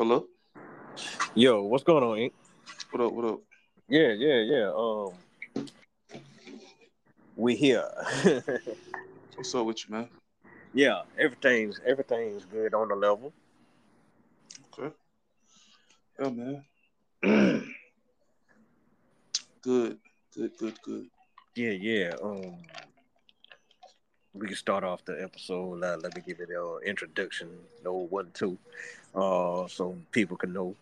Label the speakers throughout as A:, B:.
A: Hello.
B: Yo, what's going on, Ink?
A: What up? What up?
B: Yeah, yeah, yeah. Um, we here.
A: What's up with you, man?
B: yeah, everything's everything's good on the level.
A: Okay. Yeah, man. good, good, good, good.
B: Yeah, yeah. Um, we can start off the episode. Uh, let me give it an introduction, no one, two, uh, so people can know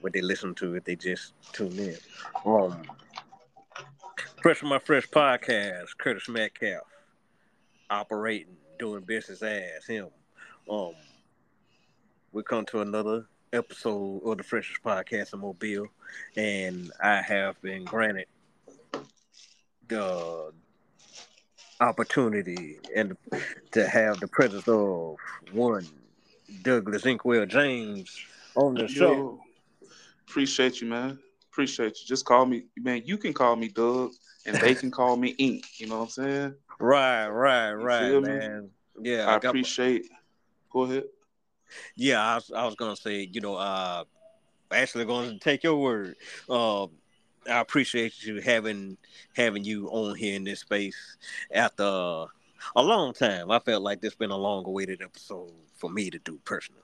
B: what they listen to if they just tune in. Um, Fresh from my fresh podcast, Curtis Metcalf, operating, doing business as him. Um, we come to another episode of the freshest podcast in Mobile, and I have been granted the opportunity and to have the presence of one Douglas Inkwell James on the show.
A: Appreciate you, man. Appreciate you. Just call me, man. You can call me Doug, and they can call me Ink. You know what I'm saying?
B: Right, right, right,
A: feel me?
B: man. Yeah,
A: I
B: my-
A: appreciate. Go ahead.
B: Yeah, I was, I was gonna say, you know, uh, actually going to take your word. Uh, I appreciate you having having you on here in this space after uh, a long time. I felt like this been a long awaited episode for me to do personally.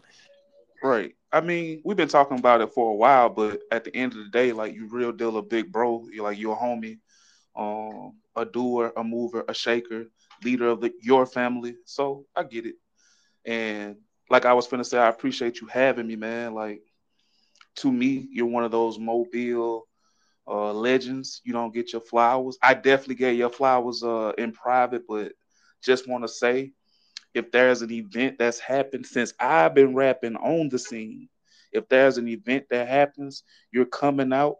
A: Right. I mean, we've been talking about it for a while, but at the end of the day, like you real deal a big bro. You're like you're a homie, um, a doer, a mover, a shaker, leader of the, your family. So I get it. And like I was finna say, I appreciate you having me, man. Like to me, you're one of those mobile uh legends. You don't get your flowers. I definitely gave your flowers uh in private, but just want to say if there's an event that's happened since I've been rapping on the scene, if there's an event that happens, you're coming out,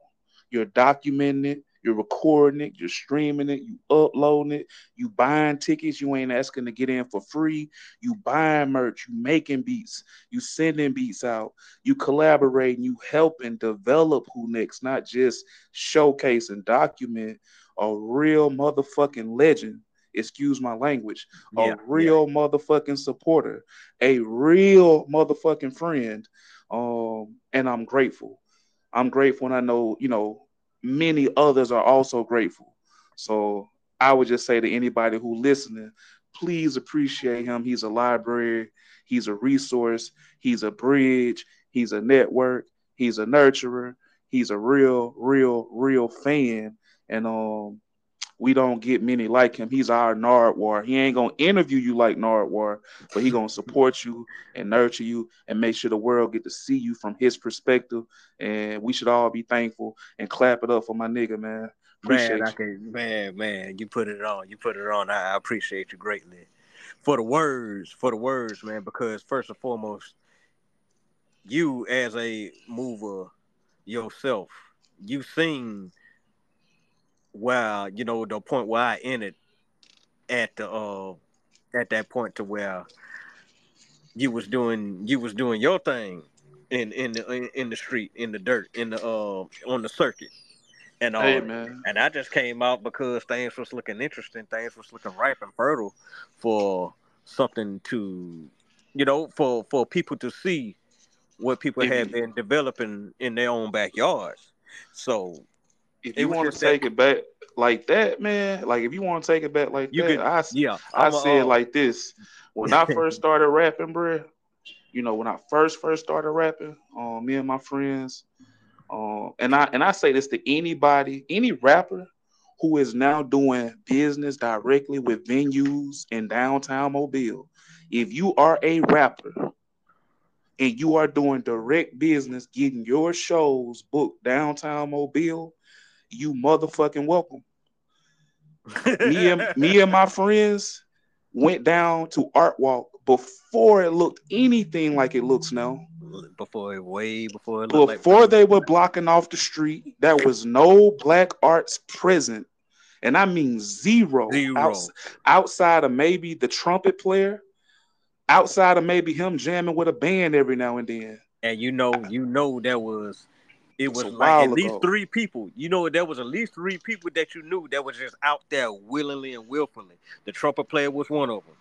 A: you're documenting it, you're recording it, you're streaming it, you uploading it, you buying tickets, you ain't asking to get in for free, you buying merch, you making beats, you sending beats out, you collaborating, you helping develop who next, not just showcase and document a real motherfucking legend. Excuse my language a
B: Yeah,
A: real motherfucking supporter, a real motherfucking friend. Um, and I'm grateful. I'm grateful, and I know, you know, many others are also grateful. So I would just say to anybody who listening, please appreciate him. He's a library, he's a resource, he's a bridge, he's a network, he's a nurturer, he's a real, real, real fan. And um we don't get many like him. He's our Nardwuar. He ain't gonna interview you like Nardwuar, but he gonna support you and nurture you and make sure the world get to see you from his perspective. And we should all be thankful and clap it up for my nigga, man. Appreciate
B: man, I
A: you.
B: can, man, man, you put it on. You put it on. I, I appreciate you greatly for the words, for the words, man. Because first and foremost, you as a mover yourself, you've seen well, you know, the point where I ended at the uh at that point to where you was doing you was doing your thing in in the in, the street, in the dirt, in the uh on the circuit. And all
A: Hey man.
B: And I just came out because things was looking interesting, things was looking ripe and fertile for something to, you know, for for people to see what people had
A: you-
B: been developing in their own backyards. So
A: If you want to take it back like that, man, like if you want to take it back like
B: you
A: that,
B: could,
A: I
B: yeah,
A: I
B: I'm a,
A: say it
B: uh,
A: like this. When I first started rapping, bruh, you know, when I first first started rapping, um, me and my friends, um, and I and I say this to anybody, any rapper who is now doing business directly with venues in downtown Mobile. If you are a rapper and you are doing direct business, getting your shows booked downtown Mobile, you motherfucking welcome me and me and my friends went down to Art Walk before it looked anything like it looks now.
B: before it way before it looked like
A: Before they were blocking off the street, there was no black arts present, and I mean zero.
B: Zero.
A: Outs- outside of maybe the trumpet player, outside of maybe him jamming with a band every now and then.
B: and you know, you know, there was it was like at least three people. You know, there was at least three people that you knew that was just out there willingly and willfully. The trumpet player was one of them.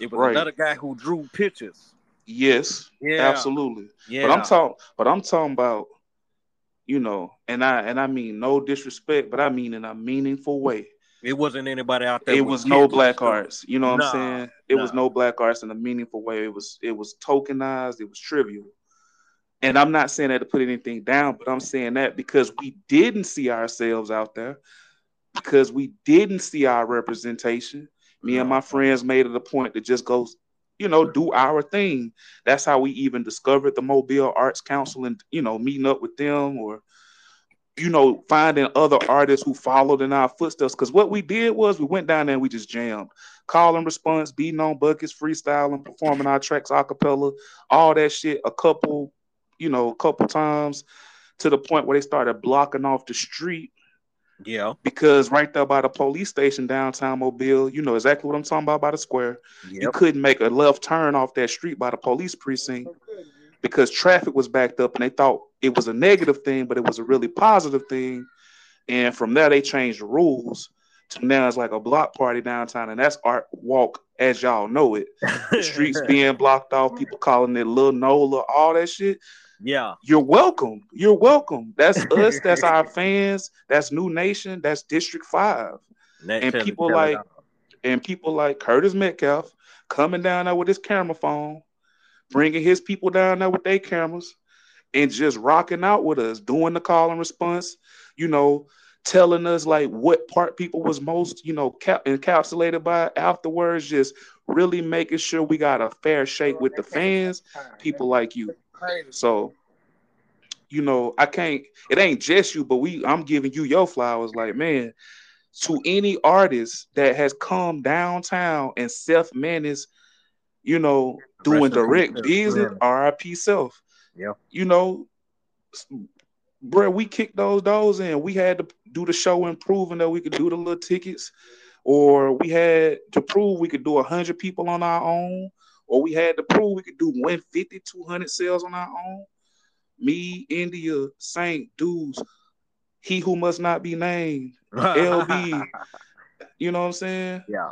B: It was
A: Right.
B: another guy who drew pictures.
A: Yes,
B: Yeah.
A: absolutely.
B: Yeah.
A: But I'm talking, but I'm talking about, you know, and I and I mean no disrespect, but I mean in a meaningful way.
B: it wasn't anybody out there.
A: It was no black arts. You know what
B: Nah,
A: I'm saying? It was no black arts in a meaningful way. It was it was tokenized. It was trivial. And I'm not saying that to put anything down, but I'm saying that because we didn't see ourselves out there, because we didn't see our representation. Me and my friends made it a point to just go, you know, do our thing. That's how we even discovered the Mobile Arts Council and you know, meeting up with them or you know, finding other artists who followed in our footsteps. Because what we did was we went down there and we just jammed, call and response, beating on buckets, freestyling, performing our tracks a cappella, all that shit. A couple, you know, a couple times to the point where they started blocking off the street
B: Yeah.
A: because right there by the police station downtown Mobile, you know exactly what I'm talking about by the square. You couldn't make a left turn off that street by the police precinct because traffic was backed up and they thought it was a negative thing, but it was a really positive thing. And from there, they changed the rules to now it's like a block party downtown, and that's art walk as y'all know it. The streets being blocked off, people calling it Lil Nola, all that shit.
B: Yeah.
A: You're welcome. You're welcome. That's us. That's our fans. That's New Nation. That's District Five
B: That
A: and people like and people like Curtis Metcalf coming down there with his camera phone, bringing his people down there with their cameras, and just rocking out with us, doing the call and response. You know, telling us like what part people was most, you know, cap- encapsulated by afterwards. Just really making sure we got a fair shake with the fans, people like you. So, you know, I can't. It ain't just you, but we. I'm giving you your flowers. Like, man, to any artist that has come downtown and self managed, you know, doing direct business. RIP self.
B: Yeah.
A: You know, bro, we kicked those doors in. We had to do the show and proving that we could do the little tickets, or we had to prove we could do a 100 people on our own, or we had to prove we could do 150, 200 sales on our own. Me, India, Saint, Dudes, he who must not be named, LB. you know what I'm saying?
B: yeah.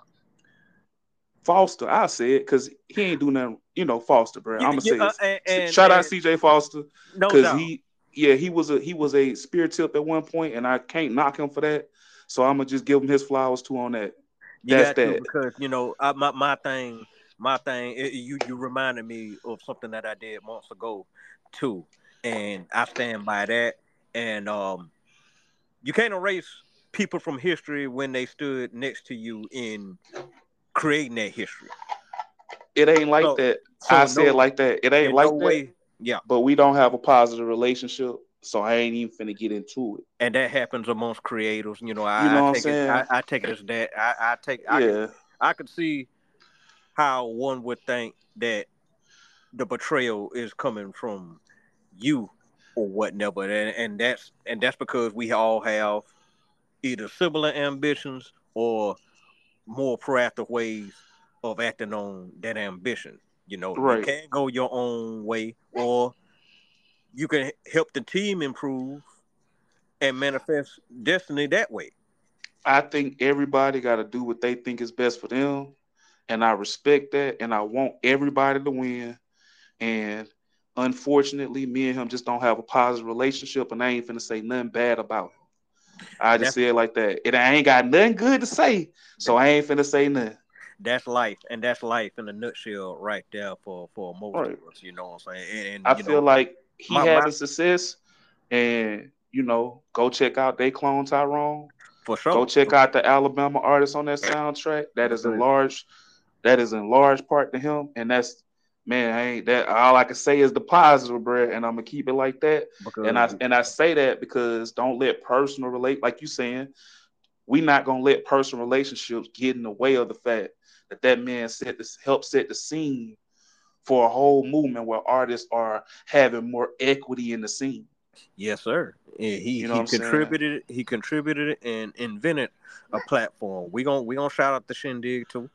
A: Foster, I said, because he ain't do nothing, you know, Foster, bro. I'm gonna say
B: uh, and- and-
A: Shout out CJ Foster.
B: No
A: because
B: doubt.
A: he yeah he was a he was a spirit tip at one point and i can't knock him for that so i'm gonna just give him his flowers too on that
B: You
A: That's
B: got to
A: that.
B: because you know I, my my thing, my thing. It, you you reminded me of something that I did months ago, too, and I stand by that. And um, you can't erase people from history when they stood next to you in creating that history.
A: it ain't like
B: So-
A: that
B: So
A: i
B: no-
A: say it like that it ain't like
B: no
A: that
B: way, yeah.
A: but we don't have a positive relationship so i ain't even finna get into it
B: And that happens amongst creators. You know, I,
A: You know
B: I take it. I, I take it as that. I, I take. I,
A: yeah
B: I could see how one would think that the betrayal is coming from you or whatever, and, and that's and that's because we all have either similar ambitions or more proactive ways of acting on that ambition. You know, you
A: Right.
B: can go your own way, or you can help the team improve and manifest destiny that way.
A: i think everybody got to do what they think is best for them and i respect that and i want everybody to win and unfortunately me and him just don't have a positive relationship and i ain't finna say nothing bad about him i just
B: That's-
A: say it like that and i ain't got nothing good to say so i ain't finna say nothing
B: that's life, and that's life in a nutshell, right there for for most
A: Right.
B: of us. You know what I'm saying? And, and,
A: I
B: you
A: feel
B: know,
A: like he
B: my-
A: having
B: my-
A: success, and you know, go check out They Clone Tyrone.
B: for sure.
A: Go check out the Alabama artist on that soundtrack. That is in
B: Right.
A: large, that is in large part to him, and that's man. I ain't that all I can say is the positive, bro, and I'm gonna keep it like that.
B: because
A: And I and I say that because don't let personal relate like you saying. We not gonna let personal relationships get in the way of the fact that that man set this help set the scene for a whole movement where artists are having more equity in the scene.
B: yes, sir. And he
A: You know
B: he
A: I'm saying?
B: contributed. He contributed and invented a platform. We gon' we gonna shout out the Shindig too.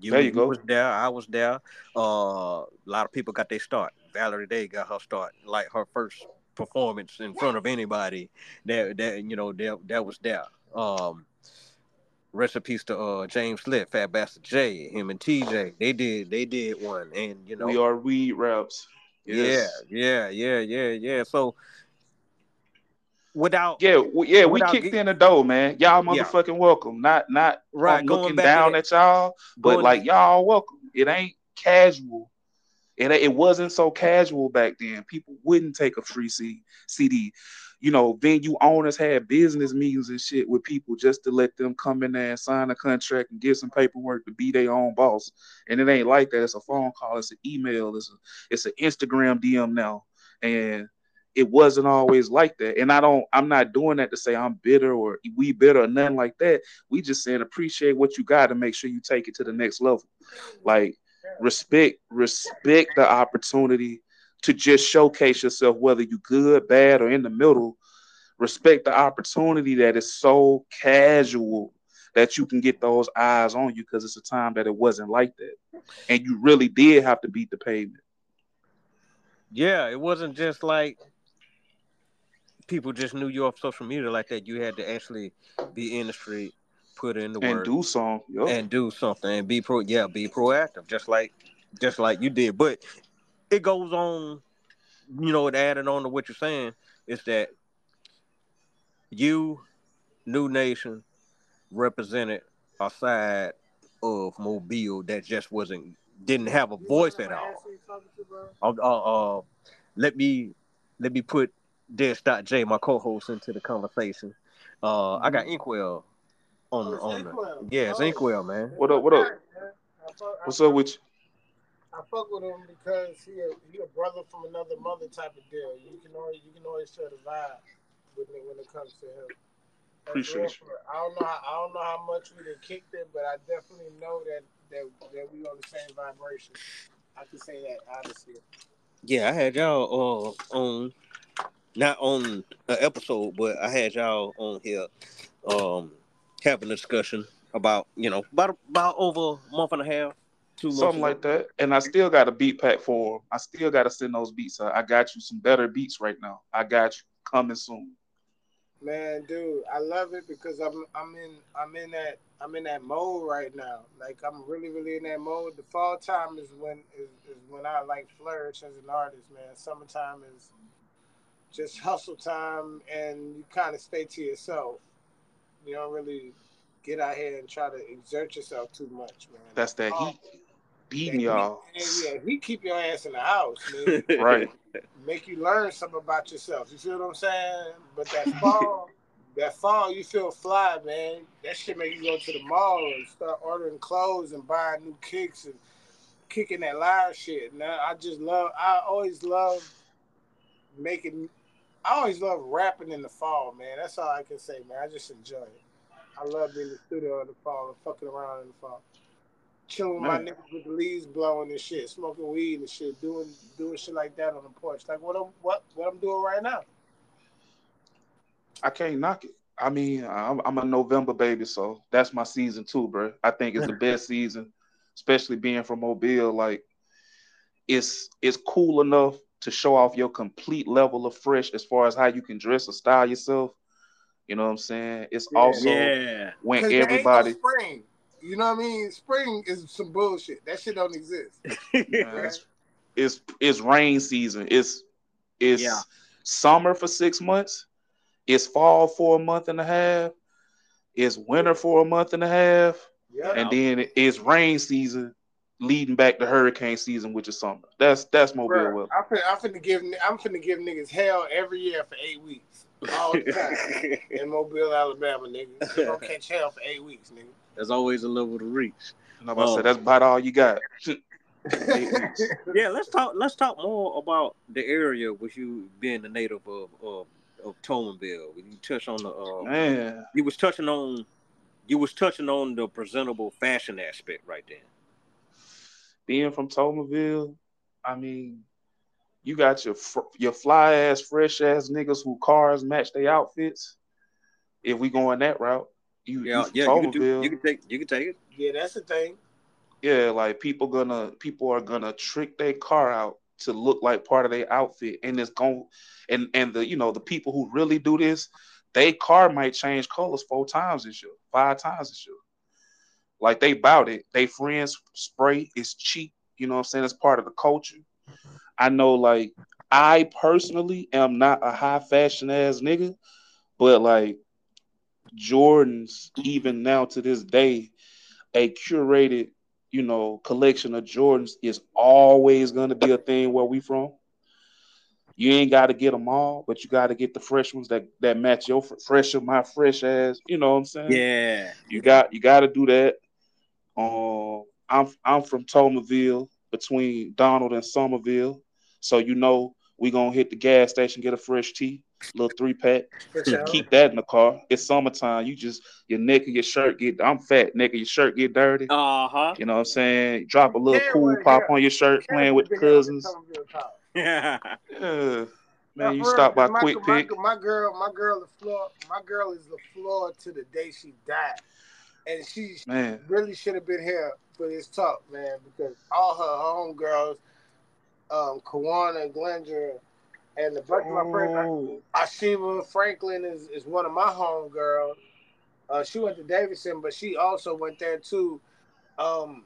A: There you go.
B: was there. I was there. Uh, a lot of people got their start. Valerie Day got her start, like her first performance in front of anybody. That that you know that that was there. Um, recipes to uh James Slick, Fat Bastard J, him and TJ. They did they did one, and you know
A: we are weed reps.
B: Yes. Yeah, yeah, yeah, yeah, yeah. So without
A: yeah, we, yeah, we kicked in the door, man. Y'all motherfucking yeah. welcome. Not not right um, looking down at y'all, but like y'all welcome. It ain't casual. It it wasn't so casual back then. People wouldn't take a free CD. You know, venue owners had business meetings and shit with people just to let them come in there and sign a contract and get some paperwork to be their own boss. And it ain't like that. It's a phone call. It's an email. It's a it's an Instagram DM now. And it wasn't always like that. And I don't, I'm not doing that to say I'm bitter or we bitter or nothing like that. We just saying appreciate what you got to make sure you take it to the next level. Like respect, respect the opportunity to just showcase yourself, whether you good, bad, or in the middle. Respect the opportunity that is so casual that you can get those eyes on you because it's a time that it wasn't like that. And you really did have to beat the pavement.
B: Yeah, it wasn't just like people just knew you off social media like that. You had to actually be in the street, put in the
A: and
B: work,
A: do something, yep.
B: and do something, and be pro. Yeah, be proactive, just like just like you did. But it goes on, you know, it added on to what you're saying is that you, New Nation, represented a side of Mobile that just wasn't didn't have a voice at all. Uh, uh, uh, let me let me put J, my co-host, into the conversation. Uh, I got. Inkwell on the oh, on the yeah, it's Inkwell, man.
A: What up? What up? What's up with you?
C: I fuck with him because he a, he a brother from another mother type of deal. You can always you can always tell the vibe with it when it comes to him.
A: Appreciate you.
C: I don't know. How, I don't know how much we done kicked it, but I definitely know that that that we on the same vibration. I can say that honestly.
B: Yeah, I had y'all uh, on not on an episode, but I had y'all on here um having a discussion about you know about about over a month and a half,
A: two something like that. And I still got a beat pack for. Them. I still got to send those beats. I got you some better beats right now. I got you coming soon.
C: Man, dude, I love it because I'm I'm in I'm in that I'm in that mode right now. Like I'm really really in that mode. The fall time is when is, is when I like flourish as an artist, man. Summertime is just hustle time and you kind of stay to yourself. You don't really get out here and try to exert yourself too much, man.
A: That's that um, heat beating y'all.
C: yeah, he keep your ass in the house, man.
A: right.
C: Make you learn something about yourself. You feel what I'm saying? But that fall, that fall, you feel fly, man. That shit make you go to the mall and start ordering clothes and buying new kicks and kicking that live shit. Now I just love. I always love making I always love rapping in the fall, man. That's all I can say, man. I just enjoy it. I love being in the studio in the fall and fucking around in the fall. Chilling with my niggas with the leaves blowing and shit, smoking weed and shit, doing doing shit like that on the porch. Like what I'm what what I'm doing right now.
A: I can't knock it. I mean, I'm, I'm a November baby, so that's my season too, bro. I think it's the best season, especially being from Mobile. Like, it's it's cool enough to show off your complete level of fresh as far as how you can dress or style yourself. You know what I'm saying? It's yeah. also yeah. when everybody
C: no spring. You know what I mean? Spring is some bullshit. That shit don't exist.
A: it's, it's, it's rain season. It's it's yeah. summer for six months. It's fall for a month and a half. It's winter for a month and a half. Yeah. And then it's rain season leading back to hurricane season, which is summer. That's that's Mobile Bro, weather.
C: I'm finna, I'm finna give I'm finna give niggas hell every year for eight weeks, all the time in Mobile, Alabama, nigga. They gonna catch hell for eight weeks, nigga.
B: There's always a level to reach.
A: And I'm um, say that's about all you got.
B: yeah, let's talk. Let's talk more about the area with you being the native of of, of Toulminville. You touch on the uh,
A: man.
B: You was touching on. You was touching on the presentable fashion aspect right there
A: being from Toulminville, I mean, you got your your fly ass, fresh ass niggas who cars match their outfits. If we going that route, you
B: yeah you yeah you can, do, you can take you can take it.
C: Yeah, that's the thing.
A: Yeah, like people gonna people are gonna trick their car out to look like part of their outfit, and it's going and and the you know the people who really do this, they car might change colors four times this year, five times this year. Like they bout it. They friends spray is cheap. You know what I'm saying? It's part of the culture. Mm-hmm. I know like I personally am not a high fashion ass nigga, but like Jordans, even now to this day, a curated, you know, collection of Jordans is always gonna be a thing where we from. You ain't got to get them all, but you got to get the fresh ones that that match your fresh of my fresh ass. You know what I'm saying?
B: Yeah.
A: You got you got to do that. Um, I'm I'm from Toulminville, between Donald and Somerville, so you know we gonna hit the gas station, get a fresh tea, little three pack, keep that in the car. It's summertime. You just your neck of your shirt get. I'm fat. Neck of your shirt get dirty.
B: Uh huh.
A: You know what I'm saying? Drop a little
C: Yeah,
A: cool
C: well,
A: pop on your shirt, playing with the cousins.
B: yeah.
A: Yeah. Man, you stop by
C: my,
A: quick
C: my,
A: pick.
C: My, girl, my girl, the floor, my girl is the floor to the day she died, and she
A: Man,
C: really should have been here for this talk, man, because all her homegirls, um, Kawana and and the bunch of my friends, Ashiva Franklin is, is one of my homegirls. Uh, she went to Davidson, but she also went there too. Um,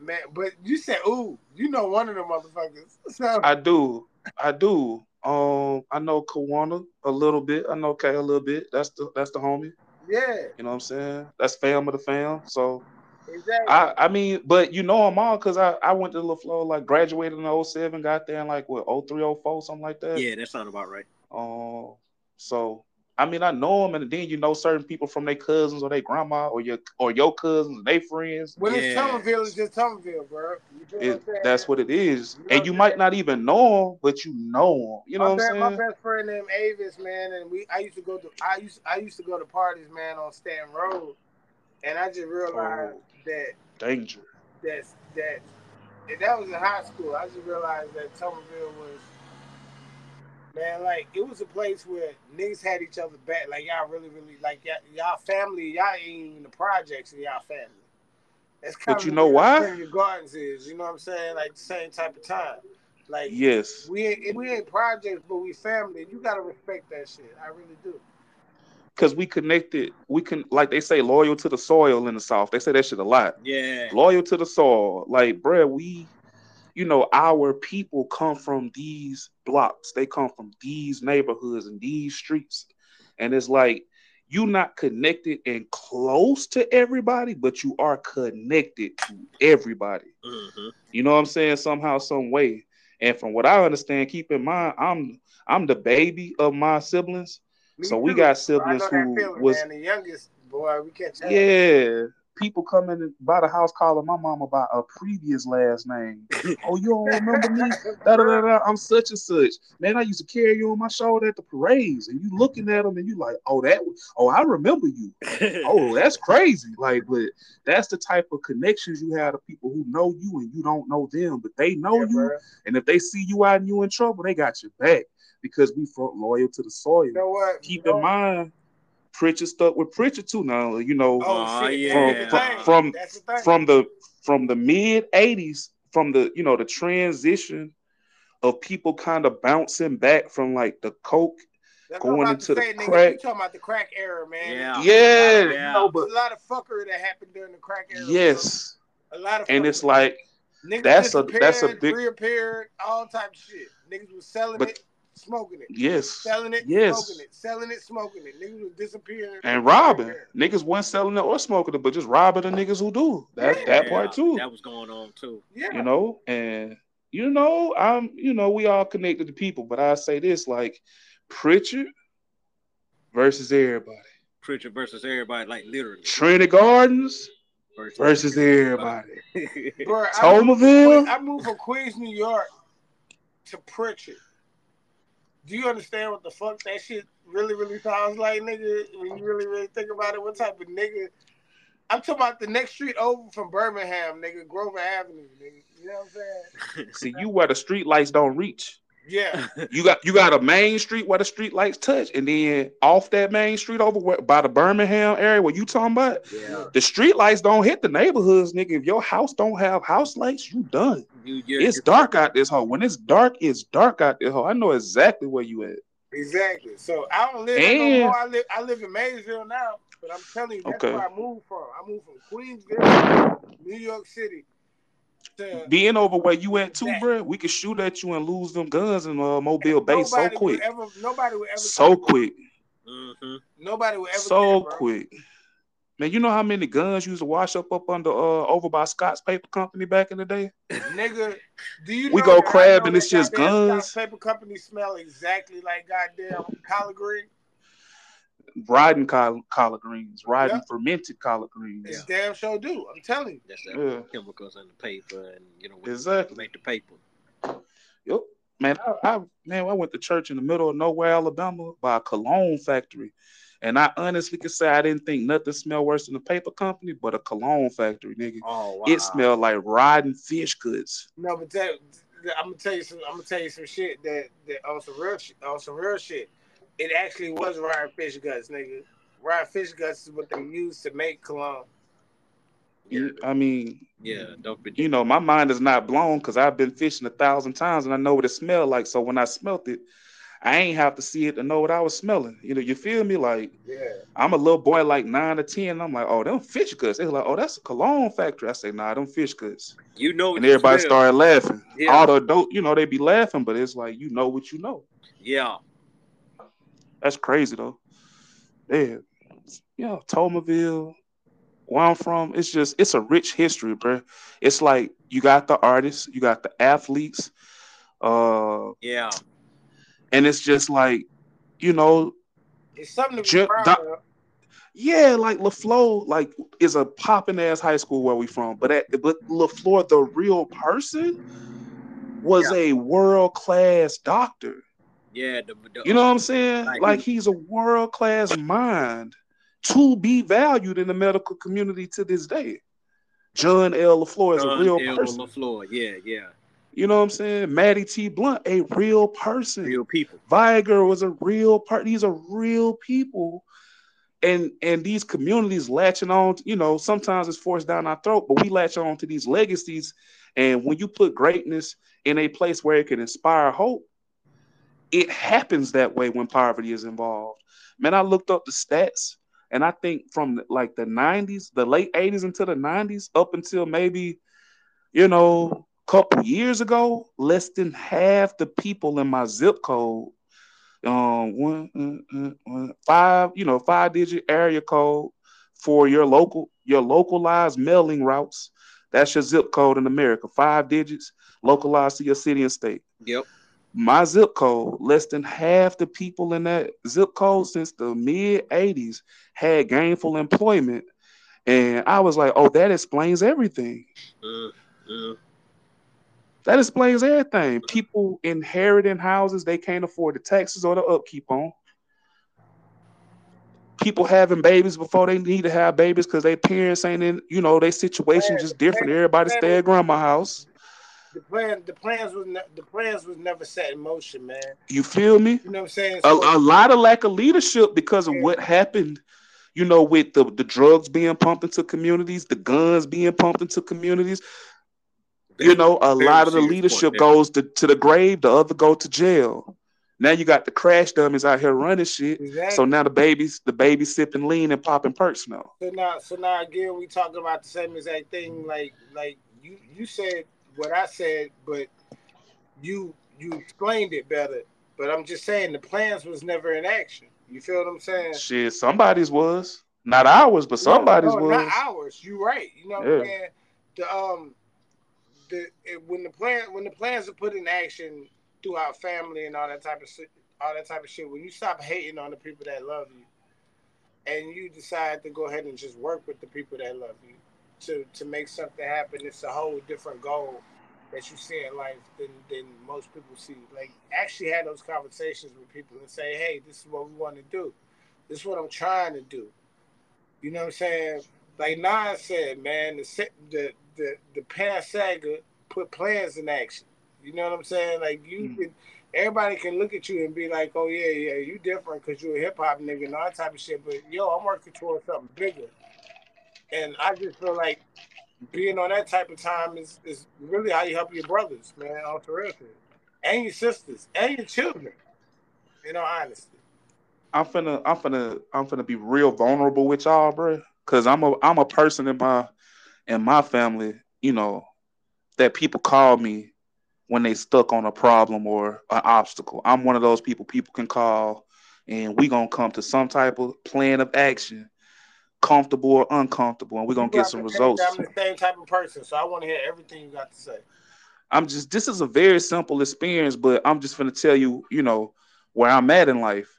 C: man, but you said, "Ooh, you know one of them motherfuckers." So
A: I do, I do. Um, I know Kawana a little bit. I know Kay a little bit. That's the that's the homie.
C: Yeah,
A: You know what I'm saying? That's fam of the fam. So
C: exactly.
A: I I mean, but you know them all because I, I went to LeFlore, like graduated in 07, got there in like what 03, 04, something like that.
B: Yeah, that sounds about right.
A: Um, so I mean, I know them, and then you know certain people from their cousins or their grandma or your or your cousins, and they friends.
C: when it's
B: Yeah.
C: Somerville, it's just Somerville, bro. You feel
A: It,
C: what
A: that's what it is,
C: You know
A: and you
C: I'm
A: might not even know them, but you know them. You know
C: my,
A: what
C: best,
A: I'm saying?
C: my best friend named Avis, man, and we I used to go to I used I used to go to parties, man, on Stanton Road, and I just realized
A: Oh.
C: that
A: Danger.
C: that that and that was in high school. I just realized that Somerville was man, like it was a place where niggas had each other back. Like y'all really, really like y'all, y'all family. Y'all ain't even the projects in y'all family. That's kind
A: But
C: of
A: you know why?
C: Trinity Gardens is. You know what I'm saying? Like the same type of time. Like
A: Yes,
C: we ain't we ain't projects, but we family. You gotta respect that shit. I really do.
A: because we connected. We can, like they say, loyal to the soil in the South. They say that shit a lot.
B: Yeah.
A: loyal to the soil. Like, bruh, we, you know, our people come from these blocks. They come from these neighborhoods and these streets. And it's like you're not connected and close to everybody, but you are connected to everybody.
B: hmm
A: You know what I'm saying? Somehow, some way. And from what I understand, keep in mind, I'm I'm the baby of my siblings.
C: Me
A: So we got siblings
C: that
A: who
C: feeling,
A: was
C: man. The youngest boy, we catch up.
A: yeah. People come in buy the house calling my mama by a previous last name. oh, you don't remember me? Da, da, da, da. I'm such and such. Man, I used to carry you on my shoulder at the parades, and you looking at them and you like, oh, that oh, I remember you. Oh, that's crazy. Like, but that's the type of connections you have to people who know you and you don't know them, but they know
C: Yeah,
A: you.
C: bruh.
A: And if they see you out and you in trouble, they got your back because we from loyal to the soil.
C: You know what?
A: Keep
C: You know-
A: in mind, Prichard stuck with Prichard too now. You know,
C: Oh
B: Aw, yeah.
C: That's the thing.
A: From-
C: the
A: from the from the mid 80s from the you know the transition of people kind of bouncing back from like the coke
C: That's what I'm
A: going
C: about to
A: into the
C: say, nigga.
A: crack.
C: You talking about the crack era, man?
B: Yeah.
A: yeah, you
B: Yeah.
A: know
C: There's
A: but
C: a lot of fuckery that happened during the crack era. bro.
A: yes
C: a lot of.
A: and it's
C: fuckery.
A: like
C: niggas
A: that's a- that's a big-
C: reappeared, all type of shit. Niggas was selling
A: But-
C: it, smoking it,
A: yes.
C: Selling it,
A: yes.
C: smoking it, selling it, smoking it. Niggas was disappearing
A: and robbing. Niggas weren't selling it or smoking it but just robbing the niggas who do. That that part too.
B: That was going on too.
C: Yeah,
A: you know and you know i'm you know we all connected to people but i say this like prichard versus everybody.
B: Prichard versus everybody, like literally.
A: trinity gardens versus everybody.
C: bro. I moved, I moved from Queens, New York, to Prichard. Do you understand what the fuck that shit really, really sounds like, nigga? When you really, really think about it, what type of nigga? I'm talking about the next street over from Birmingham, nigga, Grover Avenue, nigga. You know what I'm saying?
A: See, you where the street lights don't reach.
C: Yeah.
A: You got you got a main street where the street lights touch, and then off that main street over where, by the Birmingham area where you talking about,
B: yeah.
A: the street lights don't hit the neighborhoods, nigga. If your house don't have house lights, you done.
B: You, you're,
A: It's dark out this hole. When it's dark, it's dark out this hole. I know exactly where you at.
C: Exactly. So I don't live there no more. I live I live in Maysville now, but I'm telling you, that's
A: Okay.
C: where I moved from. I moved from Queensville, New York City, to
A: Being over where you at too,
C: That.
A: bro, we could shoot at you and lose them guns in uh, Mobile Bay so quick,
C: ever, nobody would ever.
A: so
C: care.
A: quick,
B: Mm-hmm.
C: Nobody would ever.
A: so
C: care,
A: quick. Man, you know how many guns used to wash up up under uh over by Scott's Paper Company back in the day?
C: Nigga, do you
A: We
C: know
A: go
C: that
A: crab and it's just guns?
C: Scott's Paper company smell exactly like goddamn collard green.
A: Riding collard, collard greens, riding
C: Yeah.
A: fermented collard greens.
C: It's damn sure do. I'm telling you.
B: That's that
A: Yeah.
B: chemicals in the paper, and you know, we
A: Exactly.
B: make the paper.
A: Yep. Man, I, I man, I went to church in the middle of nowhere, Alabama, by a cologne factory, and I honestly can say I didn't think nothing smelled worse than a paper company, but a cologne factory, nigga.
B: Oh wow!
A: It smelled like rotten fish goods.
C: No, but that, I'm gonna tell you some. I'm gonna tell you some shit that that on some real shit. On some real shit, it actually was rotten fish guts, nigga. Rotten fish guts is what they use to make cologne.
B: Yeah,
A: I mean,
B: yeah. Don't be.
A: you know, my mind is not blown because I've been fishing a thousand times and I know what it smelled like. So when I smelt it, I ain't have to see it to know what I was smelling. You know, you feel me? Like
C: Yeah.
A: I'm a little boy, like nine or ten. I'm like, oh, them fish goods. They're like, oh, that's a cologne factory. I say, nah, them fish guts.
B: You know, what
A: And everybody
B: smell.
A: started laughing.
B: Yeah.
A: All the adult, you know, they be laughing, but it's like you know what you know.
B: Yeah,
A: That's crazy though. Yeah, yeah, Toulminville, where I'm from, it's just it's a rich history, bro. It's like you got the artists, you got the athletes, uh,
B: yeah.
A: and it's just like, you know,
C: It's something to be proud of.
A: yeah, like LeFlore, like is a popping ass high school where we from, but at, but LeFlore, the real person, was a world class doctor.
B: Yeah, the, the,
A: You know what I'm uh, saying?
B: Like
A: Like
B: he-
A: he's a world class mind to be valued in the medical community to this day. John L. LeFlore is a real
B: L.
A: person.
B: LeFlore. Yeah, yeah.
A: You know what I'm saying? Mattie T. Blount, a real person.
B: Real people.
A: Viagra was a real part. These are real people. And and these communities latching on, you know, sometimes it's forced down our throat, but we latch on to these legacies. And when you put greatness in a place where it can inspire hope, it happens that way when poverty is involved. Man, I looked up the stats, and I think from like the 90s, the late 80s until the 90s, up until maybe, you know, a couple years ago, less than half the people in my zip code, um, uh, uh, one, five, you know, five digit area code for your local, your localized mailing routes. That's your zip code in America, five digits, localized to your city and state
B: Yep.
A: My zip code, less than half the people in that zip code since the mid 80s had gainful employment. And I was like, oh, that explains everything.
B: Mm, mm.
A: That explains everything. People inheriting houses they can't afford the taxes or the upkeep on. People having babies before they need to have babies because their parents ain't in, you know, their situation just different. Everybody stay at grandma's house.
C: The plan, the plans was ne- the plans was never set in motion, man.
A: You feel me?
C: You know what I'm saying?
A: a,
C: So-
A: a lot of lack of leadership because of what happened you know with the, the drugs being pumped into communities the guns being pumped into communities you know a lot of the leadership
B: point
A: goes to, to the grave the other go to jail now you got the crash dummies out here running shit
C: Exactly.
A: so now the babies the babies sipping lean and popping perks now
C: So now, so now again, we talking about the same exact thing. Like, like you, you said what I said, but you, you explained it better. But I'm just saying the plans was never in action. You feel what I'm saying?
A: shit somebody's was not ours but somebody's
C: no, no,
A: was
C: not ours. You right. You know what
A: Yeah.
C: I'm saying? The um, the it, when the plan when the plans are put in action throughout family and all that type of shit, all that type of shit. When you stop hating on the people that love you, and you decide to go ahead and just work with the people that love you to to make something happen, it's a whole different goal that you see in life than than most people see. Like actually have those conversations with people and say, hey, this is what we want to do. This is what I'm trying to do. You know what I'm saying? Like Nas said, man, the the the the past saga put plans in action. You know what I'm saying? Like you
A: Mm.
C: can, everybody can look at you and be like, oh yeah, yeah, you different because you're a hip hop nigga and all that type of shit. But yo, I'm working towards something bigger. And I just feel like being on that type of time is is really how you help your brothers, man, on real and your sisters and your children. You know, honestly.
A: I'm finna, I'm finna, I'm finna be real vulnerable with y'all, bro. Cause I'm a, I'm a person in my, in my family, you know, that people call me when they stuck on a problem or an obstacle. I'm one of those people people can call, and we gonna come to some type of plan of action, comfortable or uncomfortable, and we're gonna get some results.
C: I'm the same type of person, so I want to hear everything you got to say.
A: I'm just this is a very simple experience, but I'm just gonna tell you, you know, where I'm at in life.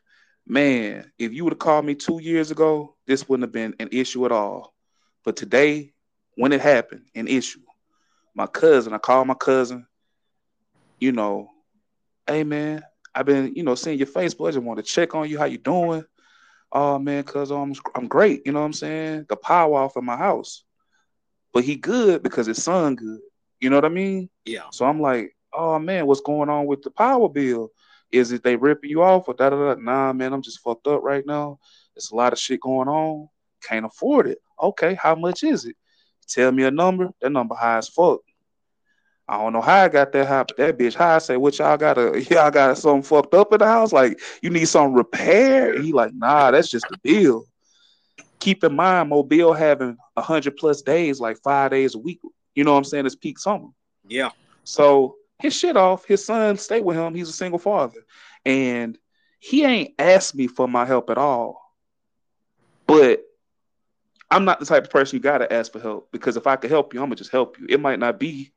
A: Man, if you would have called me two years ago, this wouldn't have been an issue at all. But today, when it happened, an issue. My cousin, I called my cousin, you know, hey man, I've been, you know, seeing your Facebook. I just want to check on you. How you doing? Oh man, cuz um, I'm I'm great. You know what I'm saying? The power off in my house. But he good because his son good. You know what I mean?
B: Yeah.
A: So I'm like, oh man, what's going on with the power bill? Is it they ripping you off or da da da? Nah, man, I'm just fucked up right now. There's a lot of shit going on. Can't afford it. Okay, how much is it? Tell me a number. That number high as fuck. I don't know how I got that high, but that bitch high. I say, what y'all got a y'all got something fucked up in the house? Like you need some repair? And he like, nah, that's just the bill. Keep in mind, Mobile having hundred plus days, like five days a week. You know what I'm saying? It's peak summer.
B: Yeah.
A: So his shit off. His son stay with him. He's a single father, and he ain't asked me for my help at all. But I'm not the type of person you gotta ask for help because if I could help you, I'm gonna just help you. It might not be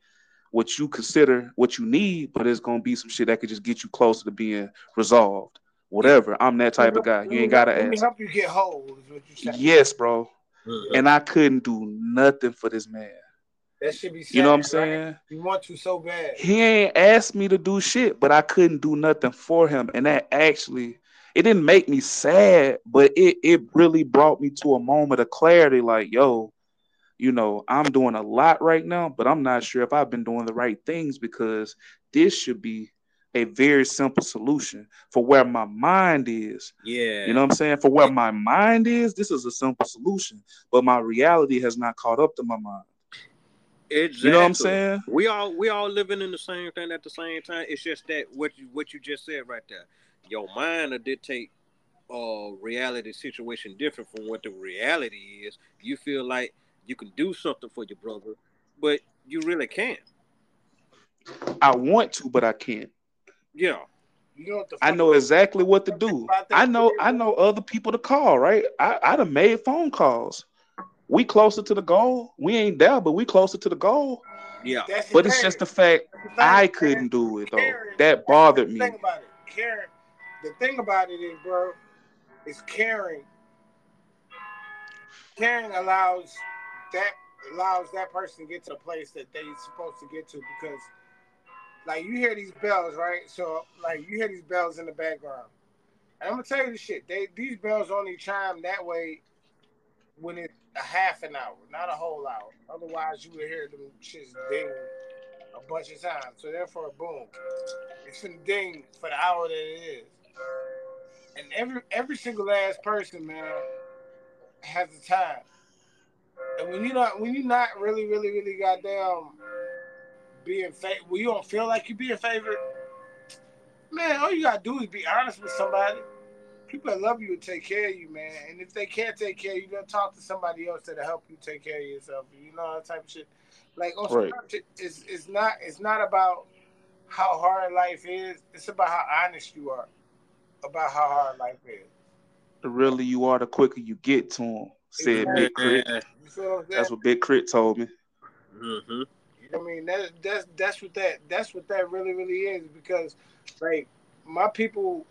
A: what you consider what you need, but it's gonna be some shit that could just get you closer to being resolved. Whatever. I'm that type of guy. You ain't gotta
C: Let me
A: ask.
C: help you get whole. Is what you said.
A: Yes, bro.
B: Mhm.
A: And I couldn't do nothing for this man.
C: That should be. Sad,
A: You know what I'm
C: right?
A: saying?
C: You want to so bad.
A: He ain't asked me to do shit, but I couldn't do nothing for him. And that actually, it didn't make me sad, but it it really brought me to a moment of clarity. Like, yo, you know, I'm doing a lot right now, but I'm not sure if I've been doing the right things because this should be a very simple solution for where my mind is.
B: Yeah.
A: You know what I'm saying? For where my mind is, this is a simple solution, but my reality has not caught up to my mind.
B: Exactly.
A: You know what I'm saying?
B: We all we all living in the same thing at the same time. It's just that what you what you just said right there. Your mind will dictate uh reality situation different from what the reality is. You feel like you can do something for your brother, but you really can't.
A: I want to, but I can't.
B: Yeah.
C: You know what
A: I know exactly what to do. I know I know other people to call, right? I, I done made phone calls. We closer to the goal. We ain't there, but we closer to the goal.
B: Yeah.
C: That's
A: But it's
C: thing.
A: just the fact
C: the
A: I couldn't do it though.
C: Karen-
A: That bothered me.
C: Thing about it, Karen. The thing about it is, bro, is caring. Caring allows that allows that person to get to a place that they supposed to get to because, like, you hear these bells, right? So, like, you hear these bells in the background. And I'm gonna tell you the shit. They these bells only chime that way when it's a half an hour, not a whole hour. Otherwise, you would hear them shits ding a bunch of times. So therefore, boom, it's gonna ding for the hour that it is. And every every single last person, man, has a time. And when you not when you not really, really, really goddamn being fa- when you don't feel like you being favored, man, all you gotta do is be honest with somebody. People that love you will take care of you, man. And if they can't take care of you, they'll talk to somebody else that'll help you take care of yourself. You know that type of shit. Like also,
A: Right.
C: it's it's not it's not about how hard life is. It's about how honest you are about how hard life is.
A: The realer you are, the quicker you get to them. Said Big Crit.
C: You feel what
A: That's what Big K.R.I.T. told me.
B: Mm-hmm.
C: I mean that that's that's what that that's what that really really is because like my people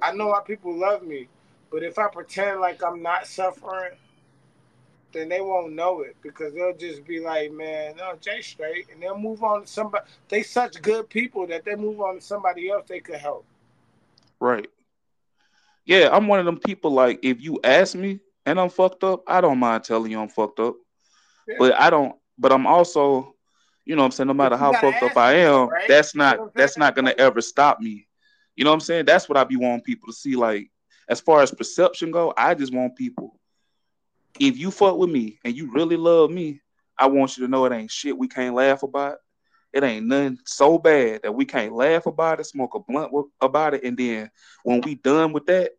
C: I know my people love me, but if I pretend like I'm not suffering, then they won't know it because they'll just be like, man, no, Jay straight, and they'll move on to somebody. They such good people that they move on to somebody else they could help.
A: Right. Yeah, I'm one of them people like if you ask me and I'm fucked up, I don't mind telling you I'm fucked up.
C: Yeah.
A: But I don't but I'm also, you know what I'm saying, no matter how fucked up I am,
C: right?
A: that's
C: You know
A: not that's not gonna ever stop me. You know what I'm saying? That's what I be wanting people to see. Like, as far as perception go, I just want people. If you fuck with me and you really love me, I want you to know it ain't shit we can't laugh about. It ain't nothing so bad that we can't laugh about it, smoke a blunt about it, and then when we done with that,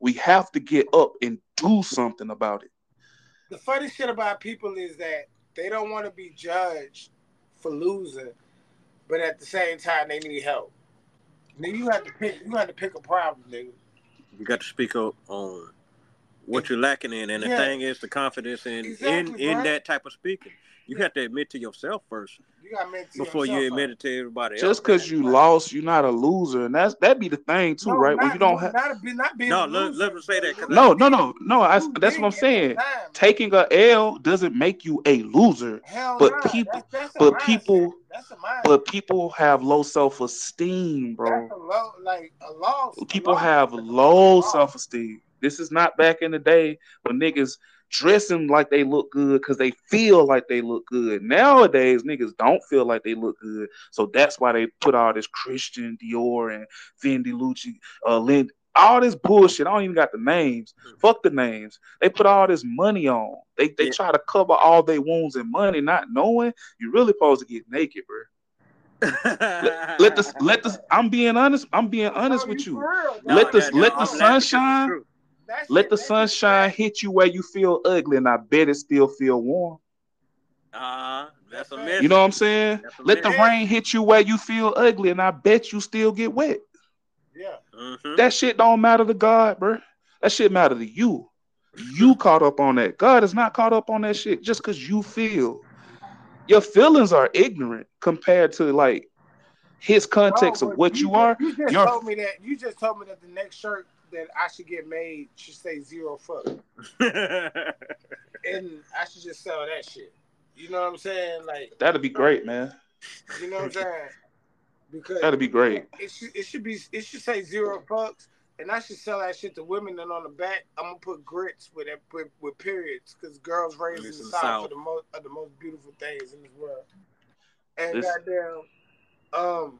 A: we have to get up and do something about it.
C: The funny shit about people is that they don't want to be judged for losing, but at the same time they need help. Then you have to pick. You have to pick a problem, nigga.
B: You got to speak up on what you're lacking in, and the thing is the confidence in exactly, in in that type of speaking. You have to admit to yourself first.
C: You got admit
B: before you admit it to everybody
A: Just else. Just because you lost, you're not a loser, and that's that be the thing too, no, right? Not, when you don't have
C: not, be, not being
B: no, let, let me say that.
A: No, no, no, no. I, that's what I'm saying. Taking a L doesn't make you a loser,
C: Hell
A: but no. people, that's, that's but people, but people have low self esteem,
C: bro. That's a low, like a loss.
A: People a loss. have low self esteem. This is not back in the day when niggas dressing like they look good because they feel like they look good. Nowadays, niggas don't feel like they look good, so that's why they put all this Christian Dior and Fendi Lucci, uh, Lind, all this bullshit. I don't even got the names. Fuck the names. They put all this money on. They they yeah. try to cover all their wounds in money, not knowing you're really supposed to get naked, bro. let, let this let this I'm being honest. I'm being honest with you. Let this let the sunshine let the sunshine hit you where you feel ugly, and I bet it still feel warm.
B: Uh, that's a mess.
A: You know what I'm saying? Let the rain hit you where you feel ugly, and I bet you still get wet.
C: Yeah.
A: Mm-hmm. That shit don't matter to God, bro. That shit matter to you. You caught up on that. God is not caught up on that shit just because you feel. Your feelings are ignorant compared to like his context no, of what you, you are.
C: You just told me that. You just told me that the next shirt that I should get made should say zero fuck. and I should just sell that shit. You know what I'm saying? Like
A: that'd be great, man.
C: You know what I'm saying? Because
A: that'd be great.
C: It should it should be it should say zero fucks, and I should sell that shit to women. And on the back, I'm gonna put grits with it with, with periods, because girls raised in the south, south are the most are the most beautiful things in this world. And this... goddamn, um,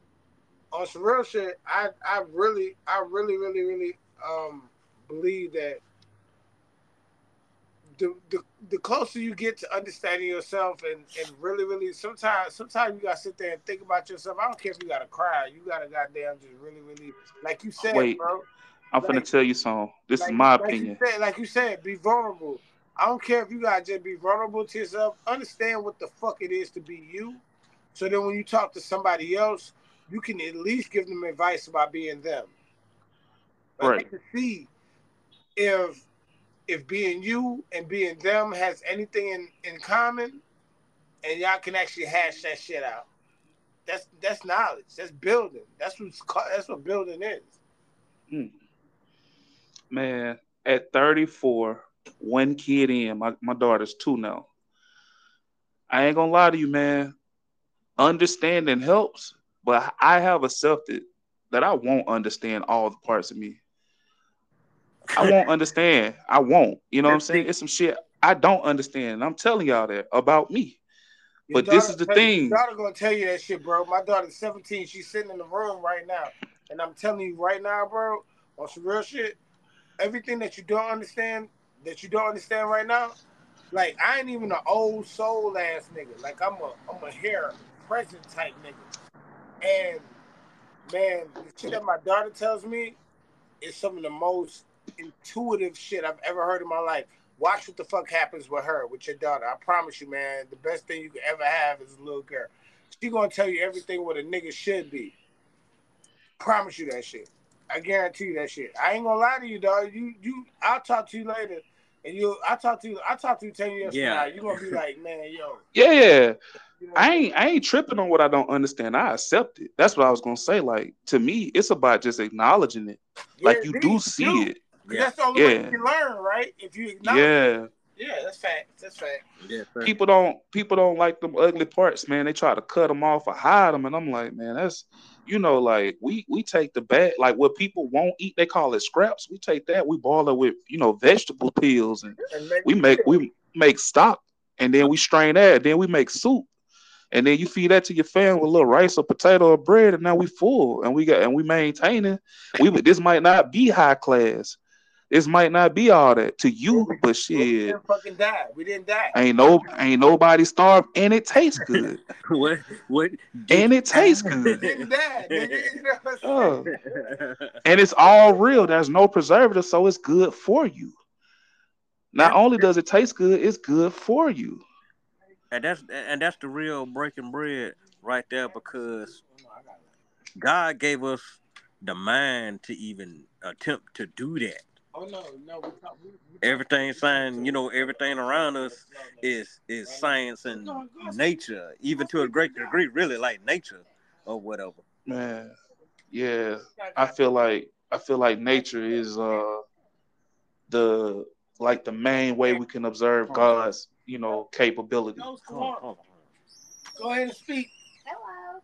C: on some real shit, I I really I really really really um, believe that the, the the closer you get to understanding yourself and, and really, really sometimes sometimes you gotta sit there and think about yourself. I don't care if you gotta cry, you gotta goddamn just really, really like you said, Wait, bro.
A: I'm like, gonna tell you something. This like, is my
C: like
A: opinion.
C: You said, like you said, be vulnerable. I don't care if you gotta just be vulnerable to yourself. Understand what the fuck it is to be you. So then when you talk to somebody else, you can at least give them advice about being them right. to see if if being you and being them has anything in, in common and y'all can actually hash that shit out. That's that's knowledge. That's building. That's what's that's what building is.
A: Mm. Man, at 34, one kid in, my, my daughter's two now. I ain't gonna lie to you, man. Understanding helps, but I have accepted that I won't understand all the parts of me. I won't understand. I won't. You know what I'm saying? It's some shit I don't understand. I'm telling y'all that about me. Your but this is the thing.
C: Your daughter gonna tell you that shit, bro. My daughter's 17. She's sitting in the room right now, and I'm telling you right now, bro, on some real shit. Everything that you don't understand, that you don't understand right now, like I ain't even an old soul ass nigga. Like I'm a I'm a hair present type nigga. And man, the shit that my daughter tells me is some of the most intuitive shit I've ever heard in my life. Watch what the fuck happens with her, with your daughter. I promise you, man, the best thing you could ever have is a little girl. She gonna tell you everything what a nigga should be. Promise you that shit. I guarantee you that shit. I ain't gonna lie to you, dog. You you I'll talk to you later. And you I talk to you I talk to you 10 years yeah. from now. You're gonna be like, man, yo.
A: Yeah. I ain't I ain't tripping on what I don't understand. I accept it. That's what I was gonna say. Like to me, it's about just acknowledging it. Yeah, like you do see you. it.
C: Yeah. That's the only yeah. way you can learn, right? If you acknowledge.
A: yeah.
C: Yeah, that's fact. That's fact.
B: Yeah,
A: people don't people don't like them ugly parts, man. They try to cut them off or hide them, and I'm like, man, that's you know, like we we take the bad, like what people won't eat, they call it scraps. We take that, we boil it with you know vegetable peels, and, and make we make we make stock, and then we strain that, then we make soup, and then you feed that to your family with a little rice or potato or bread, and now we full, and we got and we maintaining. We this might not be high class, This might not be all that to you, but
C: We
A: shit,
C: didn't fucking die. We didn't die.
A: ain't no ain't nobody starved, and it tastes good,
B: what? What?
A: and it tastes
C: We
A: good,
C: didn't die. Nigga. You know what I'm
A: oh.
C: saying?
A: and it's all real. There's no preservative, so it's good for you. Not only does it taste good, it's good for you.
B: and that's and that's the real breaking bread right there because God gave us the mind to even attempt to do that.
C: Oh no, no. We talk, we, we
B: Everything saying, you know, everything around us is is science and nature, even to a great degree, really like nature or whatever.
A: Man, yeah, I feel like I feel like nature is uh the like the main way we can observe God's you know capability.
C: Go,
B: Hold on, hold
C: Go ahead and speak.
D: Hello.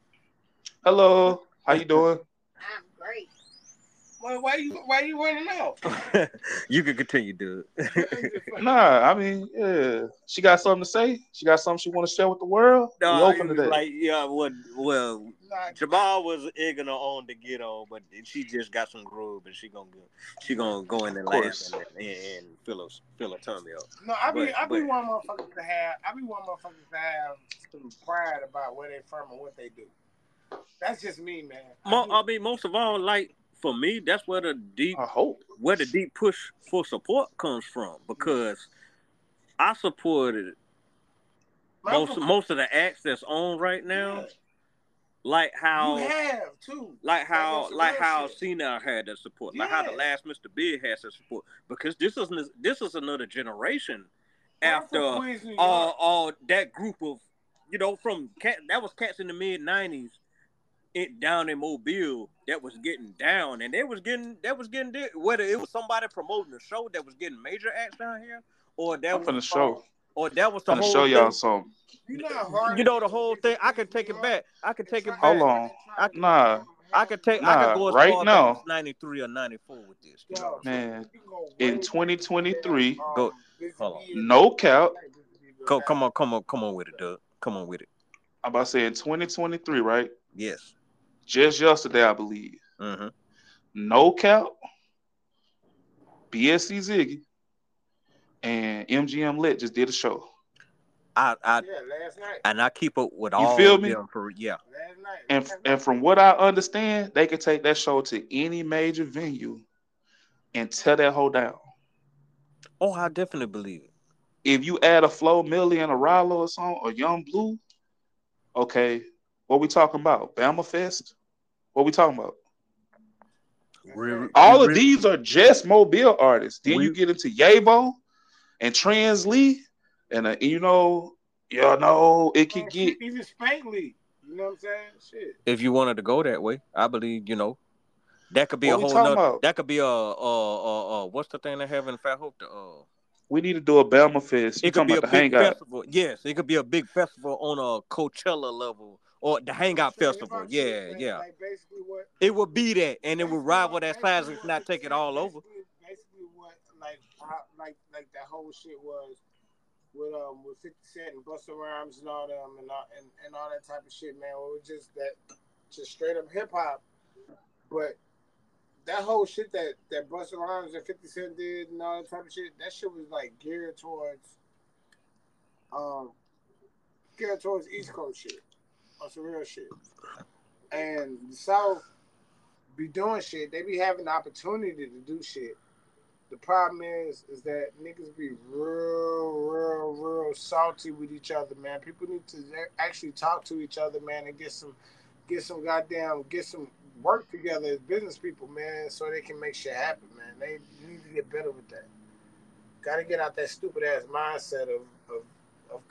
A: Hello, how you doing?
D: I'm great.
C: Why, why you why you running out?
B: you can continue, dude.
A: Nah, I mean, yeah, she got something to say. She got something she want to share with the world. we
B: No,
A: open today.
B: like yeah, well, well,
C: Nah,
B: Jamal was egging her on to get on, but she just got some groove, and she gonna go, she gonna go in and
A: Of
B: laugh and, and, and fill her fill her tummy up.
C: No, I be
B: But-
C: I be
B: but-
C: one motherfuckers to have I be one motherfuckers to have some pride about where they from and what they do. That's just me, man. I
B: Mo-
C: do-
B: I mean, most of all, like for me, that's where the deep
A: I hope.
B: where the deep push for support comes from because I supported most most of the acts that's on right now, like how
C: you have too.
B: like how
C: on
B: like how
C: shit.
B: Cena had that support, like how the last Mr. Bigg has that support, because this is this is another generation
C: I'm
B: after
C: from Queens, New York.
B: all all that group of you know from cat that was cats in the mid nineties, it down in Mobile that was getting down, and they was getting that was getting di- whether it was somebody promoting a show that was getting major acts down here, or that
A: I'm
B: was
A: finna show.
B: or that was the
A: I'm
B: whole
A: show y'all
B: thing.
A: something.
C: You know,
B: You know the whole thing. I could
C: Queens,
B: take it back. I could take it back.
A: Hold on.
B: I-
A: Nah,
B: I could take. I
A: Nah,
B: could go as
A: right
B: far
A: now.
B: back as ninety three or ninety four with this. You know
C: Yo,
B: what I'm saying?
A: man.
C: you can go
A: In 2023,
C: um,
B: Go- hold on.
A: No cap.
B: Go, come on, come on, come on with it, Doug. Come on with it.
A: I'm about to say in 2023, right?
B: Yes.
A: Just yesterday, I believe.
B: Mm-hmm.
A: No cap. BSC Ziggy and MGM Lit just did a show.
B: I, I,
C: Yeah, last night.
B: and I keep up with
A: You
B: all
A: feel
B: of
A: me?
B: them for yeah.
C: Last night.
A: And
C: Last
A: and
C: night.
A: from what I understand, they could take that show to any major venue and tear that whole down.
B: Oh, I definitely believe it.
A: If you add a Flo Milli and a Rollo or something, or Yung Bleu, okay, what we talking about? Bama Fest? What we talking about?
B: Re-
A: All of
B: re-
A: these are just mobile artists. Then
B: We-
A: you get into Yabo and Trans Lee, and uh, you know, you know, it could get
C: shit, Even Spank Lee. You know what I'm saying? Shit.
B: If you wanted to go that way, I believe you know that could be
A: What
B: a whole
A: talking
B: nother.
A: about?
B: That could be a uh uh uh. What's the thing they have in Fairhope? The, uh,
A: we need to do a Bama Fest. You
B: it could
A: talking
B: be a
A: about the
B: big
A: hangout?
B: festival. Yes, it could be a big festival on a Coachella level or the Hangout
C: Shit,
B: Festival. Yeah, yeah.
C: Like basically what
B: It would be that, and it would rival that size if not take it all over.
C: basically- Basically, what like how, like like that whole shit was with um with Fifty Cent and Busta Rhymes and all them and all and, and all that type of shit, man. It was just that just straight up hip hop, but that whole shit that that Busta Rhymes and Fifty Cent did and all that type of shit, that shit was like geared towards um geared towards East Coast shit on some real shit. And the South be doing shit. They be having the opportunity to do shit. The problem is, is that niggas be real, real, real salty with each other, man. People need to actually talk to each other, man, and get some, get some goddamn, get some work together as business people, man, so they can make shit happen, man. They need to get better with that. Got to get out that stupid ass mindset of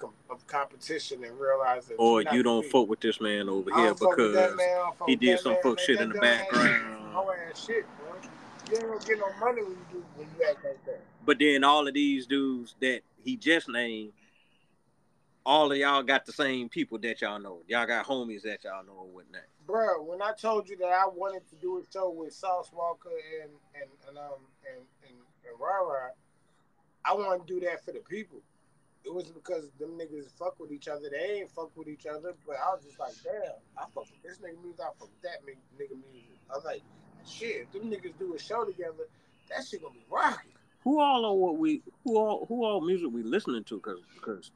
C: of of, competition and realize that
B: Or you don't fuck with this man over here
C: don't fuck with that
B: because
C: man, I don't fuck
B: he did some
C: man,
B: fuck
C: man.
B: shit in the
C: dumb ass shit,
B: background.
C: Hoe ass shit, bro. You ain't gonna get no money when you do when you act like that.
B: But then all of these dudes that he just named, all of y'all got the same people that y'all know. Y'all got homies that y'all know and whatnot.
C: Bro, when I told you that I wanted to do a show with Sauce Walka and and, and um and and, and Rara, I wanted to do that for the people. It wasn't because them niggas fuck with each other. They ain't fuck with each other. But I was just like, damn, I fuck with this nigga music. I fuck with that nigga music. I was like, shit, if them niggas do a show together, that shit gonna be rocking.
B: Who all are what we who all who all music we listening to? Cause because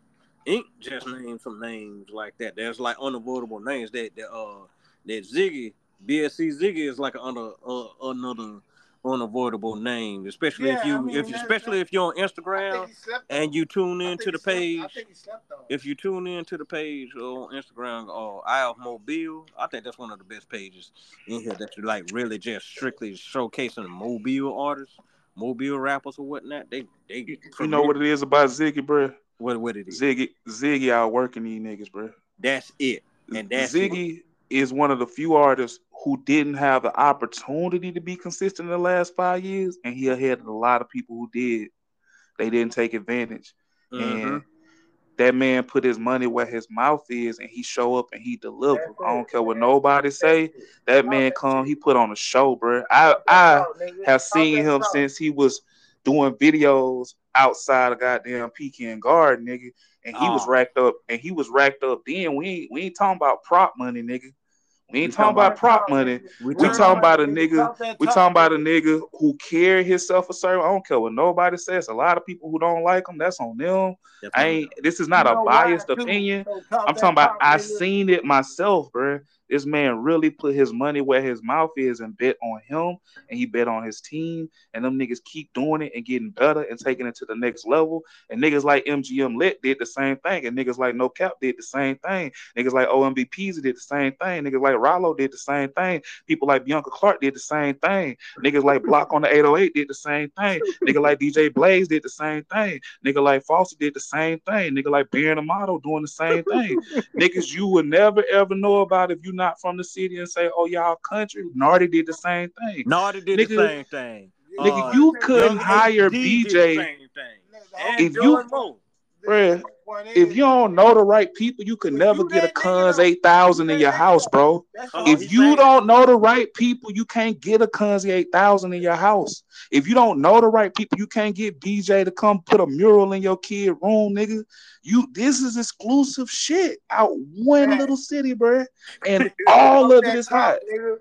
B: Ink just named some names like that. There's like unavoidable names that that uh that Ziggy BSC Ziggy is like an under uh, another unavoidable name, especially if you
C: I mean,
B: if
C: that-
B: especially if you're on Instagram and you tune
C: I
B: in to the
C: slept-
B: page.
C: I think he slept on.
B: If you tune in to the page on Instagram or uh, Eye of Mobile, I think that's one of the best pages in here that you like really just strictly showcasing mobile artists, mobile rappers or whatnot. They they
A: You know what it is about Ziggy, bro?
B: what what it is.
A: Ziggy, Ziggy out working these niggas, bro.
B: That's it. And that's
A: Ziggy is one of the few artists who didn't have the opportunity to be consistent in the last five years, and he ahead of a lot of people who did. They didn't take advantage,
B: Mhm.
A: and that man put his money where his mouth is, and he show up and he deliver.
C: That's
A: I don't
C: it.
A: care what nobody say. That man come, he put on a show, bro. I I
C: Talk that talk, nigga.
A: have seen him since he was doing videos outside of goddamn Pecan Garden, nigga. And he was
B: Oh.
A: racked up, and he was racked up then. We ain't we ain't talking about prop money, nigga. We ain't
B: We
A: talking
B: talking
A: about prop money.
B: We
A: We
B: talking
A: talking about a
C: Nigga,
A: nigga.
C: talk that
A: We talking about a
C: nigga.
A: nigga who carry himself a certain. I don't care what nobody says. A lot of people who don't like him, that's on them.
B: That's
A: I ain't. This is not
C: You
A: a biased opinion. I'm talking about
C: talk,
A: I seen it myself, bro. This man really put his money where his mouth is and bet on him, and he bet on his team. And them niggas keep doing it and getting better and taking it to the next level. And niggas like MGM Lit did the same thing, and niggas like No Cap did the same thing. Niggas like OMBPs did the same thing. Niggas like Rollo did the same thing. People like Bianca Clark did the same thing. Niggas like Block on the 808 did the same thing. Nigga like DJ Blaze did the same thing. Nigga like Foster did the same thing. Nigga like Baron Amato doing the same thing. Niggas you would never ever know about if you not from the city and say, oh y'all country. Nardi did the same thing.
B: Nardi did the same thing.
A: Nigga,
B: Uh,
A: you couldn't hire
B: HD did the
A: BJ.
B: same thing.
A: If you-
B: Moore.
A: Bruh,
C: Point
A: If you don't know the right people, you could
C: If
A: never
C: you
A: get a
C: that
A: cons eight thousand in your house, bro.
B: Oh.
A: If you
B: saying-
A: don't know the right people, you can't get a Conzi 8000 in your house. If you don't know the right people, you can't get BJ to come put a mural in your kid room, nigga. You this is exclusive shit out one
C: Yeah.
A: little city, bro. And all of it is hot.
C: nigga.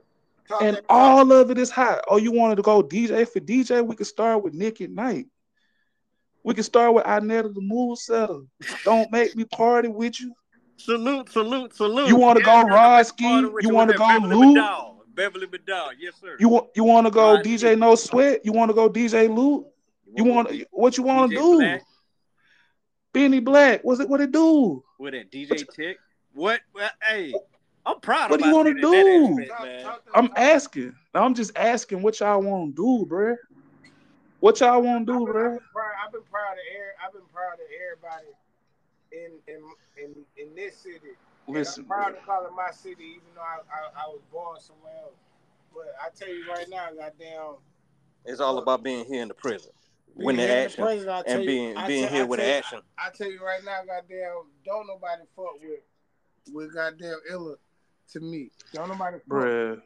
A: And all of it is hot. Oh, you wanted to go DJ for DJ? We could start with Nick at night. We can start with Inetta the Move Setter. Don't make me party with you.
B: Salute, salute, salute.
A: You wanna go
B: that's the best
A: Rodski?
B: it
A: You wanna
B: that
A: go Lou?
B: Vidal. Beverly Vidal, yes, sir.
A: You want you want to go
B: Rod
A: DJ. No Sweat? You want to go DJ Lou? You want what you want to do?
B: Black
A: Benny Black, what's it? What it do?
B: with that DJ Tick? What? Well, hey, I'm proud of.
A: What do you
B: in that
A: do?
B: aspect, man.
A: I'm asking. I'm just asking what y'all want to do, bruh. What y'all want to
C: I've
A: do,
C: been, I've been proud. I've been proud of air. I've been proud of everybody in in in, in this city. And
A: Listen,
C: I'm proud
A: bruh.
C: to call it my city, even though I, I, I was born somewhere else. But I tell you right now, goddamn,
B: It's all about being here in the prison, when the
C: being here in
B: action,
C: present, I
B: and
C: you-
B: being
C: I
B: being
C: tell-
B: here
C: I
B: with
C: tell you-
B: action.
C: I tell you right now, goddamn, don't nobody fuck with with goddamn Illa to me. Don't nobody fuck.
A: Bruh.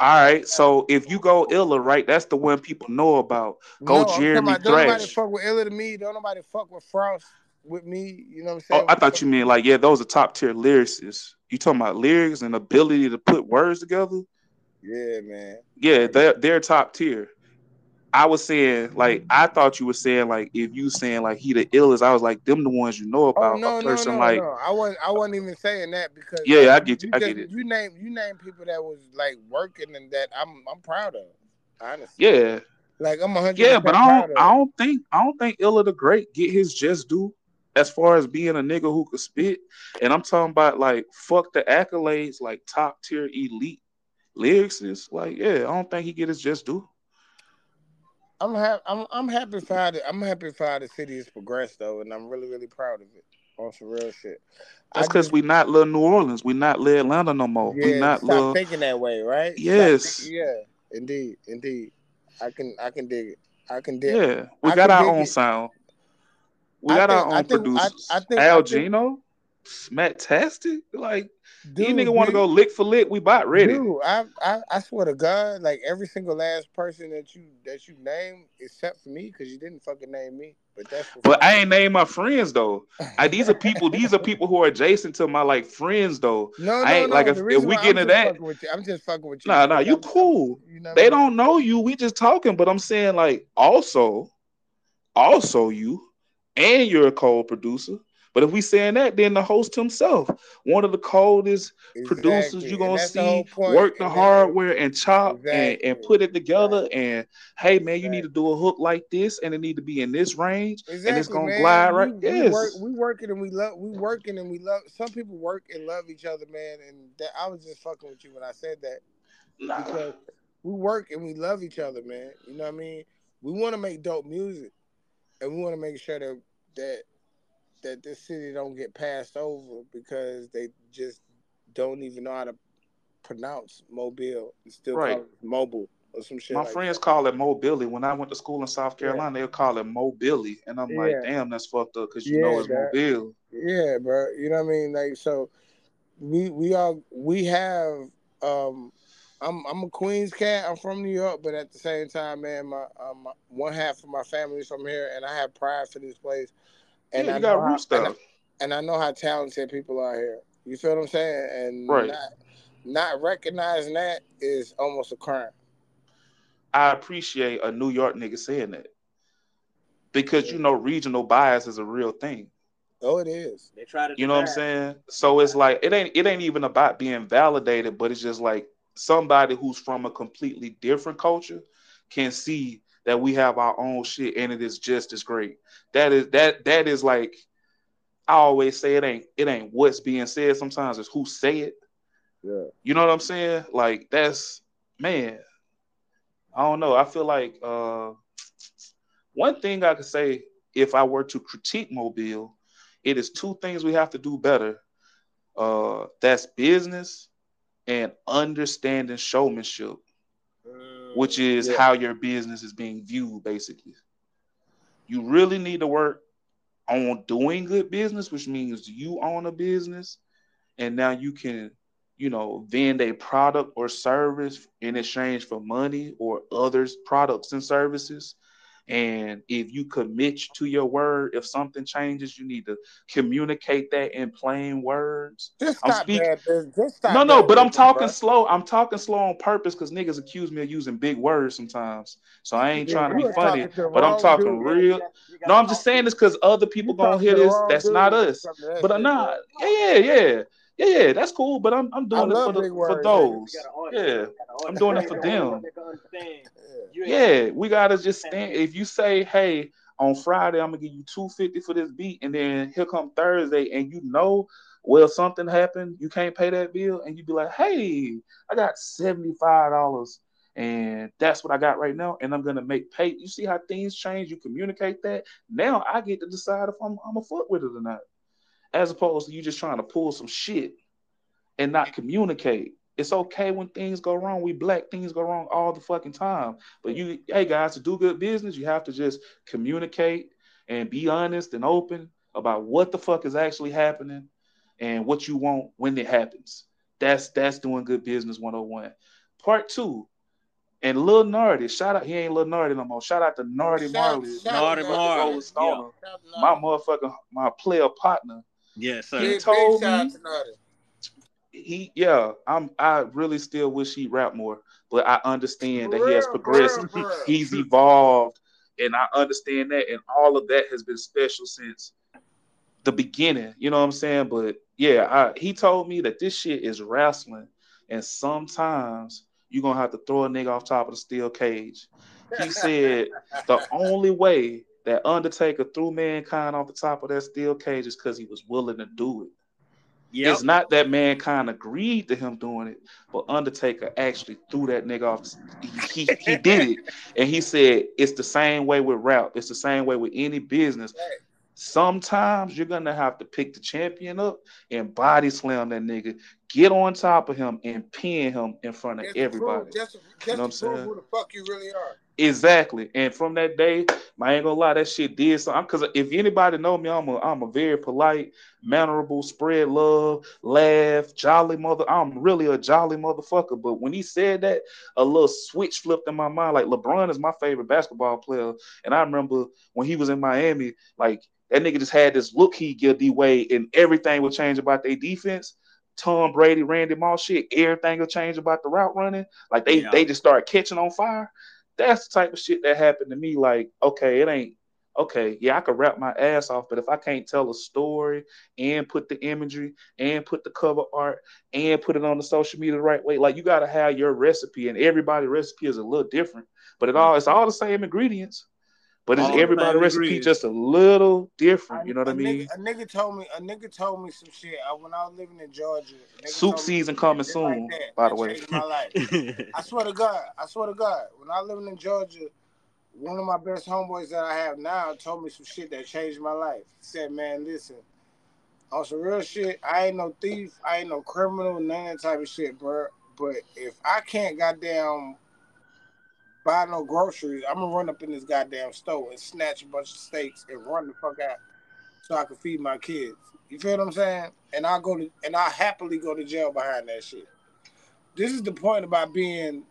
A: All right, so if you go Illa, right, that's the one people know about. Go
C: no,
A: Jeremy
C: about, don't nobody fuck with Illa to me. Don't nobody fuck with Frost with me. You know what I'm saying?
A: Oh,
C: saying?
A: I thought you mean like, yeah, those are top tier lyricists. You talking about lyrics and ability to put words together?
C: Yeah, man.
A: Yeah, they're they're top tier. I was saying like mm. I thought you were saying like if you saying like he the illest, I was like them the ones you know
C: Oh
A: about.
C: no,
A: a
C: no,
A: person
C: no,
A: like
C: no. I wasn't. I wasn't even saying that because
A: Yeah, I get you. I get it.
C: You name you name people that was like working and that I'm I'm proud of. Honestly,
A: yeah,
C: like I'm a hundred.
A: yeah, but I don't. I don't think I don't think Illa the Great get his just due as far as being a nigga who could spit. And I'm talking about like fuck the accolades, like top tier elite lyricists. Like, yeah, I don't think he get his just due.
C: I'm happy. I'm I'm happy for how the, I'm happy for how the city has progressed though, and I'm really really proud of it. On some real shit.
A: That's because we not little New Orleans. We not little Atlanta no more. we
C: yeah,
A: not
C: stop
A: little
C: thinking that way, right?
A: Yes.
C: yeah, indeed, indeed. I can I can dig it. I can dig. It.
A: Yeah, we
C: I
A: got our own
C: it.
A: sound. We
C: I
A: got
C: think-
A: our
C: I
A: own
C: think- I-
A: producers.
C: I think-
A: Al
C: I think-
A: Gino. Smacktastic? Like
C: Dude,
A: you nigga want to go lick for lick? We bought ready.
C: Dude, I, I I swear to God, like every single last person that you that you name, except for me, because you didn't fucking name me. But that's
A: But I ain't name my friends though. I, these are people. These are people who are adjacent to my like friends though.
C: no, no,
A: I ain't-
C: no.
A: like, if- if we get into that-
C: with you, I'm just fucking with you.
A: Nah, nah, you
C: I'm-
A: cool.
C: You know
A: They don't know you. We just talking. But I'm saying like also, also you, and you're a co-producer. But if we saying that, then the host himself, one of the coldest producers you
C: and
A: gonna
C: that's the
A: see work the
C: and
A: hardware and chop and, and put it together and hey man you need to do a hook like this and it need to be in this range
C: Exactly,
A: and it's gonna
C: man.
A: glide right
C: We, we
A: yes
C: work, we working and we love, we working and we love. Some people work and love each other, man. And that, I was just fucking with you when I said that
A: Nah.
C: because we work and we love each other, man. You know what I mean? We want to make dope music, and we want to make sure that that that this city don't get passed over because they just don't even know how to pronounce Mobile. It's still
A: Right.
C: call it mobile or some shit.
A: my
C: like
A: friends call it Mo Billy. When I went to school in South
C: Yeah.
A: Carolina, they'll call it Mo Billy. And I'm like, damn, that's fucked up because you know it's
C: that-
A: Mobile.
C: Yeah, bro. You know what I mean? Like so we we are we have um I'm I'm a Queens cat. I'm from New York, but at the same time, man, my um one half of my family is from here and I have pride for this place. And
A: yeah,
C: I
A: got
C: know how,
A: root
C: and,
A: stuff.
C: I, and I know how talented people are here. You feel what I'm saying? And
A: Right.
C: not not recognizing that is almost a crime.
A: I appreciate a New York nigga saying that. Because you know regional bias is a real thing.
C: Oh, it is.
B: They try to
A: You know what I'm saying? So it's like it ain't it ain't even about being validated, but it's just like somebody who's from a completely different culture can see that we have our own shit and it is just as great. That is that that is like I always say it ain't it ain't what's being said sometimes it's who say it.
C: Yeah.
A: You know what I'm saying? Like that's man. I don't know. I feel like uh one thing I could say if I were to critique Mobile, it is two things we have to do better. Uh that's business and understanding showmanship, which is
C: Yeah.
A: how your business is being viewed basically. You really need to work on doing good business, which means you own a business and now you can, you know, vend a product or service in exchange for money or others' products and services. And if you commit to your word, if something changes, you need to communicate that in plain words.
C: Just
A: I'm
C: stop
A: speak-
C: bad. Just stop
A: No, no, but I'm talking
C: bruh.
A: slow. I'm talking slow on purpose because niggas accuse me of using big words sometimes. So I ain't
C: Yeah,
A: trying to be funny,
C: to
A: but I'm talking
C: dude.
A: real. No, I'm just saying this because other people
C: You
A: gonna hear this. That's
C: dude
A: not us.
C: comes to that
A: But I'm not. Yeah, yeah, yeah, yeah, yeah. That's cool. But I'm I'm doing it for the for those. Yeah. I'm doing it for them.
C: Yeah.
A: Yeah, we gotta just stand. If you say, "Hey, on Friday I'm gonna give you two fifty for this beat," and then here come Thursday, and you know, well, something happened, you can't pay that bill, and you be like, "Hey, I got seventy five dollars, and that's what I got right now, and I'm gonna make pay." You see how things change? You communicate that. Now I get to decide if I'm I'm a fuck with it or not, as opposed to you just trying to pull some shit and not communicate. It's okay when things go wrong. We black things go wrong all the fucking time. But you, hey guys, to do good business, you have to just communicate and be honest and open about what the fuck is actually happening and what you want when it happens. That's that's doing good business 101. Part two. And Lil Nardy, shout out, he ain't Lil Nardy no more. Shout out to Nardy
C: Shout-
A: Marley,
C: shout
B: Nardy Marley, yeah.
A: Stoner,
C: Shout out to
A: my
C: Nardi.
A: motherfucking my player partner.
B: Yes, sir.
A: He told me-
C: out to Nardi.
A: he yeah i'm i really still wish he rap more but i understand that he has progressed
C: real, for real.
A: he's evolved and i understand that and all of that has been special since the beginning you know what i'm saying but yeah I, he told me that this shit is wrestling and sometimes you're gonna have to throw a nigga off top of the steel cage he said the only way that undertaker threw mankind off the top of that steel cage is because he was willing to do it
B: Yep.
A: it's not that mankind agreed to him doing it, but Undertaker actually threw that nigga off. He, he, he did it. And he said it's the same way with rap. It's the same way with any business.
C: Right.
A: Sometimes you're gonna have to pick the champion up and body slam that nigga, get on top of him and pin him in front of
C: Just to prove-
A: everybody.
C: Just, to- just
A: You know what I'm saying?
C: who the fuck you really are.
A: Exactly. And from that day, I ain't gonna lie, that shit did something. Cause if anybody know me, I'm a I'm a very polite, mannerable, spread love, laugh, jolly mother. I'm really a jolly motherfucker. But when he said that, a little switch flipped in my mind. Like LeBron is my favorite basketball player. And I remember when he was in Miami, like that nigga just had this look he give D Wade, and everything would change about their defense. Tom Brady, Randy Moss shit, everything will change about the route running. Like they
B: Yeah.
A: they just start catching on fire. That's the type of shit that happened to me. Like, okay, it ain't okay. Yeah, I could rap my ass off, but if I can't tell a story and put the imagery and put the cover art and put it on the social media the right way, like you gotta have your recipe, and everybody's recipe is a little different, but it mm-hmm. all it's all the same ingredients. But it's
B: All the
A: everybody's
B: same
A: recipe
B: ingredients.
A: just a little different. You know what I mean?
C: Nigga, a nigga told me. A nigga told me some shit. I, when I was living in Georgia.
A: Soup season
C: some
A: coming
C: shit just like
A: soon,
C: that,
A: by the way.
C: my life. I swear to God. I swear to God. When I was living in Georgia, one of my best homeboys that I have now told me some shit that changed my life. He said, "Man, listen, on some real shit. I ain't no thief. I ain't no criminal. None of that type of shit, bro. But if I can't goddamn buy no groceries, I'm gonna run up in this goddamn store and snatch a bunch of steaks and run the fuck out so I can feed my kids. You feel what I'm saying? And I go to and I happily go to jail behind that shit. This is the point about being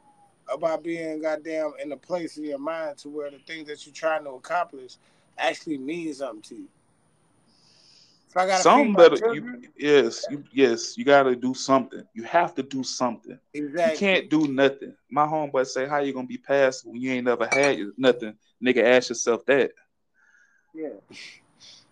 C: about being goddamn in a place in your mind to where the things that you're trying to accomplish actually mean something to you. If I gotta
A: Some
C: feed
A: better you yes, you yes, you gotta do something. You have to do something.
C: exactly.
A: You can't do nothing. My homeboy say, How you gonna be passive when you ain't never had nothing? Nigga, ask yourself that.
C: Yeah.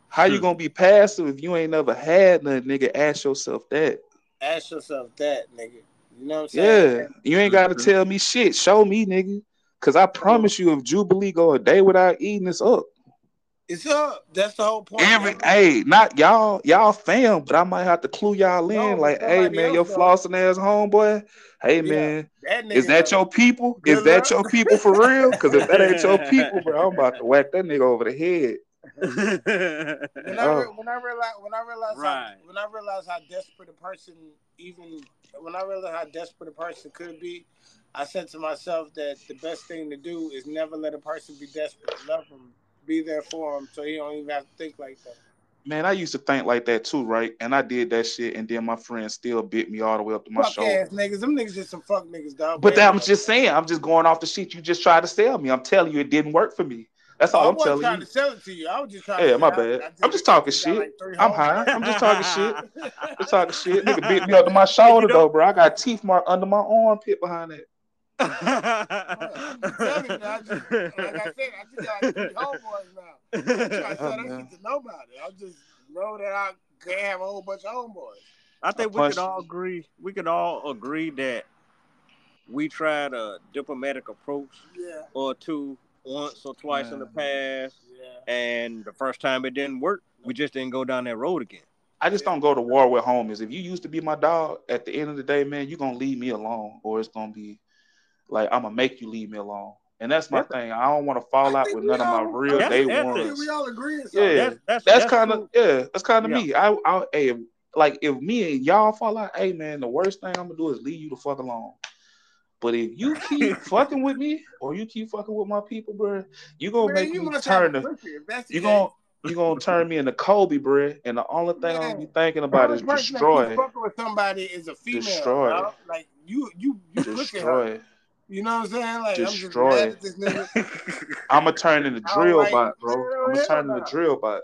A: How you gonna be passive if you ain't never had nothing, nigga? Ask yourself that.
C: Ask yourself that, nigga. You know what I'm saying?
A: Yeah, you ain't gotta tell me shit. Show me, nigga. Cause I promise you, if Jubilee go a day without eating, it's up.
C: It's up. That's the whole point.
A: Every hey, not y'all, y'all fam, but I might have to clue y'all in.
C: No,
A: like, hey man, your flossing ass homeboy. Hey
C: Yeah,
A: man,
C: that nigga
A: is that your people?
C: Good
A: Is that your people for real? Because if that ain't your people, bro, I'm about to whack that nigga over the head.
C: when I re-
A: Oh.
C: when I realize when I realize
B: Right.
C: how when I realize how desperate a person even when I realize how desperate a person could be, I said to myself that the best thing to do is never let a person be desperate. Love him, be there for him, so he don't even have to think like that.
A: Man, I used to think like that too, right? And I did that shit, and then my friend still bit me all the way up to my
C: Fuck
A: shoulder.
C: ass niggas, them niggas just some fuck niggas, dog.
A: But that, I'm just saying, I'm just going off the shit you just tried to sell me. I'm telling you, it didn't work for me. That's
C: Oh, I
A: all I'm
C: wasn't
A: telling
C: trying to sell it to you. I was just trying
A: Yeah, my bad.
C: I, I
A: I'm just talking shit.
C: like
A: I'm high. I'm just talking shit. Just talking shit. Nigga bit me up to my shoulder though, bro. I got teeth mark under my armpit behind that.
C: I'm telling you, I just, like I said, I just got three homeboys now. I'm trying to tell that shit to nobody. I just know that I can't have a whole bunch of homeboys.
B: I think
A: I
B: we can all agree. We could all agree that we tried a diplomatic approach
C: Yeah,
B: or two once or twice in the past,
C: yeah.
B: and the first time it didn't work, we just didn't go down that road again.
A: I just don't go to war with homies. If you used to be my dog, at the end of the day, man, you're gonna leave me alone, or it's gonna be like I'm gonna make you leave me alone. And that's my thing. I don't want to fall out with none of my real day
B: ethics.
C: I think
A: ones.
C: we all agree
A: Yeah.
B: That's that's,
A: That's
B: that's
A: kind of yeah. That's kind of
B: Yeah.
A: me. I, I, hey, like if me and y'all fall out, hey man, the worst thing I'm gonna do is leave you the fuck alone. But if you keep fucking with me, or you keep fucking with my people, bro, you gonna
C: Man,
A: make
C: you
A: me turn the
C: pussy if that's the
A: you gonna you gonna turn me into Kobe, bro. And the only thing I'm gonna be thinking about is
C: only person that
A: destroy,
C: fucking with somebody is a female,
A: Destroy.
C: dog. Like you, you, you pussy her.
A: Destroy.
C: You know what I'm saying? Like I'm just
A: Destroy.
C: mad at this nigga.
A: I'm gonna turn into
C: I don't
A: drill
C: like-
A: bot, bro. I'm gonna turn into
C: nah.
A: drill bot.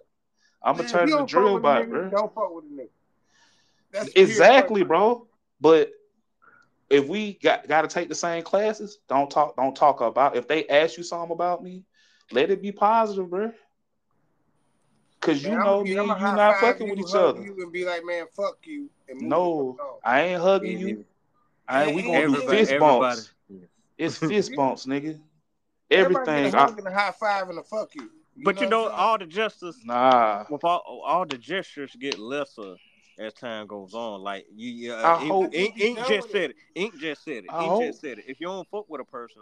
A: I'm gonna
C: Man,
A: turn
C: if you
A: into drill bot,
C: nigga,
A: bro.
C: Don't fuck with a nigga. That's
A: Exactly,
C: fuck.
A: bro. But if we got got to take the same classes, don't talk. Don't talk about. If they ask you something about me, let it be positive, bro. Cause you
C: Man,
A: know
C: I'ma
A: me
C: I'ma
A: you
C: high
A: not fucking
C: you,
A: with each other.
C: You and be like, man, fuck you. And
A: No,
C: the fuck on.
A: I ain't hugging
B: Me
A: you. I ain't, we gonna do
B: Everybody,
A: fist
B: everybody.
A: bumps. It's fist bumps, nigga.
C: Everybody
A: Everything.
C: get a
A: I,
C: hug and a high five and a fuck you.
B: But you know,
C: what I'm saying?
B: all the justice
A: nah.
B: with all, all the gestures get lesser as time goes on. Like you, you
A: I
B: uh, Ink,
A: hope-
B: Ink,
C: You
B: Ink just
C: it.
B: said it. Ink just said it.
A: I
B: Ink
A: hope.
B: just said it. If you don't fuck with a person,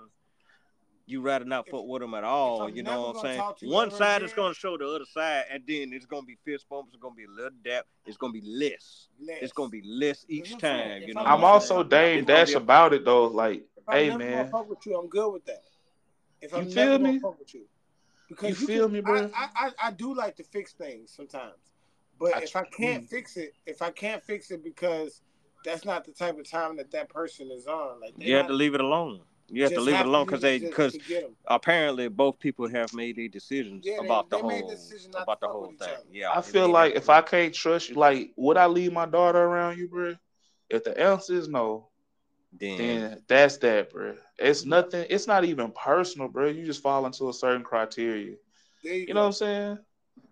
B: you rather not
C: If-
B: fuck with them at all. You know what I'm saying?
C: talk to you
B: One
C: ever
B: side is gonna show the other side, and then it's gonna be fist bumps. It's gonna be a little dap. It's gonna be less.
C: Less.
B: It's gonna be less each
C: what I'm saying.
B: time. You know.
C: I'm
A: I'm also
C: never-
A: Dame Dash about it though. Like,
C: If I'm
A: hey
C: never
A: man,
C: gonna fuck with you, I'm good with that. if
A: You
C: I'm
A: feel
C: never
A: me?
C: gonna fuck with you. Because
A: You feel
C: can-
A: me, bro?
C: I, I, I, I do like to fix things sometimes, but
A: I
C: if I can't
A: mm.
C: fix it, if I can't fix it because that's not the type of time that that person is on, like they
B: You have to leave it alone. You have to leave it alone because they because
C: to get 'em.
B: apparently both people have made their decisions
C: Yeah, they-
B: about
C: they
B: the
C: made
B: whole
C: the decision not to
B: about the whole thing. Yeah,
A: I feel like if I can't trust you, like would I leave my daughter around you, bro? If the answer is no,
B: then
A: then that's that, bro. It's nothing. It's not even personal, bro. You just fall into a certain criteria.
C: There you,
A: You
C: go.
A: know what I'm saying?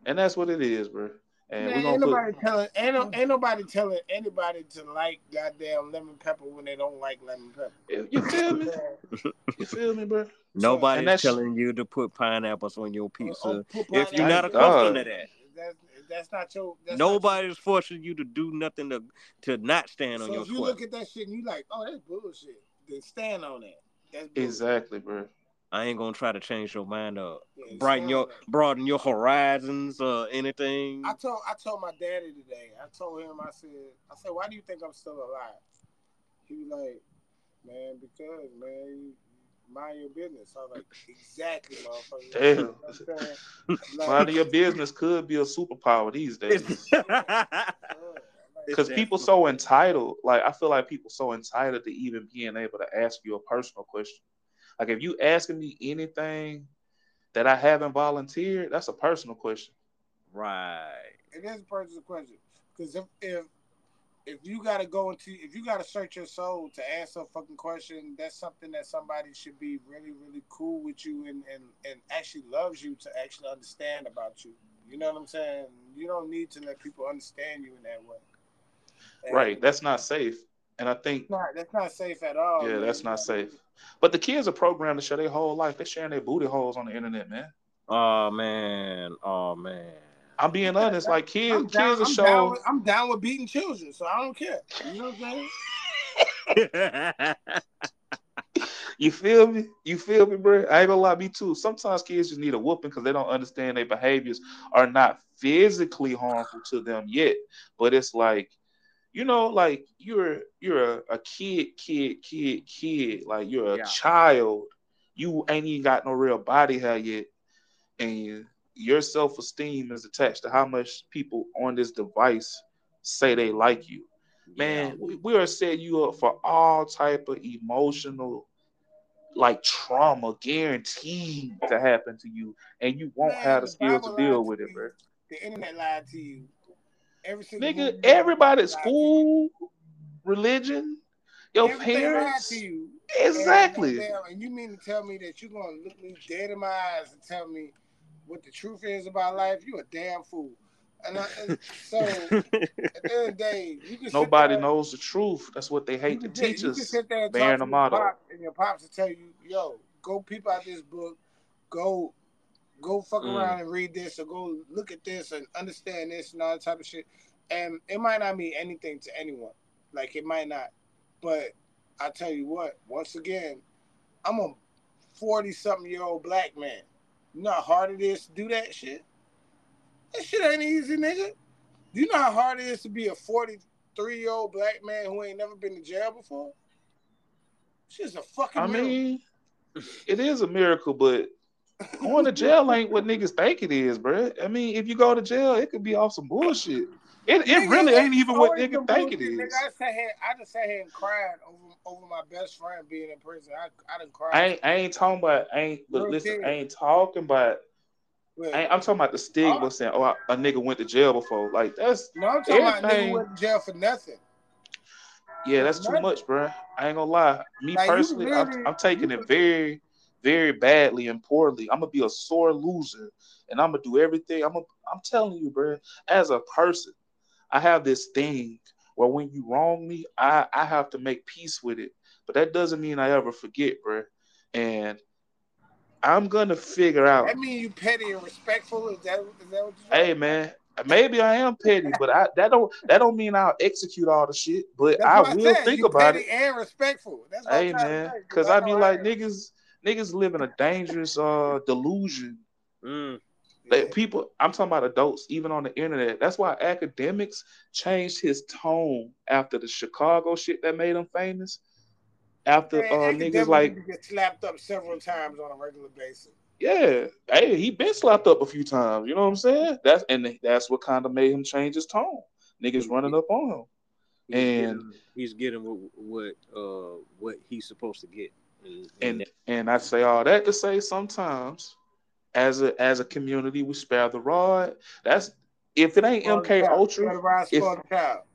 A: And that's what it is, bro. And
C: Man,
A: we're
C: ain't nobody
A: put.
C: telling ain't, ain't nobody telling anybody to like goddamn lemon pepper when they don't like lemon pepper.
A: You feel me? You feel me, bro?
B: nobody's telling you to put pineapples on your
C: Oh,
B: pizza
C: oh, put
B: if you're not
A: Thank
B: accustomed
A: God.
B: to that.
C: That's, that's not your. That's not
B: Nobody's forcing you to do nothing to to not stand
C: your,
B: on
C: so
B: your
C: if you
B: square.
C: look at that shit and you like, oh, that's bullshit. Then stand on that. That's bullshit.
A: Exactly, bro.
B: I ain't gonna try to change your mind up,
C: Yeah,
B: brighten your
C: that.
B: broaden your horizons or anything.
C: I told I told my daddy today. I told him I said I said why do you think I'm still alive? He was like, man, because man, you mind your business. I was like, exactly, motherfucker.
A: Damn.
C: You know what Like,
A: Minding your business could be a superpower these days. Because people so entitled, like I feel like people so entitled to even being able to ask you a personal question. Like if you asking me anything that I haven't volunteered, that's a personal question.
B: right.
C: it is a personal question because if if if you gotta go into if you gotta search your soul to answer a fucking question, that's something that somebody should be really really cool with you and and and actually loves you to actually understand about you. You know what I'm saying? You don't need to let people understand you in that way. And
A: Right. That's not safe. And I think
C: That's not, that's not safe at all.
A: yeah,
C: man.
A: that's not safe. But the kids are programmed to share their whole life. They're sharing their booty holes on the internet, man.
B: Oh man. Oh man.
A: I'm being
C: Yeah,
A: honest. Like kids,
C: I'm down,
A: kids are
C: I'm,
A: show.
C: down with, I'm down with beating children, so I don't care. You know what I'm saying?
A: You feel me? You feel me, bro? I ain't gonna lie, me too. Sometimes kids just need a whooping because they don't understand their behaviors are not physically harmful to them yet. But it's like, you know, like you're you're a, a kid, kid, kid, kid. Like you're a
B: Yeah.
A: child. You ain't even got no real body hair yet, and your self esteem is attached to how much people on this device say they like you man we, we are setting you up for all type of emotional like trauma guaranteed to happen to you and you won't
C: Man,
A: have the
C: the
A: skills to deal
C: lied
A: with
C: to
A: it bro
C: The internet lied to you. Every single
A: nigga everybody at
C: lied to you.
A: school religion your
C: Everything lied
A: parents
C: to you.
A: exactly
C: And, and you mean to tell me that you're gonna look me dead in my eyes and tell me what the truth is about life? You a damn fool. And, I, and so at the end of the day, you can
A: nobody
C: there-
A: knows the truth that's what they hate to
C: can sit-
A: teach
C: you can
A: us
C: sit there and
A: bearing
C: talk
A: a
C: to your
A: motto
C: pop, and your pops will tell you, "Yo, go peep out this book, go, go fuck
B: Mm.
C: around and read this, or go look at this and understand this and all that type of shit." And it might not mean anything to anyone, like it might not, but I tell you what, once again, I'm a forty-something year old black man. You know how hard it is to do that shit. That shit ain't easy, nigga. Do you know how hard it is to be a forty-three year old black man who ain't never been to jail before? Shit's a fucking.
A: i
C: miracle.
A: mean it is a miracle but going to jail ain't what niggas think it is, bro. I mean, if you go to jail, it could be off some bullshit. It, it
C: Nigga,
A: really ain't even what
C: nigga
A: think it is.
C: Nigga, I sat here, I just sat here and cried over over my best friend being in prison. I I didn't cry.
A: I ain't, I ain't talking about. I ain't. But listen,
C: kid.
A: I ain't talking about.
C: But-
A: I I'm talking about the stigma
C: Oh.
A: saying, "Oh, a nigga went to jail before." Like that's
C: no, I'm talking about a nigga
A: everything-
C: went to jail for nothing.
A: yeah, that's too much, bro. I ain't gonna lie. Me
C: Like,
A: personally, I'm, I'm taking it very, very badly and poorly. I'm gonna be a sore loser, and I'm gonna do everything. I'm. A, I'm telling you, bro. As a person, I have this thing where when you wrong me, I I have to make peace with it. But that doesn't mean I ever forget, bro. And I'm gonna figure out.
C: That mean you petty and respectful? Is that is that what you?
A: Hey man, maybe I am petty, but I that don't that don't mean I'll execute all the shit. But
C: That's
A: I will
C: said.
A: think
C: you
A: about
C: petty
A: it.
C: and respectful. That's what
A: Hey
C: I'm
A: man, because I be like niggas niggas live in a dangerous uh delusion.
B: Mm.
A: Like people, I'm talking about adults, even on the internet. That's why Akademiks changed his tone after the Chicago shit that made him famous. after
C: Man,
A: uh niggas like
C: need to get slapped up several times on a regular basis.
A: yeah, hey, he been slapped up a few times. You know what I'm saying? That's and that's what kind of made him change his tone. Niggas running up on him.
B: He's
A: And-
B: getting, he's getting what what uh what he's supposed to get. And,
A: And and I say all that to say sometimes as a as a community we spare the rod. That's if it ain't MK. Ultra,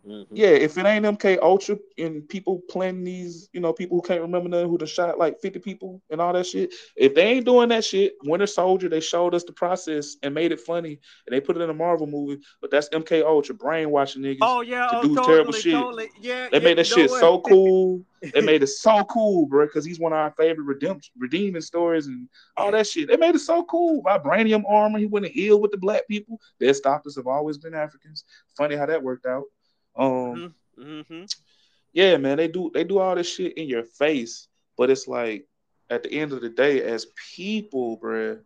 C: ride,
A: if-
C: spoil the child.
B: Mhm.
A: Yeah, if it ain't MK Ultra and people planning these, you know, people who can't remember nothing, who done shot like 50 people and all that shit. If they ain't doing that shit, Winter Soldier, they showed us the process and made it funny and they put it in a Marvel movie, but that's MK Ultra brainwashing niggas.
B: Oh yeah,
A: to
B: oh,
A: do
B: totally,
A: terrible shit.
B: totally. Yeah,
A: they
B: yeah,
A: made that shit
B: what?
A: so cool. They made it so cool, bro, because he's one of our favorite redemption redeeming stories and all that shit. They made it so cool. Vibranium armor, he went and healed with the black people. Best doctors have always been Africans. Funny how that worked out. Um
B: hmm
A: yeah, man, they do they do all this shit in your face, but it's like at the end of the day, as people, bruh,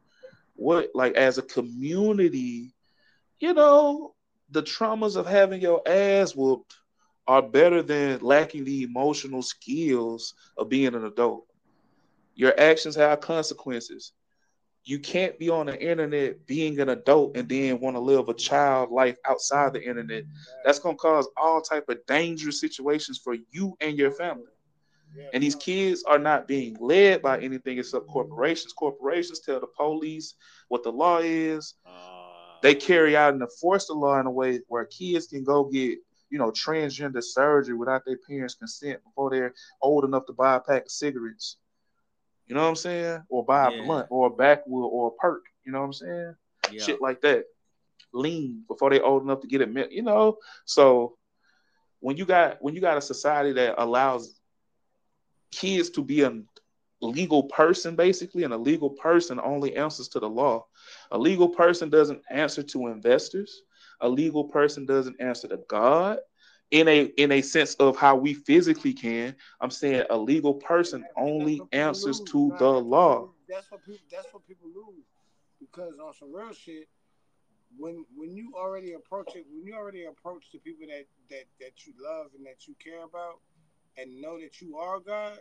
A: what like as a community, you know, the traumas of having your ass whooped are better than lacking the emotional skills of being an adult. Your actions have consequences. You can't be on the internet being an adult and then want to live a child life outside the internet that's gonna cause all type of dangerous situations for you and your family. And these kids are not being led by anything except corporations. Corporations tell the police what the law is. Uh, they carry out and enforce the law in a way where kids can go get, you know, transgender surgery without their parents' consent before they're old enough to buy a pack of cigarettes. You know what I'm saying? Or buy a
B: Yeah.
A: blunt or a backwood or a perk. You know what I'm saying?
B: yeah.
A: shit like that. Lean before they old enough to get it, you know. So when you got when you got a society that allows kids to be a legal person, basically, and a legal person only answers to the law. A legal person doesn't answer to investors. A legal person doesn't answer to God. In a in a sense of how we physically can, I'm saying a legal person only answers
C: lose.
A: to
C: Nah,
A: the law.
C: That's what people. That's what people lose because on some real shit, when when you already approach it, when you already approach the people that that that you love and that you care about, and know that you are God,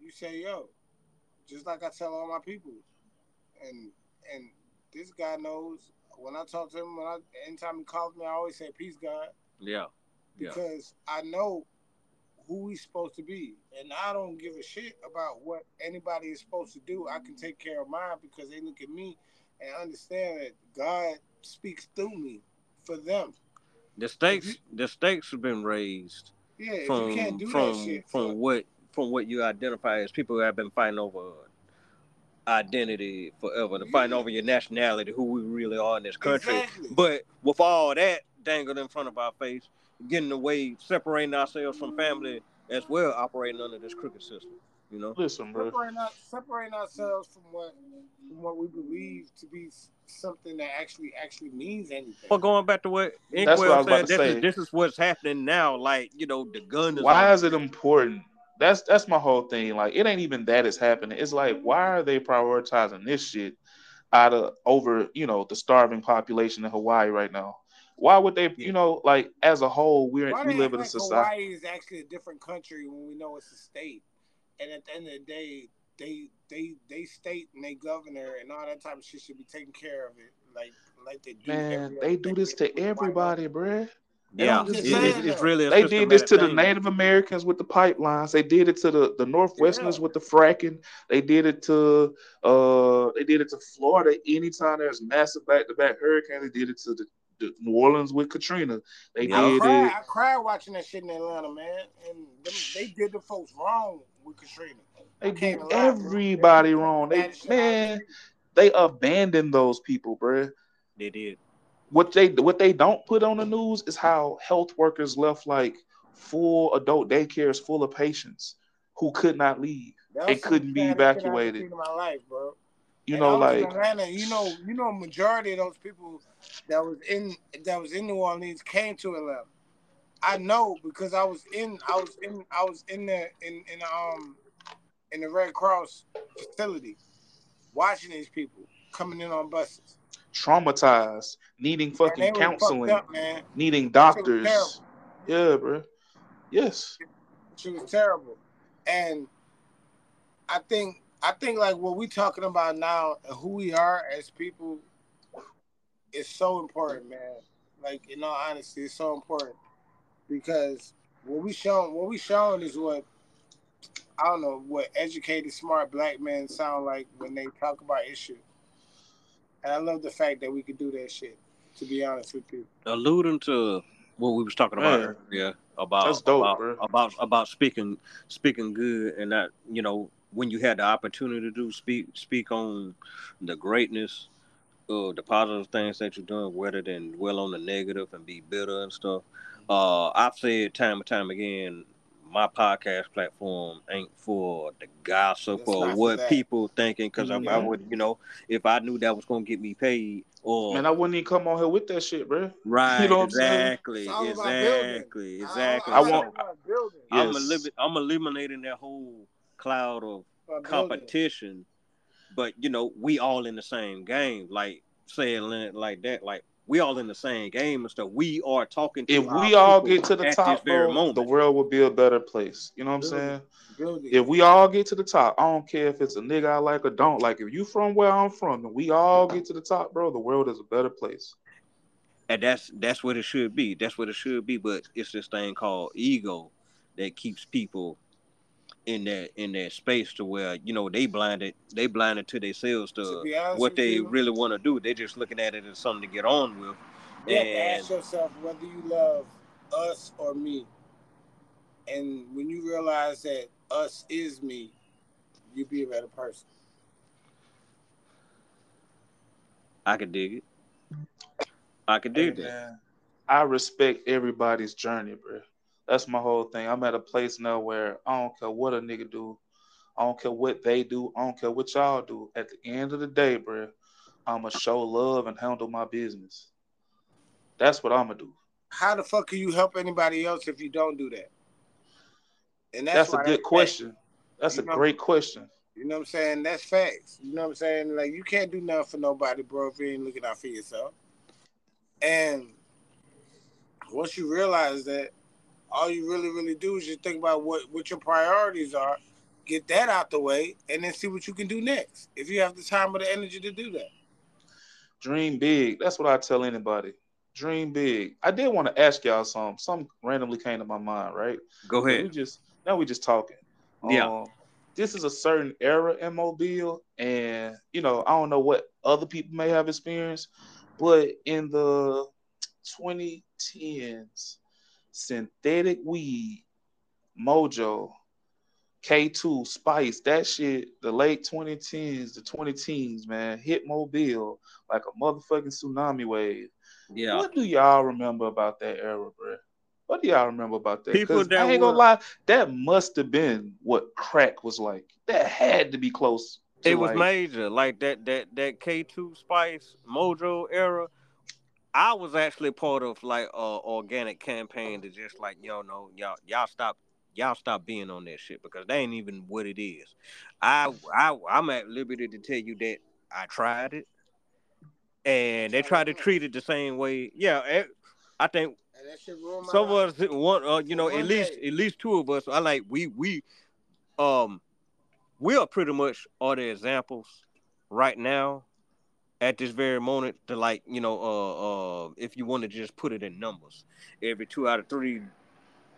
C: you say, "Yo," just like I tell all my people, and and this guy knows when I talk to him. When I anytime he calls me, I always say, "Peace, God."
B: yeah. Yeah.
C: because I know who he's supposed to be, and I don't give a shit about what anybody is supposed to do. I can take care of mine because they look at me and understand that God speaks through me for them.
B: The stakes the stakes have been raised
C: Yeah, if
B: from
C: you can't do
B: from
C: that shit,
B: from
C: for-
B: what from what you identify as people who have been fighting over identity forever, fighting
C: Yeah.
B: over your nationality, who we really are in this country.
C: Exactly.
B: But with all that dangled in front of our face, getting away, separating ourselves from family as well, operating under this crooked system. You know.
A: Listen, bro.
C: separating, our, separating ourselves from what from what we believe to be something that actually actually means anything.
B: But going back to what
A: That's what
B: Inkwell
A: I was about
B: said,
A: to
B: this
A: say.
B: is this is what's happening now. Like you know, the gun is.
A: why
B: on-
A: is it important? That's that's my whole thing. Like it ain't even that is happening. It's like why are they prioritizing this shit out of over you know the starving population in Hawaii right now? Why would they? You know, like as a whole, we're
C: Why
A: we live
C: act
A: in a society.
C: Hawaii is actually a different country when we know it's a state, and at the end of the day, they they they state and they governor and all that type of shit should be taking care of it, like like they do.
A: Man, they do this to everybody, bruh.
B: Yeah,
A: don't
B: it- it's, it's really a
A: They did this to the. Native Americans with the pipelines. They did it to the, the Northwesterners
C: Yeah.
A: with the fracking. They did it to uh they did it to Florida anytime there's massive back to back hurricanes. They did it to the, the New Orleans with Katrina. They
B: Yeah.
C: I
A: did
C: cried,
A: it.
C: I cried watching that shit in Atlanta, man, and them, they did the folks wrong with Katrina.
A: They
C: I
A: did
C: can't lie, bro.
A: everybody
C: They
A: wrong. They
C: bad shit out of
A: man, they abandoned those people, bruh.
B: They did.
A: What they what they don't put on the news is how health workers left like full adult daycares full of patients who could not leave.
C: That
A: They couldn't be
C: saddest shit I ever
A: evacuated.
C: in my life, bro.
A: You
C: And
A: know,
C: I was in
A: like
C: Atlanta, you know, you know, majority of those people that was in that was in New Orleans came to Atlanta. I know because I was in, I was in, I was in the in in the, um in the Red Cross facility, watching these people coming in on buses.
A: traumatized, needing fucking counseling,
C: up, man.
A: needing
C: That shit was
A: doctors. Yeah, bro. Yes.
C: She was terrible. And I think I think like what we're talking about now and who we are as people is so important, man. Like in all honesty, it's so important because what we shown what we showing is what I don't know what educated, smart black men sound like when they talk about issues. And I love the fact that we could do that shit. To be honest with you,
B: alluding to what we was talking about
A: Man.
B: earlier about
A: That's dope,
B: about,
A: bro.
B: about about speaking speaking good and that you know when you had the opportunity to do speak speak on the greatness uh the positive things that you're doing rather than dwell on the negative and be bitter and stuff uh i've said time and time again my podcast platform ain't for the gossip
C: It's
B: or what
C: that.
B: people thinking because I, I
A: Mhm.
B: would you know if i knew that was gonna get me paid or
A: Man, I wouldn't even come on here with that shit, bro.
B: Right,
A: You know what I'm saying?
B: exactly,
C: It's all
B: exactly,
C: I-
B: exactly.
C: I,
A: I want-
C: about.
B: I'm,
A: Yes.
B: elimin- I'm eliminating that whole cloud of competition, but you know, we all in the same game. Like saying it like that, like we all in the same game and stuff. We are talking. To
A: If we all get to the top,
B: this very
A: bro,
B: moment.
A: the world would be a better place. You know what I'm saying?
C: Building.
A: If we all get to the top, I don't care if it's a nigga I like or don't like. If you from where I'm from and we all get to the top, bro, the world is a better place.
B: and that's that's what it should be. That's what it should be. But it's this thing called ego that keeps people in that in that space to where you know they blinded they blinded to themselves to,
C: To honest
B: what they
C: you-
B: really want to do. They're just looking at it as something to get on with.
C: You have to ask yourself whether you love us or me. And when you realize that us is me, you be a better person.
B: I could dig it. I could dig
A: Hey,
B: that.
A: man, I respect everybody's journey, bro. That's my whole thing. I'm at a place now where I don't care what a nigga do. I don't care what they do. I don't care what y'all do. At the end of the day, bro, I'ma show love and handle my business. That's what I'ma do.
C: How the fuck can you help anybody else if you don't do that? And
A: That's,
C: why
A: a good question. That's a
C: know-
A: great question.
C: You know what I'm saying? That's facts. You know what I'm saying? Like you can't do nothing for nobody, bro, if you ain't looking out for yourself. And once you realize that, all you really, really do is just think about what, what your priorities are, get that out the way, and then see what you can do next. If you have the time or the energy to do that.
A: Dream big. That's what I tell anybody. Dream big. I did want to ask y'all something. Something randomly came to my mind, right?
B: Go ahead.
A: We
B: ahead.
A: just now we just talking.
B: Yeah.
A: Um, this is a certain era in Mobile, and you know I don't know what other people may have experienced, but in the 2010s, synthetic weed, Mojo, K2, Spice, that shit, the late 2010s, the 2010s, man, hit Mobile like a motherfucking tsunami wave.
B: Yeah.
A: What do y'all remember about that era, bro? What do y'all remember about that?
B: People
A: 'Cause
B: that
A: I ain't gonna lie, that must have been what crack was like. That had to be close. To
B: It was
A: like,
B: major, like that that that K two Spice Mojo era. I was actually part of like a organic campaign to just like y'all know y'all y'all stop y'all stop being on that shit because they ain't even what it is. I I I'm at liberty to tell you that I tried it, and they tried to treat it the same way. Yeah, it, I think
C: And that shit ruined my
B: some of us one uh, you know at least at least two of us i like we we um we are pretty much all the examples right now at this very moment to like you know uh uh if you want to just put it in numbers every two out of three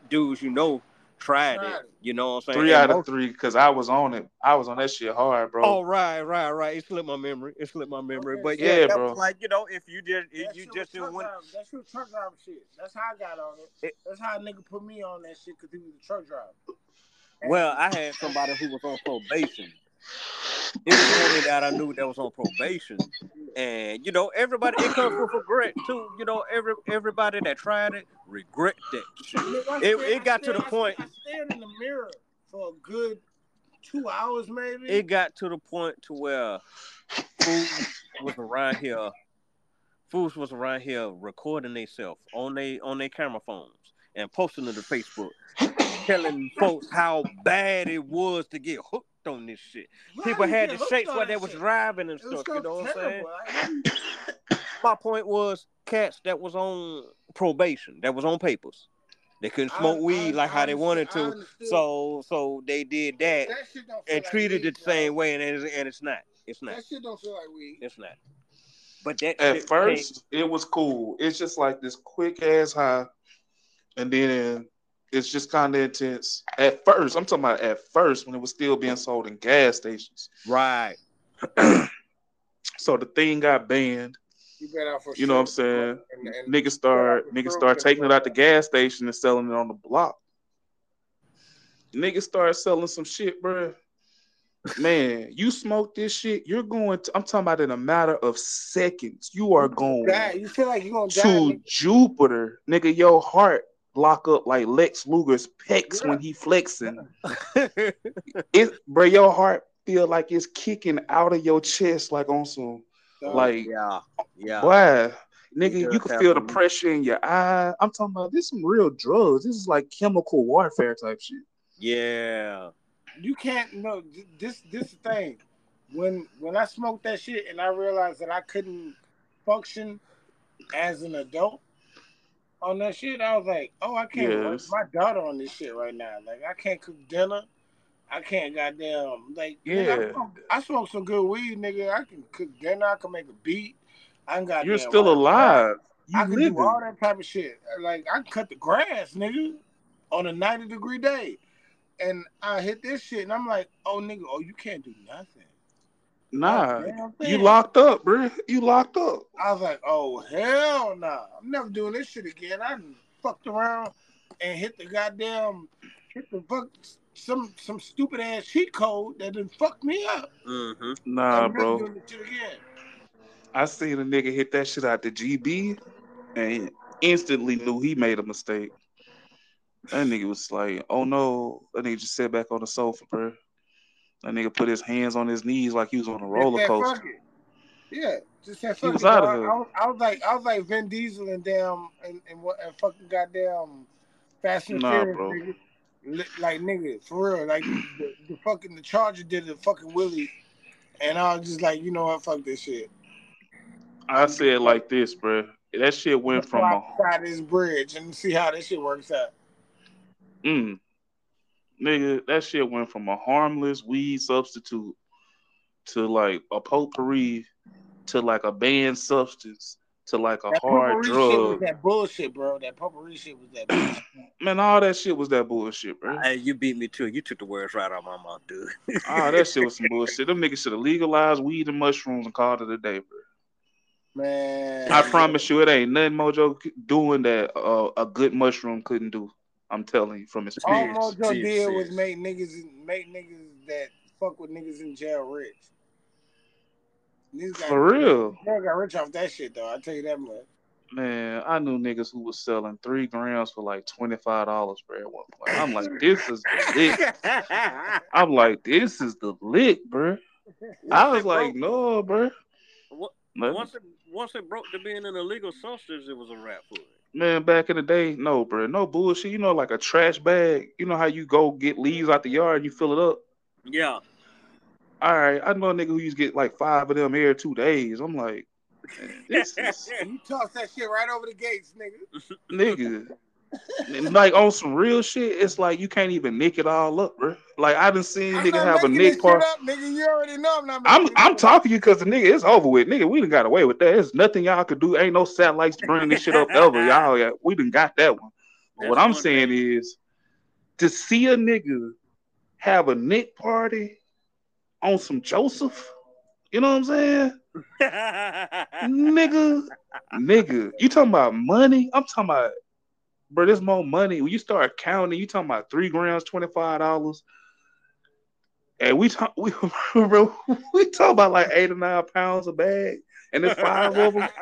B: dudes you know tried,
C: Tried
B: it
C: it.
B: you know what i'm saying
A: three
B: And
A: out of three because I was on it. I was on that shit hard, bro.
B: Oh right, right, right. It slipped my memory. It slipped my memory.
C: Okay,
B: But yeah,
A: Yeah,
B: that
A: bro.
B: like you know, if you just if you just
C: truck
B: didn't win,
C: driver- That shit truck driver shit. That's how I got on it.
B: It-
C: That's how a nigga put me on that shit because he was a truck driver. And-
B: Well, I had somebody who was on probation. It was homie that I knew that was on probation, and you know everybody. It comes with regret too. You know every everybody that tried it regret that shit. It- it got to the point-
C: I stared in the mirror for a good two hours, maybe.
B: It got to the point to where fools was around here. Fools was around here recording themselves on they on their camera phones and posting it to Facebook, telling folks how bad it was to get hooked on this shit.
C: Why
B: People had
C: get
B: the
C: hooked
B: shakes while they was
C: shit?
B: driving and
C: It
B: stuff. You know what I'm saying?
C: terrible. Like, how you-
B: My point was cats that was on probation, that was on papers, They couldn't smoke
C: I-
B: weed like how they wanted to. So so they did that
C: That shit don't feel
B: and
C: like
B: treated
C: weed,
B: it the same way, and it's, and it's not. It's not.
C: That shit don't feel like weed.
B: It's not. But that
A: At
B: shit
A: first, it was cool. It's just like this quick ass high, and then it's just kind of intense. At first, I'm talking about at first when it was still being sold in gas stations.
B: right.
A: So the thing got banned.
C: You better off for
A: You know what I'm saying?
C: And, and
A: Niggas start niggas start taking it out the gas station and selling it on the block. Niggas start selling some shit, bruh. Man, you smoke this shit, you're going to, I'm talking about in a matter of seconds. You are going.
C: You feel like you're gonna die. nigga.
A: Jupiter. Nigga, your heart lock up like Lex Luger's pecs when he flexing. It bro, your heart feel like it's kicking out of your chest like on some
C: Dog.
A: like
B: yeah. Yeah.
A: Boy, nigga,
B: It
A: you can feel the pressure in your eye. I'm talking about this some real drugs. This is like chemical warfare type shit.
B: Yeah.
C: you can't no this this thing when when i smoked that shit and i realized that i couldn't function as an adult on that shit i was like oh i can't
A: Yes.
C: my daughter on this shit right now like i can't cook dinner i can't goddamn like nigga, I,
A: Yeah.
C: smoke, I smoke some good weed nigga i can cook dinner i can make a beat i can goddamn
A: You're still
C: work.
A: alive.
C: I can
A: living.
C: do all that type of shit. Like I cut the grass, nigga, on a 90 degree day. And I hit this shit and I'm like, oh nigga, oh you can't do nothing.
A: Nah, you locked up, bro. You locked up.
C: I was like, oh hell nah. I'm never doing this shit again. I fucked around and hit the goddamn hit the fuck some some stupid ass cheat code that didn't fuck me up.
B: Mm-hmm.
A: Nah,
C: I'm
A: bro.
C: doing this shit again.
A: I seen a nigga hit that shit out the GB and instantly knew he made a mistake. That nigga was like, oh no. That nigga just sat back on the sofa, bro. That nigga put his hands on his knees like he was on a roller coaster.
C: Yeah, just said
A: He was
C: it,
A: outta
C: dog. I was, I was like, I was like Vin Diesel and damn and, and what and fucking goddamn Fast and
A: Nah,
C: Furious,
A: bro.
C: nigga. Like nigga, for real, like the, the fucking the Charger did the fucking Willie, and I was just like, you know what, fuck this shit.
A: I said like this, bro. That shit went from a
C: this bridge and see how this shit works out.
A: Mm. Nigga, that shit went from a harmless weed substitute to like a potpourri to like a banned substance to like a
C: That
A: hard
C: potpourri shit was
A: drug.
C: that bullshit, bro. That potpourri shit was that bullshit.
A: Man, all that shit was that bullshit, bro.
B: Hey, you beat me too. You took the words right out of my mouth, dude.
A: Ah, that shit was some bullshit. Them niggas should have legalized weed and mushrooms and called it a day, bro.
C: Man.
A: I promise you, it ain't nothing Mojo doing that uh, a good mushroom couldn't do. I'm telling you from
C: All
A: experience.
C: Mojo
B: Serious,
C: did was
B: serious.
C: make niggas make niggas that fuck with niggas in jail rich. Niggas got,
A: For real.
C: Jail got rich off that shit though. I tell you that much.
A: Man, I knew niggas who was selling three grams for like twenty five dollars, bro. At one point, I'm like, this is the lick. I'm like, this is the lick, bro. I was like, no, bro.
B: What- once it once it broke to being an illegal substance, it was a rap for it.
A: Man, back in the day, no, bro, no bullshit. You know, like a trash bag. You know how you go get leaves out the yard and you fill it up.
B: Yeah.
A: All right, I know a nigga who used to get like five of them every two days. I'm like, man, this is
C: You toss that shit right over the gates, nigga.
A: nigga. And, like on some real shit, it's like you can't even nick it all up, bro. Like I done seen
C: I'm
A: nigga
C: not
A: have a nick
C: this
A: part.
C: up, nigga. You already know I'm not.
A: I'm I'm
C: this shit up.
A: talking to you because the nigga it's over with. Nigga, we done got away with that. There's nothing y'all could do. Ain't no satellites to bring this shit up ever. Y'all yeah, we done got that one. But what I'm saying
B: thing.
A: is to see a nigga have a Nick party on some Joseph, you know what I'm saying? nigga, nigga, you talking about money? I'm talking about, bro. There's more money when you start counting. You talking about three grams, twenty five dollars, and we talk, we bro, we talk about like eight or nine pounds a bag, and there's five of them.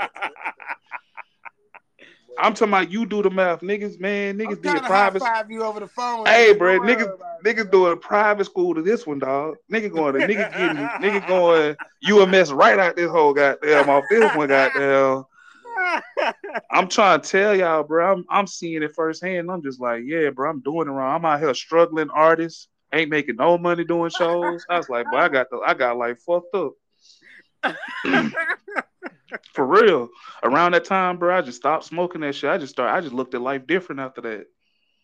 A: I'm talking about you do the math, niggas, man. Niggas did private.
C: five you over the phone.
A: Hey, bro, niggas, niggas doing private school to this one, dog. Nigga going to nigga getting nigga going UMS right out this whole goddamn off this one, goddamn. I'm trying to tell y'all, bro. I'm I'm seeing it firsthand. I'm just like, yeah, bro. I'm doing it wrong. I'm out here struggling artist, ain't making no money doing shows. I was like, bro, I got the I got like fucked up for real. Around that time, bro, I just stopped smoking that shit. I just started. I just looked at life different after that.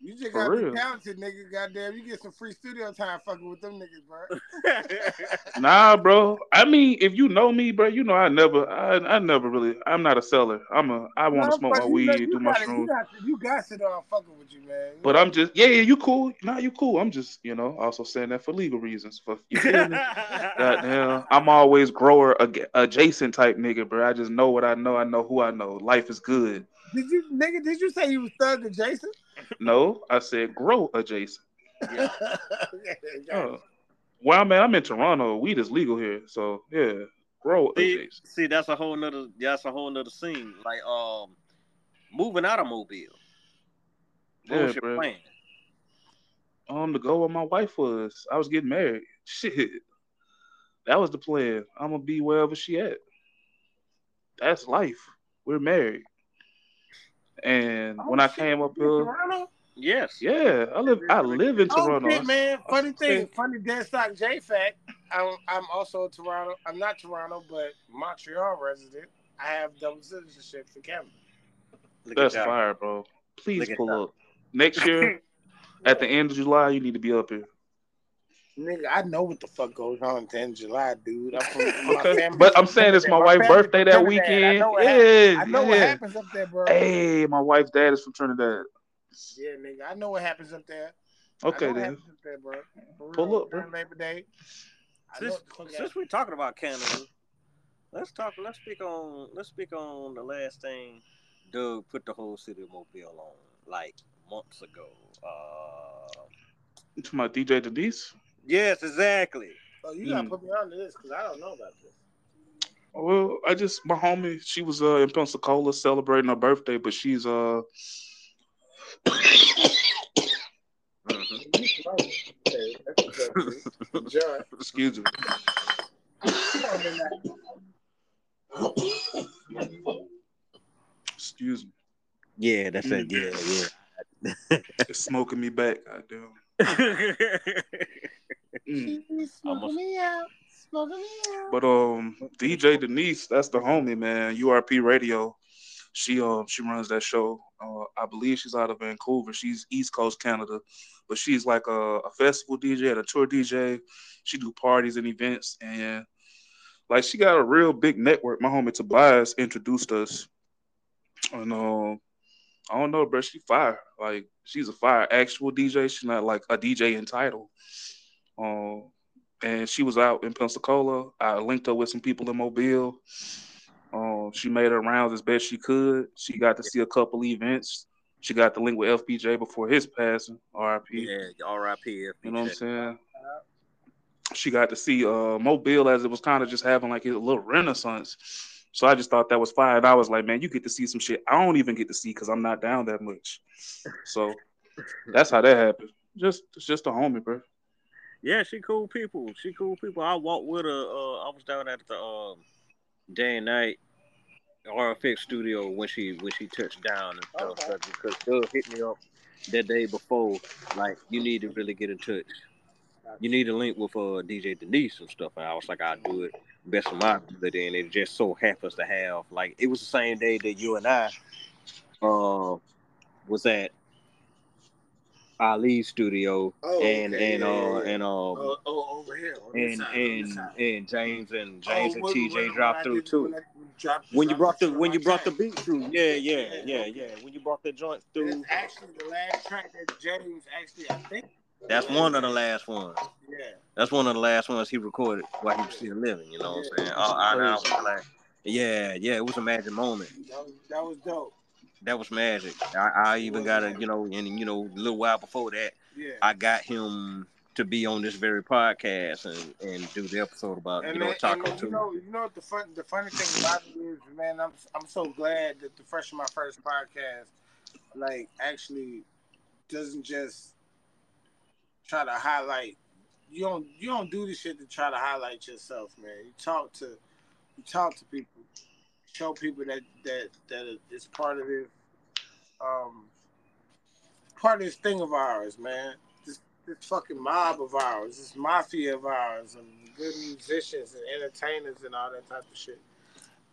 C: You just got
A: real.
C: the talented nigga. Goddamn, you get some free studio time fucking with them niggas, bro.
A: Nah, bro. I mean, if you know me, bro, you know I never, I, I never really. I'm not a seller. I'm a. I want
C: No,
A: to smoke my
C: know,
A: weed,
C: you
A: do my
C: it, You got, got it on fucking with you, man. You
A: But
C: know?
A: I'm just, yeah, yeah, you cool. Nah, you cool. I'm just, you know, also saying that for legal reasons. For you? Goddamn, I'm always grower adjacent type nigga, bro. I just know what I know. I know who I know. Life is good.
C: Did you, nigga? Did you say you was thug adjacent?
A: No, I said grow adjacent.
B: Yeah.
A: Oh. Well, I'm I'm in Toronto. Weed is legal here, so yeah, grow
B: See,
A: adjacent.
B: see, that's a whole nother that's a whole nother scene. Like um moving out of Mobile. What
A: Yeah,
B: was your
A: bro.
B: plan?
A: Um, to go where my wife was. I was getting married. Shit, that was the plan. I'm gonna be wherever she at. That's life. We're married. And when I came up here,
C: Toronto?
B: Yes.
A: yeah, I live. I live in
C: Oh
A: Toronto.
C: shit, man! Funny thing, funny dead stock J fact. I'm I'm also a Toronto. I'm not Toronto, but Montreal resident. I have double citizenship for Canada.
B: Look
A: That's fire, bro. Please
B: Look
A: pull up next year. At the end of July, you need to be up here.
C: Nigga, I know what the fuck goes on at the end of July, dude. I'm from
A: Okay,
C: family-
A: but I'm saying it's my wife's birthday that weekend.
C: I know what, hap-
A: Yeah,
C: I know what happens up there, bro.
A: Hey, my wife's dad is from Trinidad.
C: Yeah, nigga, I know what happens up there. I
A: Okay
C: know what
A: then.
C: happens up there, bro. For
A: Pull
C: real,
A: up, bro.
C: Labor Day. I
B: Since,
C: what the fuck
B: since we're talking about Canada, let's talk let's speak on let's speak on the last thing Doug put the whole city of Mobile on, like months ago. Uh
A: You talking about DJ Denise?
B: Yes, exactly.
C: Oh, you gotta
A: Mm.
C: put me on to this because I don't know about this.
A: Well, I just my homie, she was uh in Pensacola celebrating her birthday, but she's uh
B: Mhm.
C: You slow. Okay, that's what's up, dude. Enjoy.
A: excuse me.
C: Come on, man.
A: Excuse me.
B: Yeah, that's it.
A: Mm.
B: Yeah,
A: It's smoking me back, goddamn.
B: yeah.
C: Smoking me out. Smoking me out.
A: But um DJ Denise, that's the homie, man. URP radio. She um she runs that show. Uh, I believe she's out of Vancouver. She's East Coast Canada, but she's like a, a festival DJ and a tour DJ. She do parties and events, and like she got a real big network. My homie Tobias introduced us, and um I don't know, bro. She fire. Like she's a fire actual DJ. She's not like a DJ entitled. Um, and she was out in Pensacola. I linked her with some people in Mobile. Um, she made her rounds as best she could. She got to see a couple events. She got to link with FPJ before his passing, RIP.
B: yeah, R.I.P.
A: You know what I'm saying? She got to see uh Mobile as it was kind of just having like a little renaissance. So I just thought that was fine. And I was like, man, you get to see some shit I don't even get to see because I'm not down that much. So that's how that happened. Just it's just a homie, bro.
B: Yeah, she cool people. She cool people. I walked with her. Uh, I was down at the um, day and night RFX studio when she when she touched down and stuff.
C: Okay.
B: so- Because Doug hit me up that day before. Like, you need to really get in touch. You need to link with uh, DJ Denise and stuff. And I was like, I'll do it best of my ability. And it just so happens to have like it was the same day that you and I uh was at Ali's studio
C: Oh,
B: and
C: okay,
B: and uh
C: yeah, yeah.
B: and um
C: Oh, oh, over here.
B: And
C: side,
B: and and James and James
C: Oh,
B: and TJ
C: when- when
B: dropped
C: I
B: through too.
C: When, dropped,
B: When you brought the when you brought the beat through, yeah, yeah,
C: Yeah,
B: yeah, When you brought the joint
C: It's
B: through,
C: actually the last track that James actually, I think.
B: That's one of the last ones.
C: Yeah.
B: That's one of the last ones he recorded while he was still living. You know what I'm saying? I, I, I was like, yeah, yeah. It was a magic moment.
C: That was, that was dope.
B: That was magic. I, I even got a you know, and you know, a little while before that,
C: Yeah.
B: I got him to be on this very podcast and and do the episode about
C: And,
B: you know
C: then-
B: Taco
C: and you know, you know what the fun, the funny thing about it is, man, I'm I'm so glad that the fresh of my first podcast, like, actually doesn't just try to highlight. You don't you don't do this shit to try to highlight yourself, man. You talk to you talk to people, show people that that that it's part of this um part of this thing of ours, man. This this fucking mob of ours, this mafia of ours, and good musicians and entertainers and all that type of shit.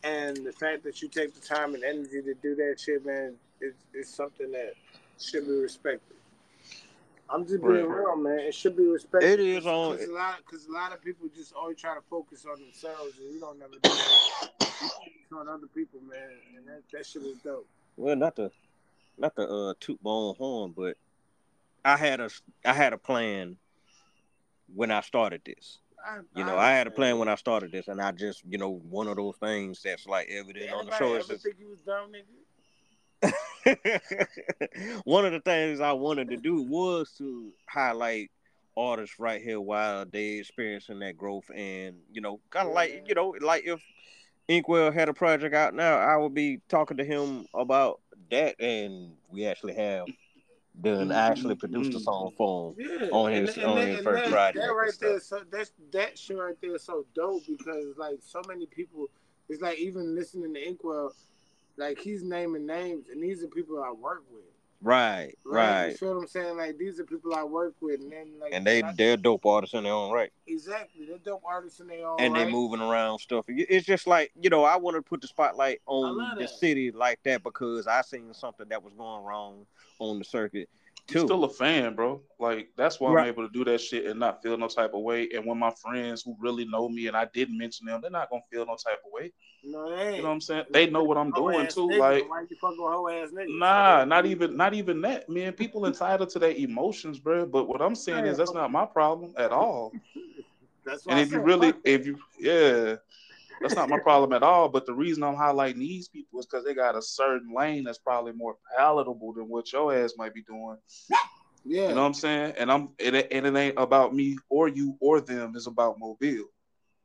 C: And the fact that you take the time and energy to do that shit, man, is is something that should be respected. I'm just being
A: Right.
C: real, man. It should be respected.
B: It is on-
C: because a lot because a lot of people just always try to focus on themselves, and you don't never do that. On other people, man, and that, that shit is dope.
B: Well, not the not the uh toot bone horn, but I had a I had a plan when I started this.
C: I,
B: You know, I had a plan when I started this, and I just, you know, one of those things that's like evident on the show
C: Anybody
B: is
C: ever
B: just
C: think you was dumb, nigga?
B: one of the things I wanted to do was to highlight artists right here while they experiencing that growth and you know kind of like you know like if Inkwell had a project out now I would be talking to him about that and we actually have done mm-hmm. actually produced a mm-hmm. song for him
C: Yeah,
B: On his-
C: and
B: on his
C: and
B: first
C: that,
B: project
C: That right there, so that's that shit right there is so dope because like so many people, it's like even listening to Inkwell, like he's naming names, and these are people I work with.
B: right
C: You
B: right You
C: feel what I'm saying? Like these are people I work with, and then like
B: and they
C: I-
B: they're dope artists in their own right
C: exactly they're dope artists in their own
B: and they
C: right.
B: moving around stuff. It's just like you know, I want to put the spotlight on the
C: that.
B: city like that because I seen something that was going wrong on the circuit too.
A: still a fan, bro. Like that's why
B: Right.
A: I'm able to do that shit and not feel no type of way. And when my friends who really know me and I didn't mention them, they're not gonna feel no type of way.
C: No, they ain't.
A: You know what I'm saying? They know what I'm
C: Hoe
A: doing too.
C: niggas,
A: Like
C: why you fucking with hoe ass niggas?
A: Nah, not even not even that, man. People entitled to their emotions, bro. But what I'm saying is that's not my problem at all.
C: That's why
A: And
C: I
A: if you really, if you, yeah, that's not my problem at all. But the reason I'm highlighting these people is because they got a certain lane that's probably more palatable than what your ass might be doing.
C: yeah,
A: You know what I'm saying? And I'm, and it, and it ain't about me or you or them. It's about Mobile.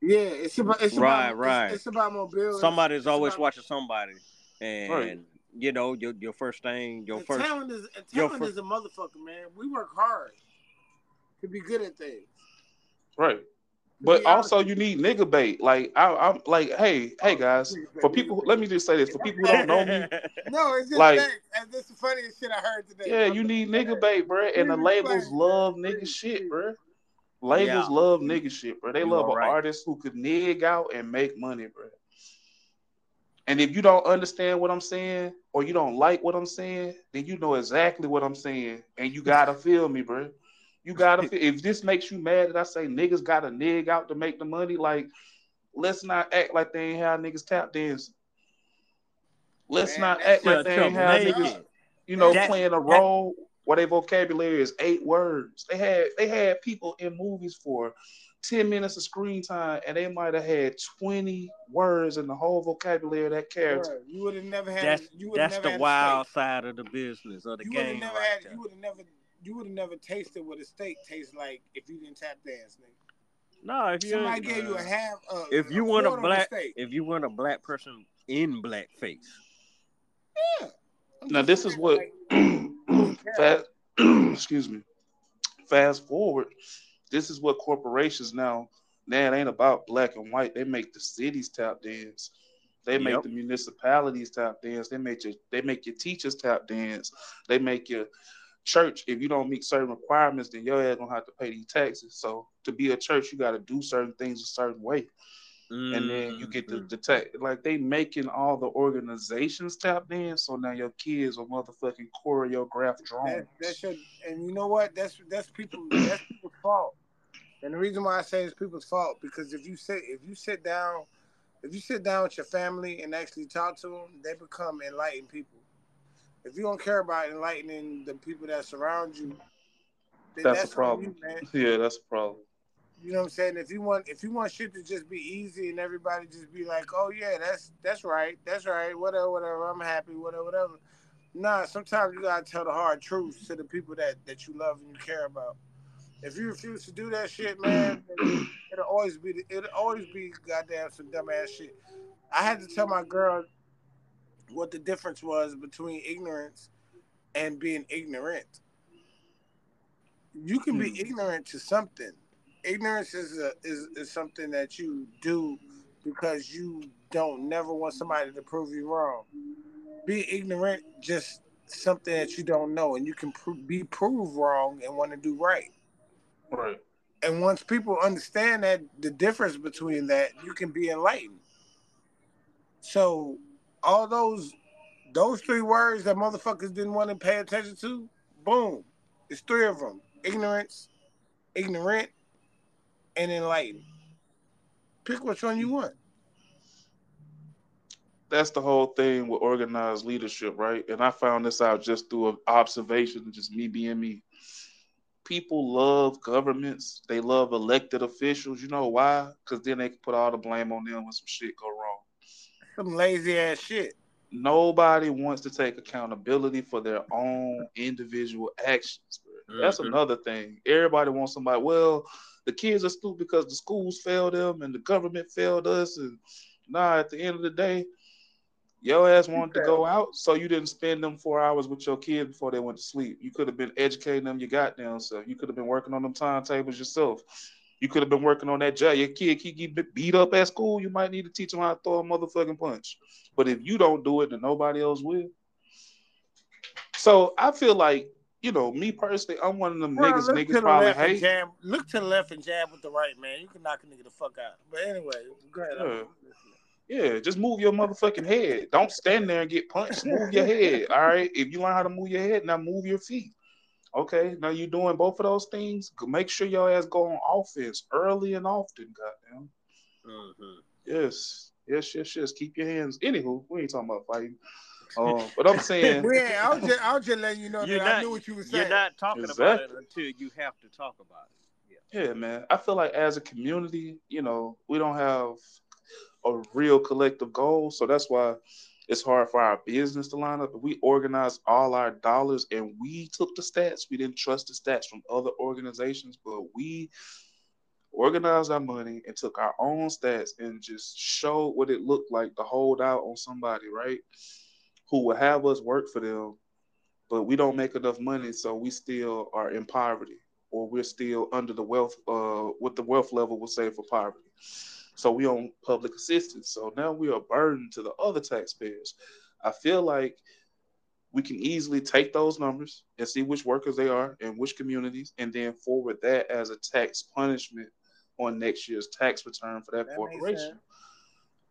C: yeah, it's about it's
B: Right,
C: about,
B: right.
C: It's, it's about mobility.
B: Somebody's
C: It's
B: always
C: about-
B: watching somebody, and
A: Right.
B: you know your your first thing, your
C: And
B: first
C: talent is and
B: your
C: talent
B: fir-
C: is a motherfucker, man. We work hard to be good at things.
A: Right.
C: To
A: But
C: be honest-
A: also you need nigga bait. Like I, I'm like, hey, hey oh, guys, for people, let me just say this: for people who don't know me,
C: no, it's just
A: Like-
C: like, and this is the funniest shit I heard today.
A: Yeah, you need nigga bait, bro. And the labels love nigga shit, bro. Labels
B: Yeah.
A: love nigga shit, bro. They
B: You
A: love
B: are
A: an
B: right.
A: artist who could nig out and make money, bro. And if you don't understand what I'm saying, or you don't like what I'm saying, then you know exactly what I'm saying, and you gotta feel me, bro. You gotta. If this makes you mad that I say niggas gotta nig out to make the money, like let's not act like they ain't have niggas tap dancing. Let's
C: Man,
A: not act like they ain't have niggas you know,
B: That-
A: playing a
B: that-
A: role where their vocabulary is eight words. They had they had people in movies for 10 minutes of screen time and they might have had 20 words in the whole vocabulary of that character.
C: Bruh, you would have never had.
B: That's
C: you
B: that's
C: never
B: the
C: had
B: wild side of the business of the
C: steak. You would have
B: game.
C: never
B: right
C: had.
B: there.
C: You would have never. You would have never tasted what a steak tastes like if you didn't tap dance, nigga.
B: No, if you
C: Somebody gave you a half. Uh,
B: if you want a black
C: steak.
B: if you want a black person in blackface,
C: Yeah. I'm
A: Now this is what
C: like,
A: fast excuse me. Fast forward, this is what corporations now now it ain't about black and white. They make the cities tap dance. They make
B: Yep.
A: the municipalities tap dance. They make your they make your teachers tap dance. They make your church. If you don't meet certain requirements, then your ass gonna have to pay these taxes. So to be a church, you got to do certain things a certain way, and then you get the,
B: Mhm.
A: the tax. Like they making all the organizations tap in, So now your kids are motherfucking choreographed drones.
C: That, that's your, and you know what? That's that's people. That's people's fault. And the reason why I say it's people's fault because if you sit if you sit down, if you sit down with your family and actually talk to them, they become enlightened people. If you don't care about enlightening the people that surround you, then
A: That's
C: that's,
A: a problem.
C: you, man.
A: Yeah, that's a problem.
C: You know what I'm saying? If you want if you want shit to just be easy and everybody just be like, oh yeah, that's that's right, that's right, whatever, whatever, I'm happy, whatever, whatever. Nah, sometimes you gotta tell the hard truth to the people that that you love and you care about. If you refuse to do that shit, man, it'll always be it'll always be goddamn some dumbass shit. I had to tell my girl what the difference was between ignorance and being ignorant. You can be
A: Hmm.
C: ignorant to something. Ignorance is a is, is something that you do because you don't never want somebody to prove you wrong. Being ignorant just something that you don't know and you can pro- be proved wrong and want to do right.
A: Right.
C: And once people understand that the difference between that, you can be enlightened. So all those those three words that motherfuckers didn't want to pay attention to, boom, it's three of them. ignorance, ignorant, and enlightened. Pick which one you want.
A: That's the whole thing with organized leadership, right? And I found this out just through observation, just me being me. People love governments. They love elected officials. You know why? Because then they can put all the blame on them when some shit go.
C: Some lazy ass shit.
A: Nobody wants to take accountability for their own individual actions. Bro. That's
B: Mhm.
A: another thing. Everybody wants somebody. Well, the kids are stupid because the schools failed them and the government failed us. And nah, at the end of the day, your ass wanted to go out, so you didn't spend them four hours with your kid before they went to sleep. You could have been educating them your goddamn self. You could have been working on them timetables yourself. You could have been working on that job. Your kid keep get beat up at school. You might need to teach them how to throw a motherfucking punch. But if you don't do it, then nobody else will. So I feel like, you know, me personally, I'm one of them
C: Bro,
A: niggas.
C: look
A: Niggas
C: to the
A: probably
C: left and
A: hate.
C: jab. Look to the left and jab with the right, man. You can knock a nigga the fuck out. But anyway, go ahead.
A: Yeah. Yeah, just move your motherfucking head. Don't stand there and get punched. Move your head. All right. If you learn how to move your head, now move your feet. Okay. Now you're doing both of those things. Make sure your ass go on offense early and often. Goddamn.
B: Mhm.
A: Yes. Yes. Yes. Yes. Keep your hands. Anywho, we ain't talking about fighting. Um, but I'm saying,
C: We ain't, I was just, I was just letting you know
B: You're
C: that I knew what you were saying.
B: You're not talking about it until you have to talk about it.
A: yeah, man. I feel like as a community, you know, we don't have a real collective goal, so that's why it's hard for our business to line up. We organized all our dollars and we took the stats, we didn't trust the stats from other organizations, but we organized our money and took our own stats and just showed what it looked like to hold out on somebody, right? Who would have us work for them, but we don't make enough money, so we still are in poverty or we're still under the wealth, uh, what the wealth level would say for poverty. So we on public assistance. So now we are burden to the other taxpayers. I feel like we can easily take those numbers and see which workers they are and which communities, and then forward that as a tax punishment on next year's tax return for that,
C: That
A: corporation.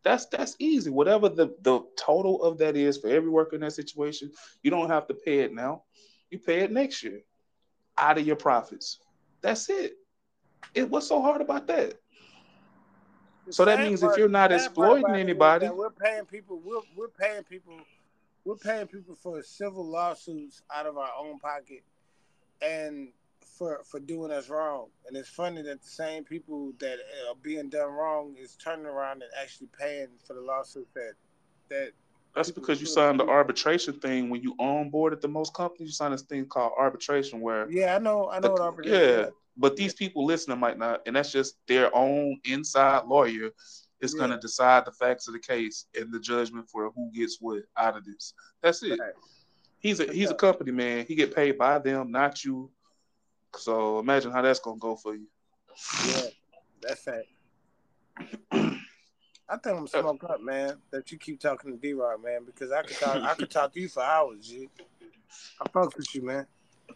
A: That's that's easy. Whatever the, the total of that is for every worker in that situation, you don't have to pay it now. You pay it next year out of your profits. That's it. It what's so hard about that? So that means if you're not exploiting
C: part about it is
A: anybody-
C: we're paying people. We're we're paying people. We're paying people for civil lawsuits out of our own pocket, and for for doing us wrong. And it's funny that the same people that are being done wrong is turning around and actually paying for the lawsuit that that
A: That's because you signed the arbitration thing when you onboarded the most companies. You signed this thing called arbitration, where
C: yeah I know I know
A: the-
C: what arbitration
A: yeah,
C: is.
A: but these people listening might not, and that's just their own inside lawyer is
C: Yeah.
A: going to decide the facts of the case and the judgment for who gets what out of this. That's it.
C: Right.
A: He's a he's a company man. He get paid by them, not you. So imagine how that's gonna go for you.
C: Yeah, that's fact. I think I'm smoke up, man. That you keep talking to D Rock, man, because I could talk. I could talk to you for hours, G. I fuck with you, man.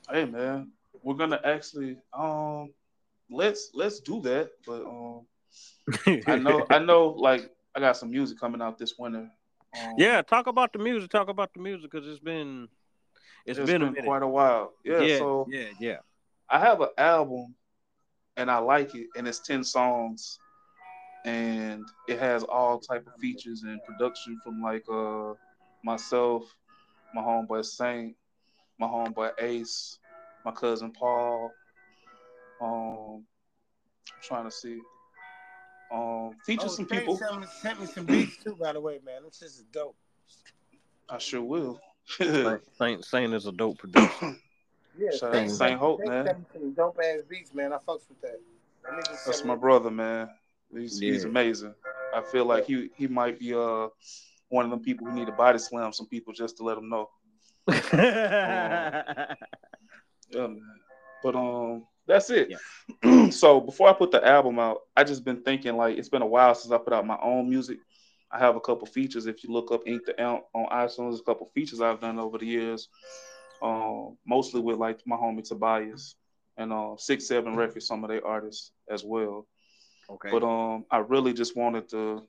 A: Hey man, we're gonna actually um let's let's do that. But um I know I know like I got some music coming out this winter. Um,
B: yeah, talk about the music. Talk about the music because it's been it's
A: it's
B: been,
A: been,
B: a
A: quite a while. Yeah,
B: yeah,
A: so
B: yeah, yeah.
A: I have an album and I like it and it's 10 songs and it has all type of features and production from like uh myself, my homeboy Saint, my homeboy Ace, my cousin Paul. Um I'm trying to see. Um feature
C: Oh,
A: some people.
C: Sent me, sent me some beats too, by the way, man. This is dope.
A: I sure will.
B: Saint, Saint Saint is a dope producer.
C: Yeah,
A: Shout
C: Saint
A: to Saint Hope, man.
C: some dope ass beats, man. I fucks with that. That
A: That's
C: sent
A: my brother, man. He's, he's amazing. I feel like he he might be uh one of them people who need to body slam some people just to let them know. Yeah, man. But um, that's it. so before I put the album out, I just been thinking like it's been a while since I put out my own music. I have a couple features. If you look up Ink the Amp on iTunes, a couple features I've done over the years. Um, mostly with like my homie Tobias and uh, Six Seven Records, some of their artists as well.
B: Okay.
A: But um, I really just wanted to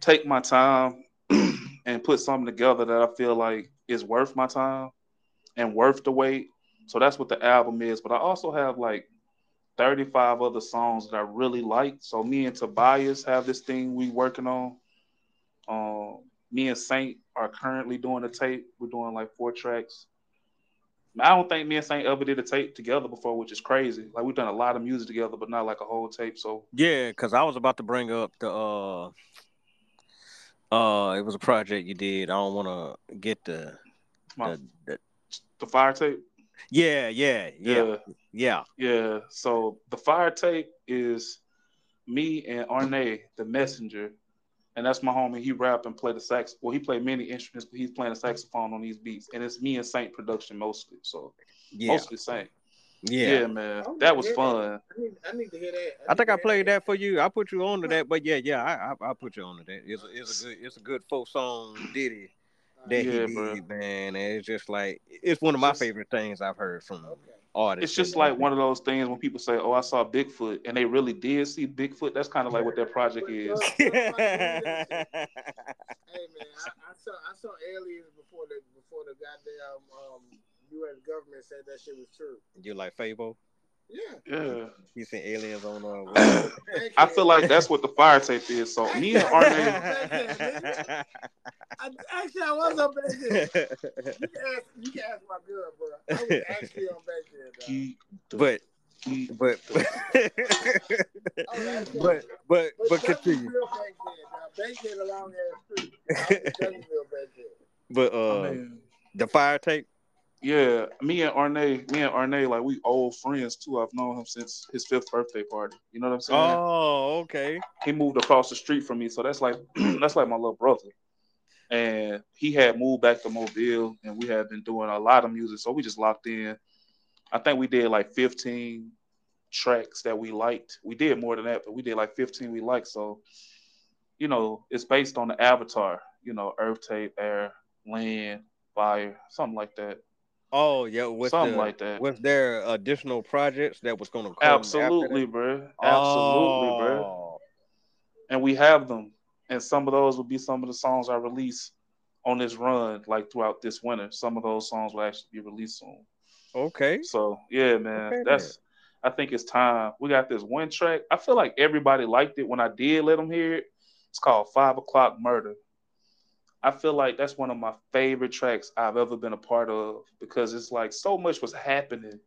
A: take my time and put something together that I feel like is worth my time and worth the wait So that's what the album is. But I also have like 35 other songs that I really like. So me and Tobias have this thing we working on. Um, me and Saint are currently doing a tape. We're doing like four tracks. I don't think me and Saint ever did a tape together before, which is crazy. Like we've done a lot of music together, but not like a whole tape. So
B: Yeah, because I was about to bring up the uh uh it was a project you did. I don't wanna get the
A: my,
B: the, the
A: the fire tape.
B: yeah, yeah, yeah,
A: Yeah,
B: yeah.
A: yeah. So the fire tape is me and Arne, the messenger, and that's my homie. He rap and play the sax. Well, he played many instruments, but he's playing the saxophone on these beats, and it's me and Saint production mostly. So
B: Yeah,
A: mostly Saint.
B: yeah.
A: Yeah, man, that was
C: yeah.
A: fun.
C: I need, I need to hear that.
B: I think I played
C: hear
B: that for you. I put you on to that, but yeah, yeah, I I, I put you on to that. It's a, it's a good it's a good folk song ditty that
A: Yeah,
B: he
A: bro.
B: did, man. And it's just like it's one of my
A: Just-
B: favorite things I've heard from
C: Okay.
B: Artists.
A: It's just like one of those things when people say, "Oh, I saw Bigfoot," and they really did see Bigfoot. That's kind of like what that project is.
C: Hey man, I, I saw I saw aliens before the before the goddamn um, U.S. government said that shit was true.
B: you like Fabo?
C: Yeah.
A: Yeah,
B: You seen aliens on uh
C: Thank
A: I feel like that's what the fire tape is. So me and Arne,
C: I, actually, I was on back there. You can ask, you can ask my girl, bro. I was actually on back there. Dog.
A: keep the-
B: but but
C: I was actually-
B: but but but continue.
C: back there, dog. Bankhead along that street. I was in Douglasville back there.
B: But uh
A: mean,
B: the fire tape.
A: Yeah, me and Arne, me and Arne, like we old friends too. I've known him since his fifth birthday party. You know what I'm saying?
B: Oh, okay.
A: he moved across the street from me, so that's like that's like my little brother. And he had moved back to Mobile, and we had been doing a lot of music, so we just locked in. I think we did like 15 tracks that we liked. We did more than that, but we did like 15 we liked. So, you know, it's based on the avatar. You know, Earth Tape, Air, Land, Fire, something like that.
B: Oh yeah, with
A: something
B: the,
A: like that.
B: was there additional projects that was going to come
A: Absolutely, bro. Absolutely, bro.
B: Oh,
A: and we have them. And some of those will be some of the songs I release on this run, like throughout this winter. Some of those songs will actually be released soon.
B: Okay.
A: So yeah, man,
B: Okay,
A: that's. I think it's time. We got this one track. I feel like everybody liked it when I did let them hear it. It's called Five O'clock Murder. I feel like that's one of my favorite tracks I've ever been a part of because it's like so much was happening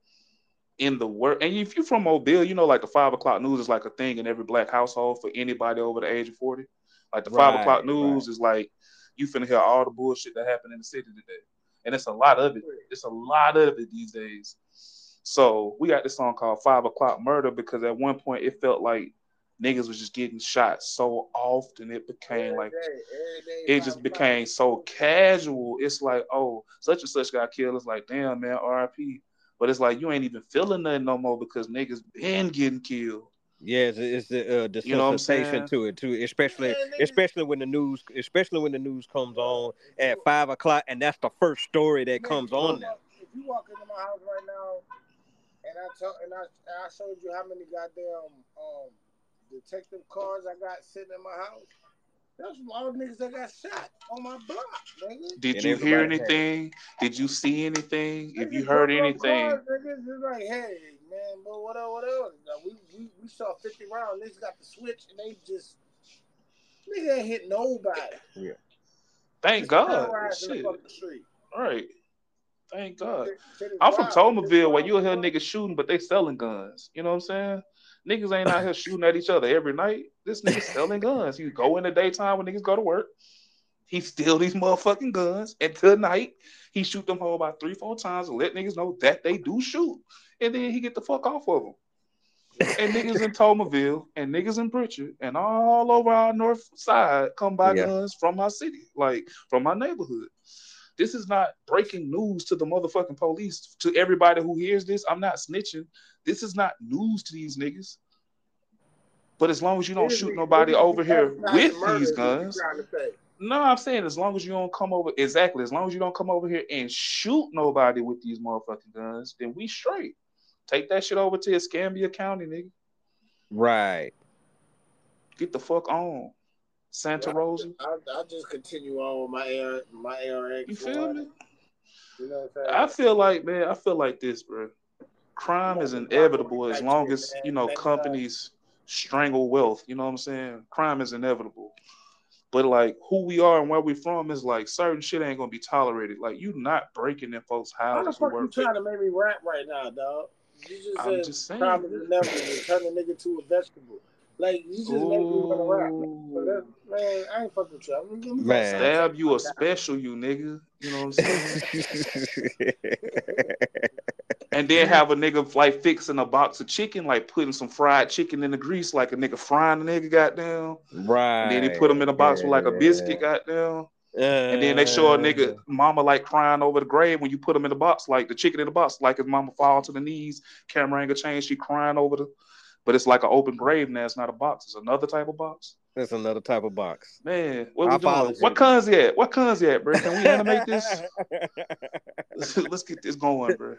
A: in the world. And if you're from Mobile, you know, like the five o'clock news is like a thing in every black household for anybody over the age of 40. Like the five o'clock news is like you finna hear all the bullshit that happened in the city today. And it's a lot of it. It's a lot of it these days. So we got this song called Five O'clock Murder because at one point it felt like niggas was just getting shot so often it became like
C: Every day, every day,
A: it just became so casual. It's like, oh, such and such got killed. It's like, damn, man, RIP. But it's like you ain't even feeling nothing no more because niggas been getting killed.
B: Yeah, it's, it's the uh,
A: You know what I'm saying?
B: to it too, especially
C: Man, niggas-
B: especially when the news especially when the news comes on at five o'clock, and that's the first story that
C: Man,
B: comes on now.
C: If you walk into my house right now, and I tell, and I, and I showed you how many goddamn um detective cars I got sitting in my house, that's a lot of niggas that got shot on my block, nigga.
A: Did
B: And
A: you hear
B: everybody had-
A: anything? Did you see anything? If you heard anything,
C: Cars, niggas is like, hey man, but what else? What else? Now, we, we we saw fifty rounds. Niggas got the switch, and they just nigga ain't hit nobody. Yeah.
A: thank
C: Just
A: God. Shit.
C: fucking.
A: All right. Thank God.
C: Shit- shit is
A: I'm from
C: wild.
A: Toulminville where you'll hear niggas shooting, but they selling guns. You know what I'm saying? Niggas ain't out here shooting at each other every night. This nigga selling guns. He go in the daytime when niggas go to work. He steal these motherfucking guns. And tonight, he shoot them home about three, four times and let niggas know that they do shoot. And then he get the fuck off of them. And niggas in Toulminville and niggas in Prichard and all over our north side come by
B: Yeah.
A: guns from my city, like from my neighborhood. This is not breaking news to the motherfucking police. To everybody who hears this, I'm not snitching. This is not news to these niggas. But as long as you don't
C: Niggas
A: shoot
C: be-
A: nobody over here with these
C: is what you
A: guns,
C: trying to say.
A: no, I'm saying as long as you don't come over exactly, as long as you don't come over here and shoot nobody with these motherfucking guns, then we straight. Take that shit over to Escambia County, nigga.
B: Right.
A: Get the fuck on. Santa
C: Yeah.
A: Rosa.
C: I I just continue on with my AR, my ARX.
A: You feel me?
C: You know what I'm saying?
A: I feel like, man, I feel like this, bro. Crime is inevitable as long as you know uh, companies strangle wealth. You know what I'm saying? Crime is inevitable. But like who we are and where we from is like certain shit ain't gonna be tolerated. Like you not breaking in folks' houses.
C: How the fuck you trying to make me rap right now, dog? You just
A: I'm
C: said
A: just saying.
C: crime is inevitable. Turn a nigga to a vegetable. Like you just make me want to rap. But man, I ain't fucking with you. I'm gonna
B: Man.
A: Stab you a special, you nigga. You know what I'm saying? and then have a nigga like fixing a box of chicken, like putting some fried chicken in the grease, like a nigga frying a nigga goddamn.
B: right.
A: And then he put them in a box with like a biscuit, goddamn. And then they show a uh. nigga mama like crying over the grave when you put him in the box, like the chicken in the box, like his mama fall to the knees, camera angle change, she crying over the, but it's like an open grave now. It's not a box. It's another type of box.
B: That's another type of box.
A: Man, what we doing? What cons yet? What cons yet, bro? Can we animate this? Let's get this going, bro.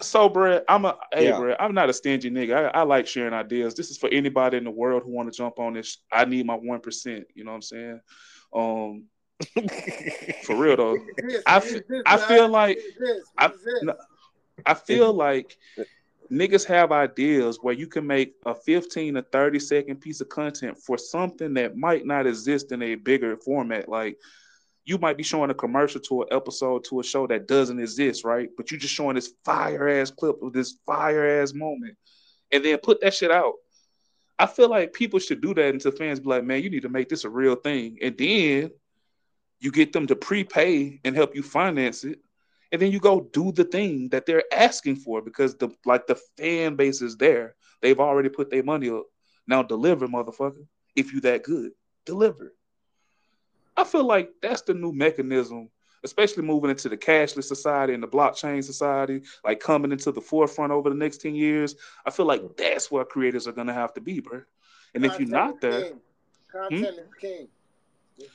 A: So, bro, I'm a hey,
B: Yeah.
A: bro. I'm not a stingy nigga. I, I like sharing ideas. This is for anybody in the world who want to jump on this. I need my one percent. You know what I'm saying? Um, for real though,
C: This,
A: I
C: this,
A: fe-
C: this,
A: I feel like-
C: This, this,
A: I-
C: this, this.
A: no. I feel like niggas have ideas where you can make a 15 to 30 second piece of content for something that might not exist in a bigger format. Like you might be showing a commercial to an episode to a show that doesn't exist, right? But you're just showing this fire ass clip of this fire ass moment and then put that shit out. I feel like people should do that until fans be like, man, you need to make this a real thing. And then you get them to prepay and help you finance it and then you go do the thing that they're asking for because the like the fan base is there. They've already put their money up. Now deliver, motherfucker. If you that good, deliver. I feel like that's the new mechanism, especially moving into the cashless society and the blockchain society, like coming into the forefront over the next 10 years. I feel like that's where creators are gonna have to be, bro. And if you're not there,
C: king. Hmm? content is king. It.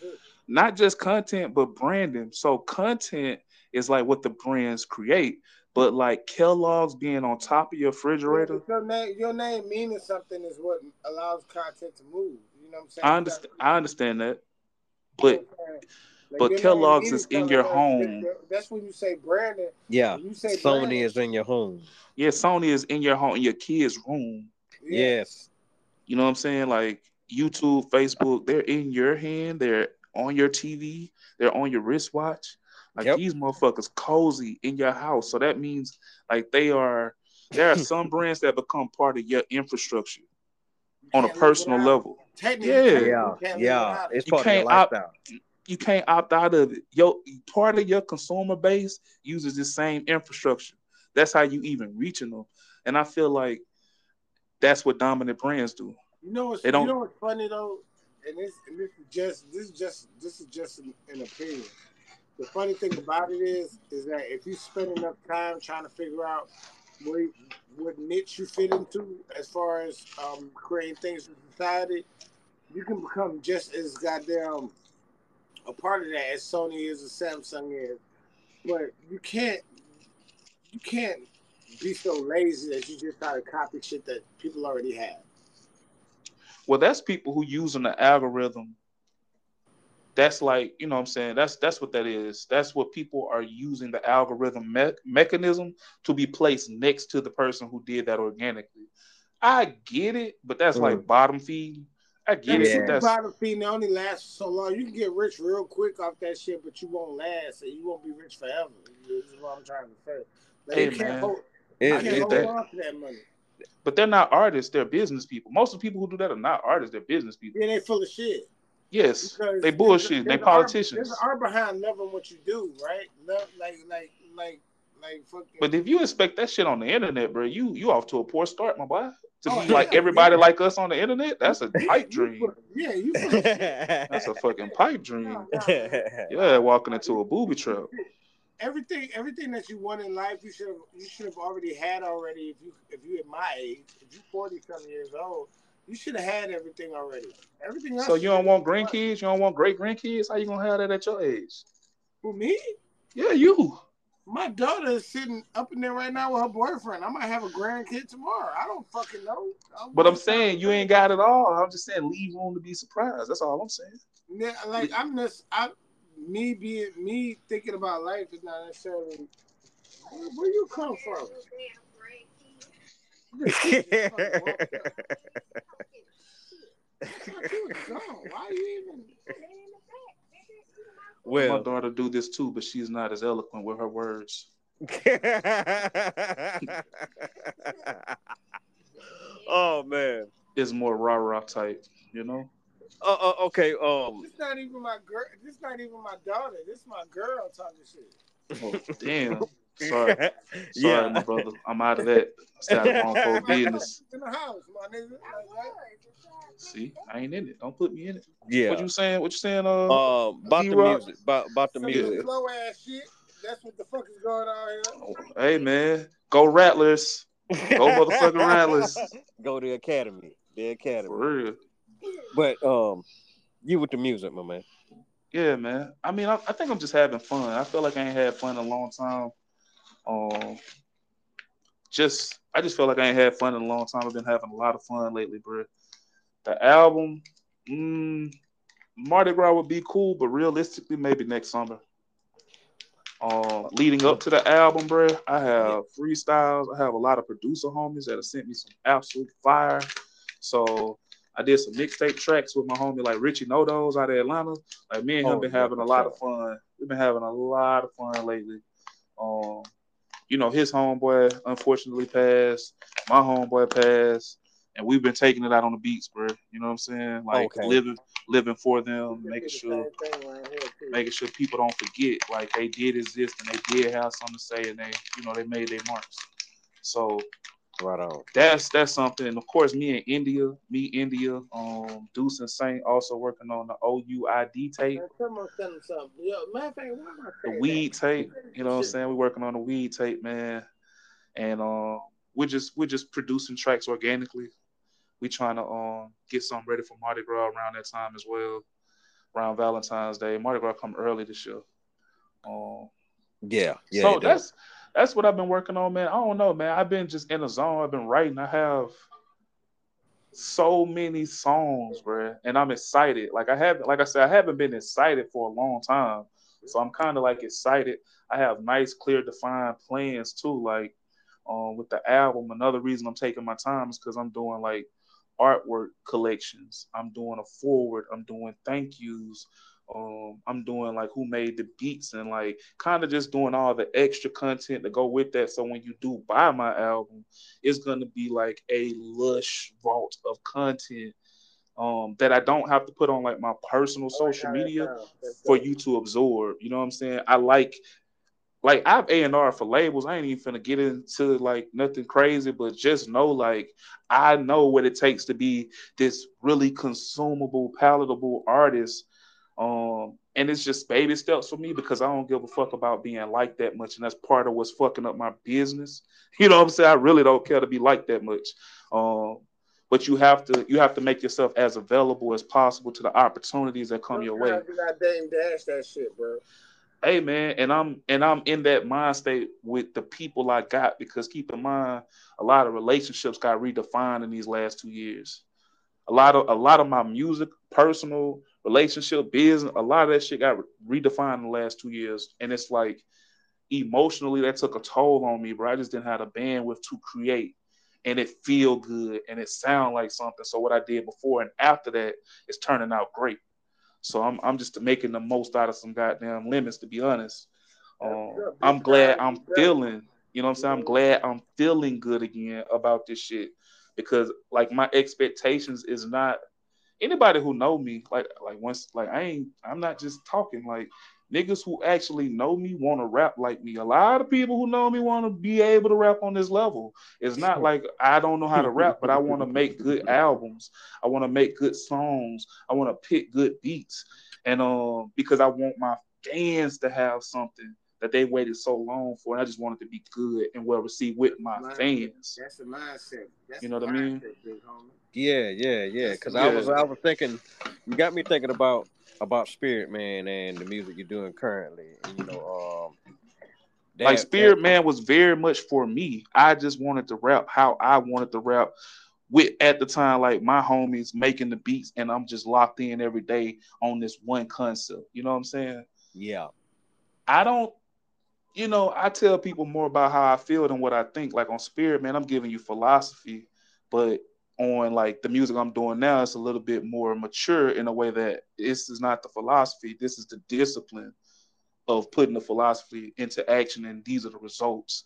A: not just content, but branding. So content is like what the brands create, but like Kellogg's being on top of your refrigerator.
C: Your name, your name meaning something is what allows content to move. You know what I'm saying?
A: I understand. I understand that, but
C: Like,
A: but Kellogg's is in your home.
C: That's when you say branding.
B: yeah.
C: When you say
B: Sony
C: branding,
B: is in your home.
A: yeah, Sony is in your home, in your kid's room.
B: Yes.
A: You know what I'm saying? Like YouTube, Facebook, they're in your hand. They're on your TV. They're on your wristwatch. Like
B: Yep.
A: these motherfuckers cozy in your house. So that means like they are. There are some brands that become part of your infrastructure on a personal level.
C: Technically,
A: Yeah.
C: technically,
B: Yeah.
C: you can't
B: Yeah.
C: without it.
B: It's
A: You
B: part of your
A: can't opt-
B: lifestyle.
A: you can't opt out of it. Yo, part of your consumer base uses the same infrastructure. That's how you even reaching them. And I feel like that's what dominant brands do.
C: You know what's
A: They don't-
C: you know what's funny though, and this and this is just this is just this is just an, an opinion. The funny thing about it is is that if you spend enough time trying to figure out what what niche you fit into as far as um, creating things for society, you can become just as goddamn a part of that as Sony is or Samsung is. But you can't you can't be so lazy that you just try to copy shit that people already have.
A: Well, that's people who using the algorithm. That's like, you know what I'm saying? That's that's what that is. That's what people are using the algorithm me- mechanism to be placed next to the person who did that organically. I get it, but that's like mm. bottom feed I get it,
B: Yeah.
A: but that's
C: bottom feeding only lasts so long. You can get rich real quick off that shit, but you won't last, and you won't be rich forever. This is what I'm trying to say. Like,
A: Hey,
C: you can't
A: man.
C: hold,
B: It-
A: I
C: can't hold
A: that.
C: on to that money.
A: but they're not artists, they're business people. Most of the people who do that are not artists, they're business people.
C: Yeah, they full of shit.
A: Yes,
C: Because
A: they bullshit.
C: there's
A: They
C: an art-
A: politicians.
C: There's an art behind loving what you do, right? Love, like, like, like, like, fucking.
A: But if you expect that shit on the internet, bro, you you off to a poor start, my boy. To
C: Oh,
A: be
C: yeah,
A: like everybody
C: yeah.
A: like us on the internet, that's a pipe
C: You
A: dream.
C: Yeah, you full.
A: That's a fucking pipe dream.
C: No, no, no.
A: Yeah, walking into a booby trap.
C: everything everything that you want in life you should have you should have already had already if you if you at my age if you're 40 something years old you should have had everything already everything else
A: So you don't want grandkids? You don't want great grandkids? How you gonna have that at your age?
C: who me
A: Yeah, you.
C: my daughter is sitting up in there right now with her boyfriend i might have a grandkid tomorrow i don't fucking know
A: But I'm saying you ain't got it all. I'm just saying leave room to be surprised. That's all I'm saying.
C: yeah, like i'm just i me being me thinking about life is not necessarily where you come from. Why you even?
B: well,
A: My daughter do this too, but she's not as eloquent with her words.
B: oh man.
A: It's more rah rah type, you know.
B: Uh, uh, okay. Um.
C: This not even my girl. This not even my daughter. This my girl talking shit.
A: Oh, damn. Sorry, sorry,
B: yeah.
A: my brother. I'm out of that. Started wrong for business.
C: In the house, my nigga. Like.
A: See, I ain't in it. Don't put me in it.
B: Yeah.
A: What you saying? What you saying? Uh,
B: Um, about the music, about, about the
C: Some
B: music.
C: slow ass shit. That's what the fuck is going on here.
A: oh, hey man, go Rattlers. Go motherfucking Rattlers.
B: Go to the academy, the academy.
A: For real.
B: But um, you with the music, my man.
A: Yeah, man. I mean, I, I think I'm just having fun. I feel like I ain't had fun in a long time. Um, just I just feel like I ain't had fun in a long time. I've been having a lot of fun lately, bro. The album, mm, Mardi Gras would be cool, but realistically, maybe next summer. Uh, leading up to the album, bro, I have freestyles. I have a lot of producer homies that have sent me some absolute fire. So I did some mixtape tracks with my homie like Richie Nodos out of Atlanta. Like me and him
B: Oh,
A: been having a lot of fun. We've been having a lot of fun lately. Um, you know, his homeboy unfortunately passed. My homeboy passed, and we've been taking it out on the beats, bro. You know what I'm saying? Like
B: Okay.
A: living, living for them, making sure,
C: right here,
A: making sure people don't forget. Like they did exist, and they did have something to say, and they, you know, they made their marks. So
B: Right on.
A: that's that's something. And of course, me and India, me India, um, Deuce and Saint also working on the OUID tape,
C: Man, come on, tell something. Yo, matter of fact, why am I
A: the weed
C: that?
A: tape. You know what I'm saying? We're working on the weed tape, man. And uh, we're just we're just producing tracks organically. We trying to um get something ready for Mardi Gras around that time as well, around Valentine's Day. Mardi Gras come early this year. Um,
B: Yeah, yeah.
A: so
B: it does.
A: That's what I've been working on, man. I don't know, man. I've been just in a zone. I've been writing. I have so many songs, bro, and I'm excited. Like I haven't, like I said, I haven't been excited for a long time. So I'm kind of like excited. I have nice, clear, defined plans too. Like um, with the album, another reason I'm taking my time is because I'm doing like artwork collections. I'm doing a forward. I'm doing thank yous. Um, I'm doing like who made the beats and like kind of just doing all the extra content to go with that. So when you do buy my album, it's gonna be like a lush vault of content um, that I don't have to put on like my personal social media for you to absorb. You know what I'm saying? I like like I've A and R for labels. I ain't even finna get into like nothing crazy, but just know like I know what it takes to be this really consumable, palatable artist. Um, and it's just baby steps for me because I don't give a fuck about being like that much, and that's part of what's fucking up my business. You know what I'm saying? I really don't care to be like that much. Um, but you have to you have to make yourself as available as possible to the opportunities that come your way
C: You got Dame Dash that shit, bro.
A: hey man and i'm and i'm in that mind state with the people i got because keep in mind a lot of relationships got redefined in these last two years a lot of a lot of my music personal relationship business a lot of that shit got redefined in the last two years. And it's like emotionally that took a toll on me bro. I just didn't have the bandwidth to create. And it feel good and it sound like something. So what i did before and after that is turning out great. So I'm I'm just making the most out of some goddamn lemons, to be honest. Um, I'm glad I'm feeling, you know what I'm saying? I'm glad I'm feeling good again about this shit. Because like my expectations is not anybody who know me like like once like I ain't I'm not just talking like niggas who actually know me want to rap like me. A lot of people who know me want to be able to rap on this level. It's not like I don't know how to rap, but I want to make good albums. I want to make good songs. I want to pick good beats. And um because I want my fans to have something that they waited so long for. And I just wanted to be good and well received with my fans.
C: That's the mindset. That's
A: You know what I mean?
C: big.
B: Yeah, yeah, yeah. Because I was, I was thinking, you got me thinking about about Spirit Man and the music you're doing currently. And, you know, um, that-
A: like Spirit
B: that-
A: Man was very much for me. I just wanted to rap how I wanted to rap with at the time like my homies making the beats and I'm just locked in every day on this one concept. You know what I'm saying?
B: Yeah.
A: I don't, you know, I tell people more about how I feel than what I think. Like on Spirit, man, I'm giving you philosophy, but on like the music I'm doing now, it's a little bit more mature in a way that this is not the philosophy, this is the discipline of putting the philosophy into action, and these are the results.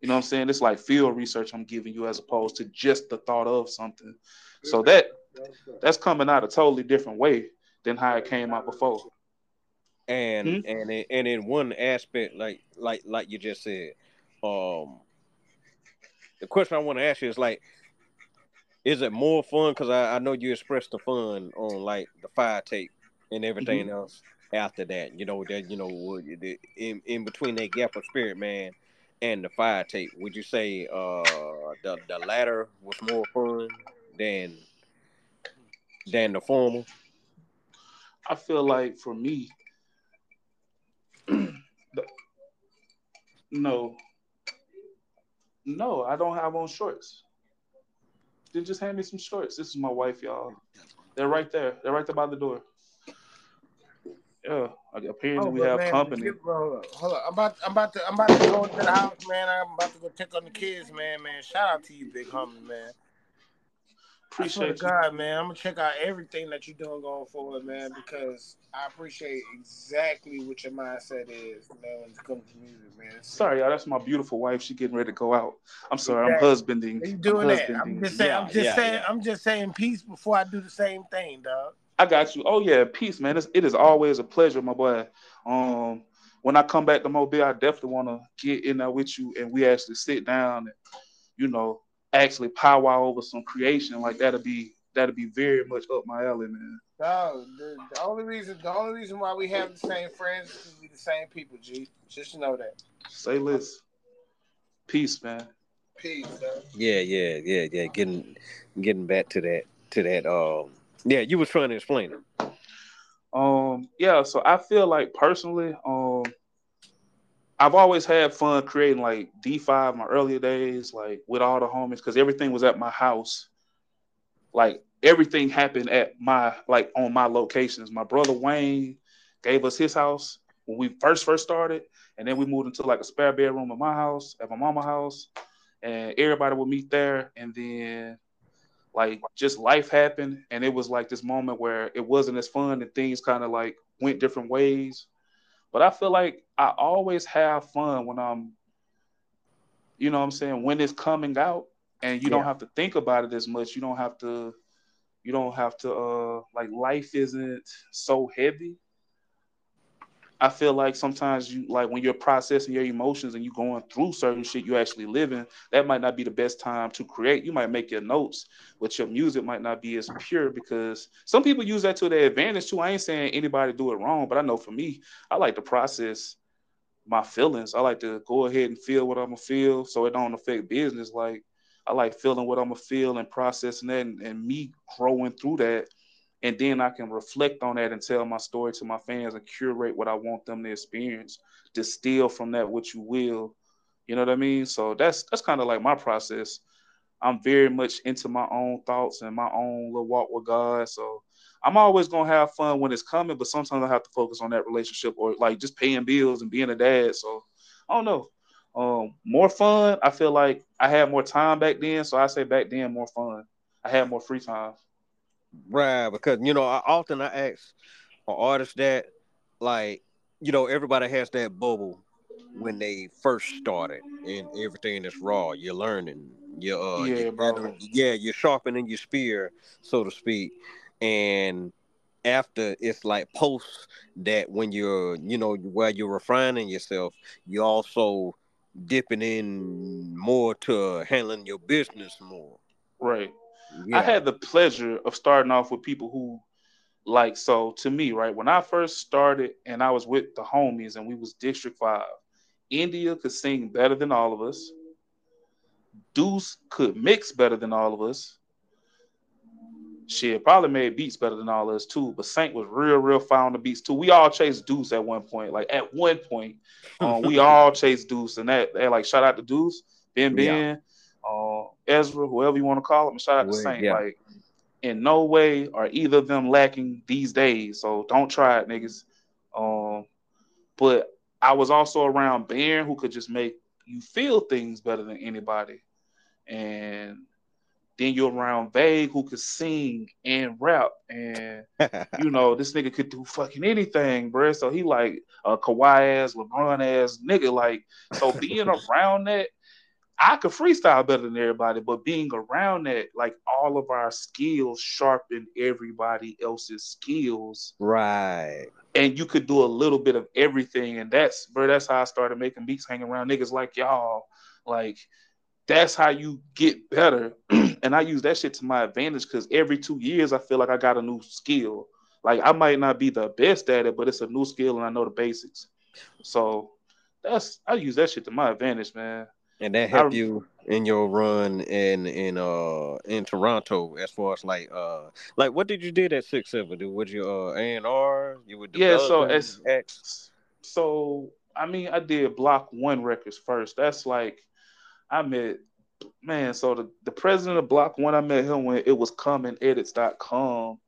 A: You know what I'm saying? It's like field research I'm giving you as opposed to just the thought of something. So that that's coming out a totally different way than how it came out before.
B: And
A: Hmm?
B: and in, and in one aspect, like like like you just said, um, the question I want to ask you is like, is it more fun? Because I, I know you expressed the fun on like the fire tape and everything
A: Mm-hmm.
B: else after that. You know that you know would- the- in in between that gap of Spirit Man and the fire tape. Would you say uh the the latter was more fun than than the former?
A: I feel like for me, the- no, no, I don't have on shorts. Then just hand me some shorts. This is my wife, y'all. They're right there. They're right there by the door. Yeah, apparently
C: Oh,
A: we have
C: man,
A: company.
C: give- bro, hold up. I'm about, I'm about to, I'm about to go into the house, man. I'm about to go check on the kids, man. Man, shout out to you, big homie, man. I swear
A: Appreciate you.
C: God, man, I'm gonna check out everything that you're doing going forward, man, because I appreciate exactly what your mindset is, man, when it comes to music, man. It's-
A: Sorry, y'all. That's my beautiful wife. She getting ready to go out. I'm sorry. I'm
C: Exactly.
A: husbanding.
C: You
A: I'm
C: doing that? I'm just saying. I'm just
B: yeah,
C: saying.
B: yeah.
C: I'm just saying peace before I do the same thing, dog.
A: I got you. Oh yeah, peace, man. It's, it is always a pleasure, my boy. Um, when I come back to Mobile, I definitely want to get in there with you, and we actually sit down and, you know, actually powwow over some creation. Like that'll be that'll be very much up my alley, man.
C: No, the, the only reason the only reason why we have the same friends is we the same people, G. Just know that.
A: Say less. Peace, man.
C: Peace, dog.
B: Yeah, yeah, yeah, yeah. Getting getting back to that to that. Um, yeah, you was trying to explain it.
A: Um, yeah, so I feel like personally, um, I've always had fun creating like D5 my earlier days, like with all the homies, because everything was at my house. Like everything happened at my like on my locations. My brother Wayne gave us his house when we first first started, and then we moved into like a spare bedroom at my house, at my mama house, and everybody would meet there, and then like just life happened and it was like this moment where it wasn't as fun and things kind of like went different ways but i feel like i always have fun when i'm you know what i'm saying when it's coming out and you don't have to think about it as much. You don't have to you don't have to uh like life isn't so heavy I feel like sometimes you like when you're processing your emotions and you're going through certain shit you actually living, that might not be the best time to create. You might make your notes, but your music might not be as pure because some people use that to their advantage too. I ain't saying anybody do it wrong, but I know for me, I like to process my feelings. I like to go ahead and feel what I'm gonna feel so it don't affect business. Like I like feeling what I'm gonna feel and processing that and, and me growing through that and then I can reflect on that and tell my story to my fans and curate what I want them to experience. Distill from that what you will. You know what I mean? So that's that's kind of like my process. I'm very much into my own thoughts and my own little walk with God. So I'm always gonna have fun when it's coming, but sometimes I have to focus on that relationship or like just paying bills and being a dad. So I don't know. Um, more fun. I feel like I had more time back then, so I say back then more fun. I had more free time.
B: Right, because you know, I often I ask an artist that, like, you know, everybody has that bubble when they first started, and everything is raw. You're learning. You're, uh,
A: Yeah,
B: you're gathering- yeah, you're sharpening your spear, so to speak, and after it's like post that when you're, you know, while you're refining yourself, you're also dipping in more to handling your business more.
A: Right.
B: Yeah.
A: I had the pleasure of starting off with people who like so to me, right? When I first started and I was with the homies and we was District 5, India could sing better than all of us. Deuce could mix better than all of us. Shit, probably made beats better than all of us too. But Saint was real, real fire on the beats too. We all chased Deuce at one point. Like at one point, um, we all chased Deuce, and that, that like shout out to Deuce, Ben. Ben, uh, Ezra, whoever you want to call him. out to Saint.
B: yeah.
A: Like in no way are either of them lacking these days. So don't try it, niggas. Um, But I was also around Baron who could just make you feel things better than anybody. And then you're around Vague who could sing and rap. And you know, this nigga could do fucking anything, bro. So he like a Kawhi ass, LeBron ass nigga. Like, so being around that, I could freestyle better than everybody, but being around that, like all of our skills sharpen everybody else's skills.
B: right.
A: And you could do a little bit of everything. And that's bro, that's how I started making beats hanging around niggas like y'all. Like that's how you get better. and I use that shit to my advantage because every two years I feel like I got a new skill. Like I might not be the best at it, but it's a new skill and I know the basics. So that's I use that shit to my advantage, man.
B: And that helped
A: I-
B: you in your run in in uh in Toronto as far as like uh like what did you did at six seven? Do was you uh A and R? You would
A: Yeah, so it's so I mean I did block one records first. That's like I met man, so the, the president of Block One, I met him when it was commonedits.com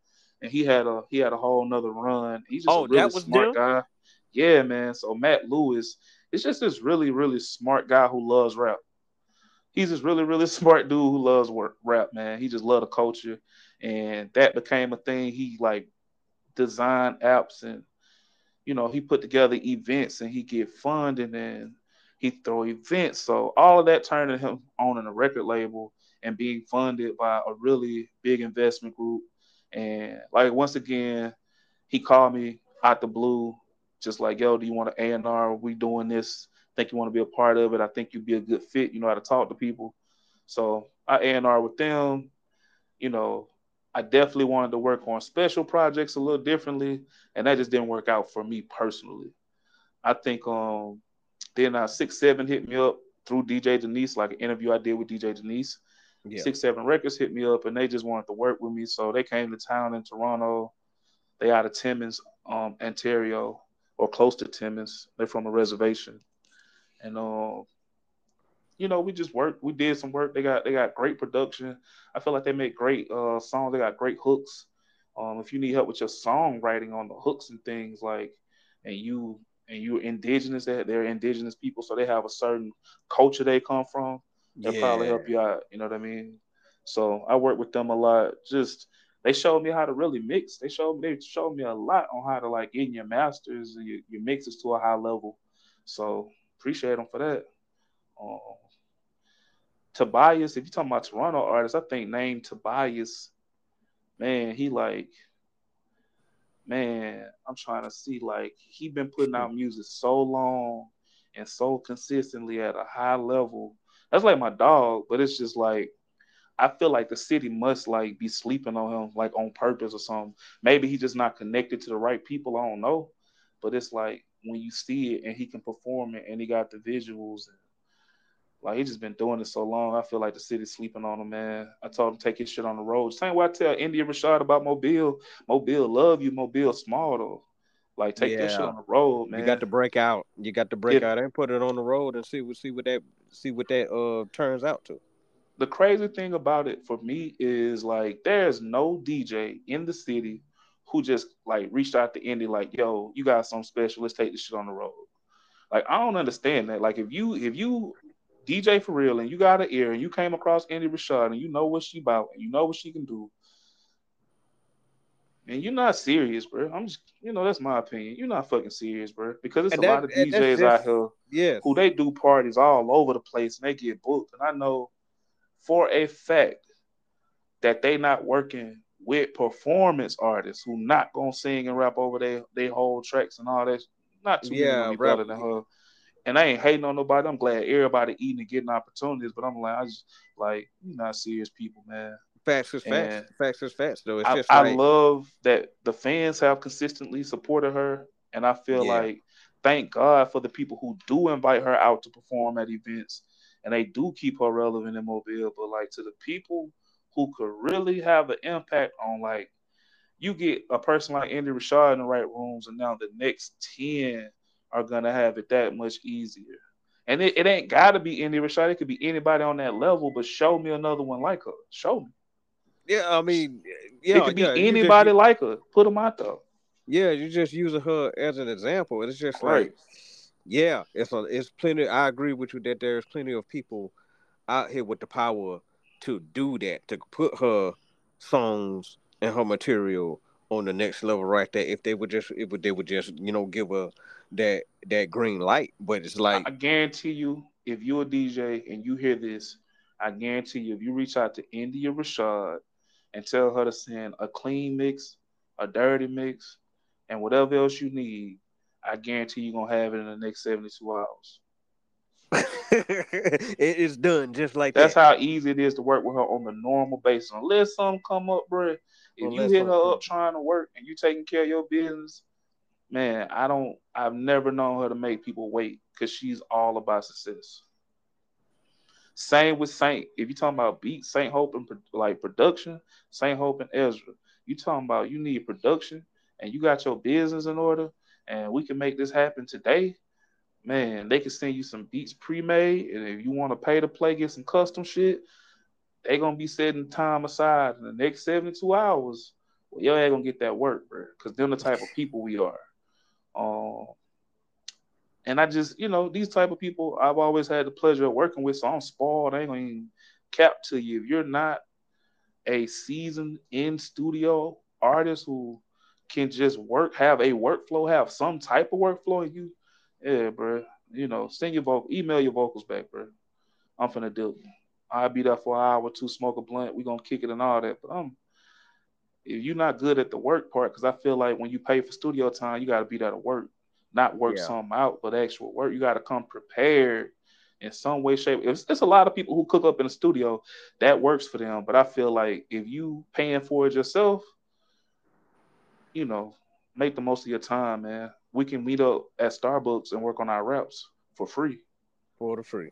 A: and he had a he had a whole nother run. He's just
B: Oh,
A: a really smart
B: them?
A: guy. Yeah, man. So Matt Lewis is just this really, really smart guy who loves rap. He's this really, really smart dude who loves work rap, man. He just loved the culture. And that became a thing. He like designed apps and you know, he put together events and he get funding and he throw events. So all of that turned him owning a record label and being funded by a really big investment group. And like once again, he called me out the blue, just like, yo, do you want an A&R? We doing this. Think you want to be a part of it? I think you'd be a good fit. You know how to talk to people. So I A&R with them. You know, I definitely wanted to work on special projects a little differently, and that just didn't work out for me personally. I think um then uh six seven hit me up through DJ Denise, like an interview I did with DJ Denise.
B: yeah.
A: Six Seven Records hit me up and they just wanted to work with me. So they came to town in Toronto. They out of Timmins, um, Ontario, or close to Timmins. They're from a reservation. And um, you know, we just worked. We did some work. They got they got great production. I feel like they make great uh songs. They got great hooks. Um, if you need help with your songwriting on the hooks and things like, and you and you're indigenous, that they're indigenous people, so they have a certain culture they come from they'll probably help you out. You know what I mean? So I work with them a lot. Just they showed me how to really mix. They showed me they showed me a lot on how to like get in your masters and your, your mixes to a high level. So appreciate them for that. Um, Tobias, if you're talking about Toronto artists, I think name Tobias, man, he like, man, I'm trying to see like he been putting out music so long and so consistently at a high level that's like my dog, but it's just like I feel like the city must like be sleeping on him like on purpose or something. Maybe he's just not connected to the right people. I don't know, but it's like when you see it and he can perform it and he got the visuals and like he just been doing it so long. I feel like the city's sleeping on him, man. I told him take his shit on the road. Same way I tell India Rashad about Mobile. Mobile love you. Mobile small though. Like take this shit on the road, man.
B: You got to break out. You got to break
A: Yeah.
B: out and put it on the road and see what see what that see what that uh turns out to.
A: The crazy thing about it for me is like there's no DJ in the city who just like reached out to Indy like, yo, you got something special. Let's take this shit on the road. Like I don't understand that. Like if you if you DJ for real and you got an ear and you came across Indy Rashad and you know what she about and you know what she can do, and you're not serious, bro. I'm just you know that's my opinion. You're not fucking serious, bro. Because it's
B: And
A: a
B: that-
A: lot of DJs
B: just-
A: out here
B: Yes.
A: who they do parties all over the place and they get booked. And I know for a fact that they not working with performance artists who not gonna sing and rap over their they whole tracks and all that. Not too
B: Yeah,
A: many better than her. And I ain't hating on nobody. I'm glad everybody eating and getting opportunities, but I'm like, I just like you not serious people, man.
B: Facts is facts.
A: And
B: Facts is facts though. It's
A: I,
B: just
A: I
B: like
A: love that the fans have consistently supported her, and I feel
B: Yeah.
A: like thank God for the people who do invite her out to perform at events, and they do keep her relevant in Mobile. But like to the people who could really have an impact on like you get a person like Andy Rashad in the right rooms, and now the next ten are gonna have it that much easier. And it, it ain't gotta be Andy Rashad. It could be anybody on that level, but show me another one like her. Show me.
B: yeah, I mean yeah,
A: it could be
B: yeah, you just-
A: anybody like her. Put them out there.
B: Yeah, you're just using her as an example. It's just
A: Right.
B: like, yeah, it's a, it's plenty. I agree with you that there's plenty of people out here with the power to do that, to put her songs and her material on the next level right there. If they would just, if they would just, you know, give her that that green light. But it's like,
A: I guarantee you, if you're a DJ and you hear this, I guarantee you, if you reach out to India Rashad and tell her to send a clean mix, a dirty mix, and whatever else you need, I guarantee you're gonna have it in the next 72 hours.
B: it's done just like that.
A: That's
B: that.
A: how easy it is to work with her on the normal basis. Unless something come up, bro. If
B: Unless
A: you hit her up trying to work and you taking care of your business, man, I don't. I've never known her to make people wait because she's all about success. Same with Saint. If you talking about beat Saint Hope and like production, Saint Hope and Ezra, you talking about you need production and you got your business in order, and we can make this happen today. Man, they can send you some beats pre-made, and if you want to pay to play, get some custom shit, they gonna be setting time aside in the next 72 hours. Well, y'all ain't gonna get that work, bro. Cause they're the type of people we are. Um, and I just, you know, these type of people I've always had the pleasure of working with, so I'm spoiled. I ain't gonna even cap to you. If you're not a seasoned in studio artist who can just work, have a workflow, have some type of workflow, you, yeah, bro, you know, send your vocal, email your vocals back, bro. I'm finna do. I'll be there for an hour or two, smoke a blunt. We gonna kick it and all that. But um, if you're not good at the work part, because I feel like when you pay for studio time, you got to be there to work, not work
B: Yeah.
A: something out, but actual work. You got to come prepared in some way, shape. It's, it's a lot of people who cook up in the studio that works for them, but I feel like if you paying for it yourself, you know, make the most of your time, man. We can meet up at Starbucks and work on our raps for free.
B: for the free.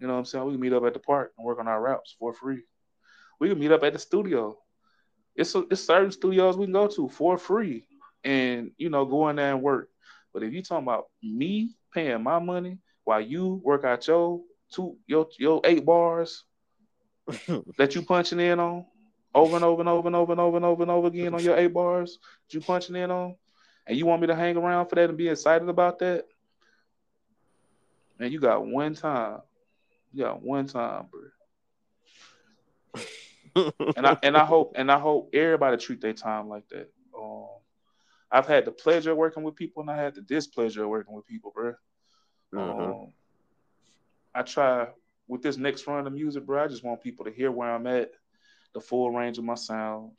A: You know what I'm saying? We can meet up at the park and work on our raps for free. We can meet up at the studio. It's a, it's certain studios we can go to for free and you know go in there and work. But if you talking about me paying my money while you work out your two your your eight bars that you punching in on over and over and over and over and over and over and over again on your eight bars that you punching in on, and you want me to hang around for that and be excited about that, man, you got one time. You got one time, bro. And I and I hope and I hope everybody treat their time like that. Um, I've had the pleasure of working with people and I had the displeasure of working with people, bro.
B: Mhm.
A: Um, I try with this next run of music, bro. I just want people to hear where I'm at, the full range of my sound.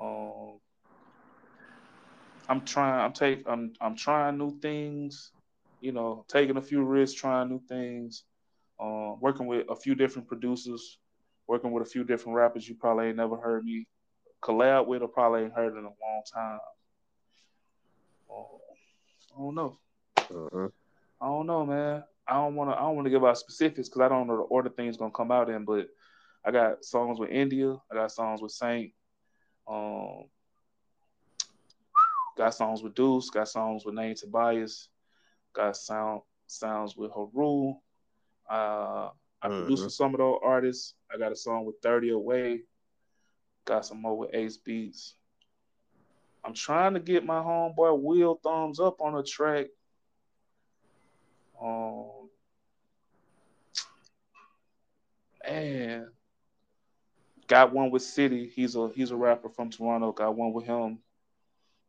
A: Um, I'm trying. I'm take. I'm. I'm trying new things. You know, taking a few risks, trying new things. Um, working with a few different producers, working with a few different rappers you probably ain't never heard me collab with or probably ain't heard in a long time. Um, I don't know.
B: Mhm.
A: I don't know, man. I don't want to. I don't want to give out specifics because I don't know the order things gonna come out in. But I got songs with India. I got songs with Saint. Um, got songs with Deuce. Got songs with Name Tobias. Got sound sounds with Haru. Uh, I produced
B: Mhm.
A: for some of those artists. I got a song with Thirty Away. Got some more with Ace Beats. I'm trying to get my homeboy Will Thumbs Up on a track. Um, man, got one with City. He's a he's a rapper from Toronto. Got one with him.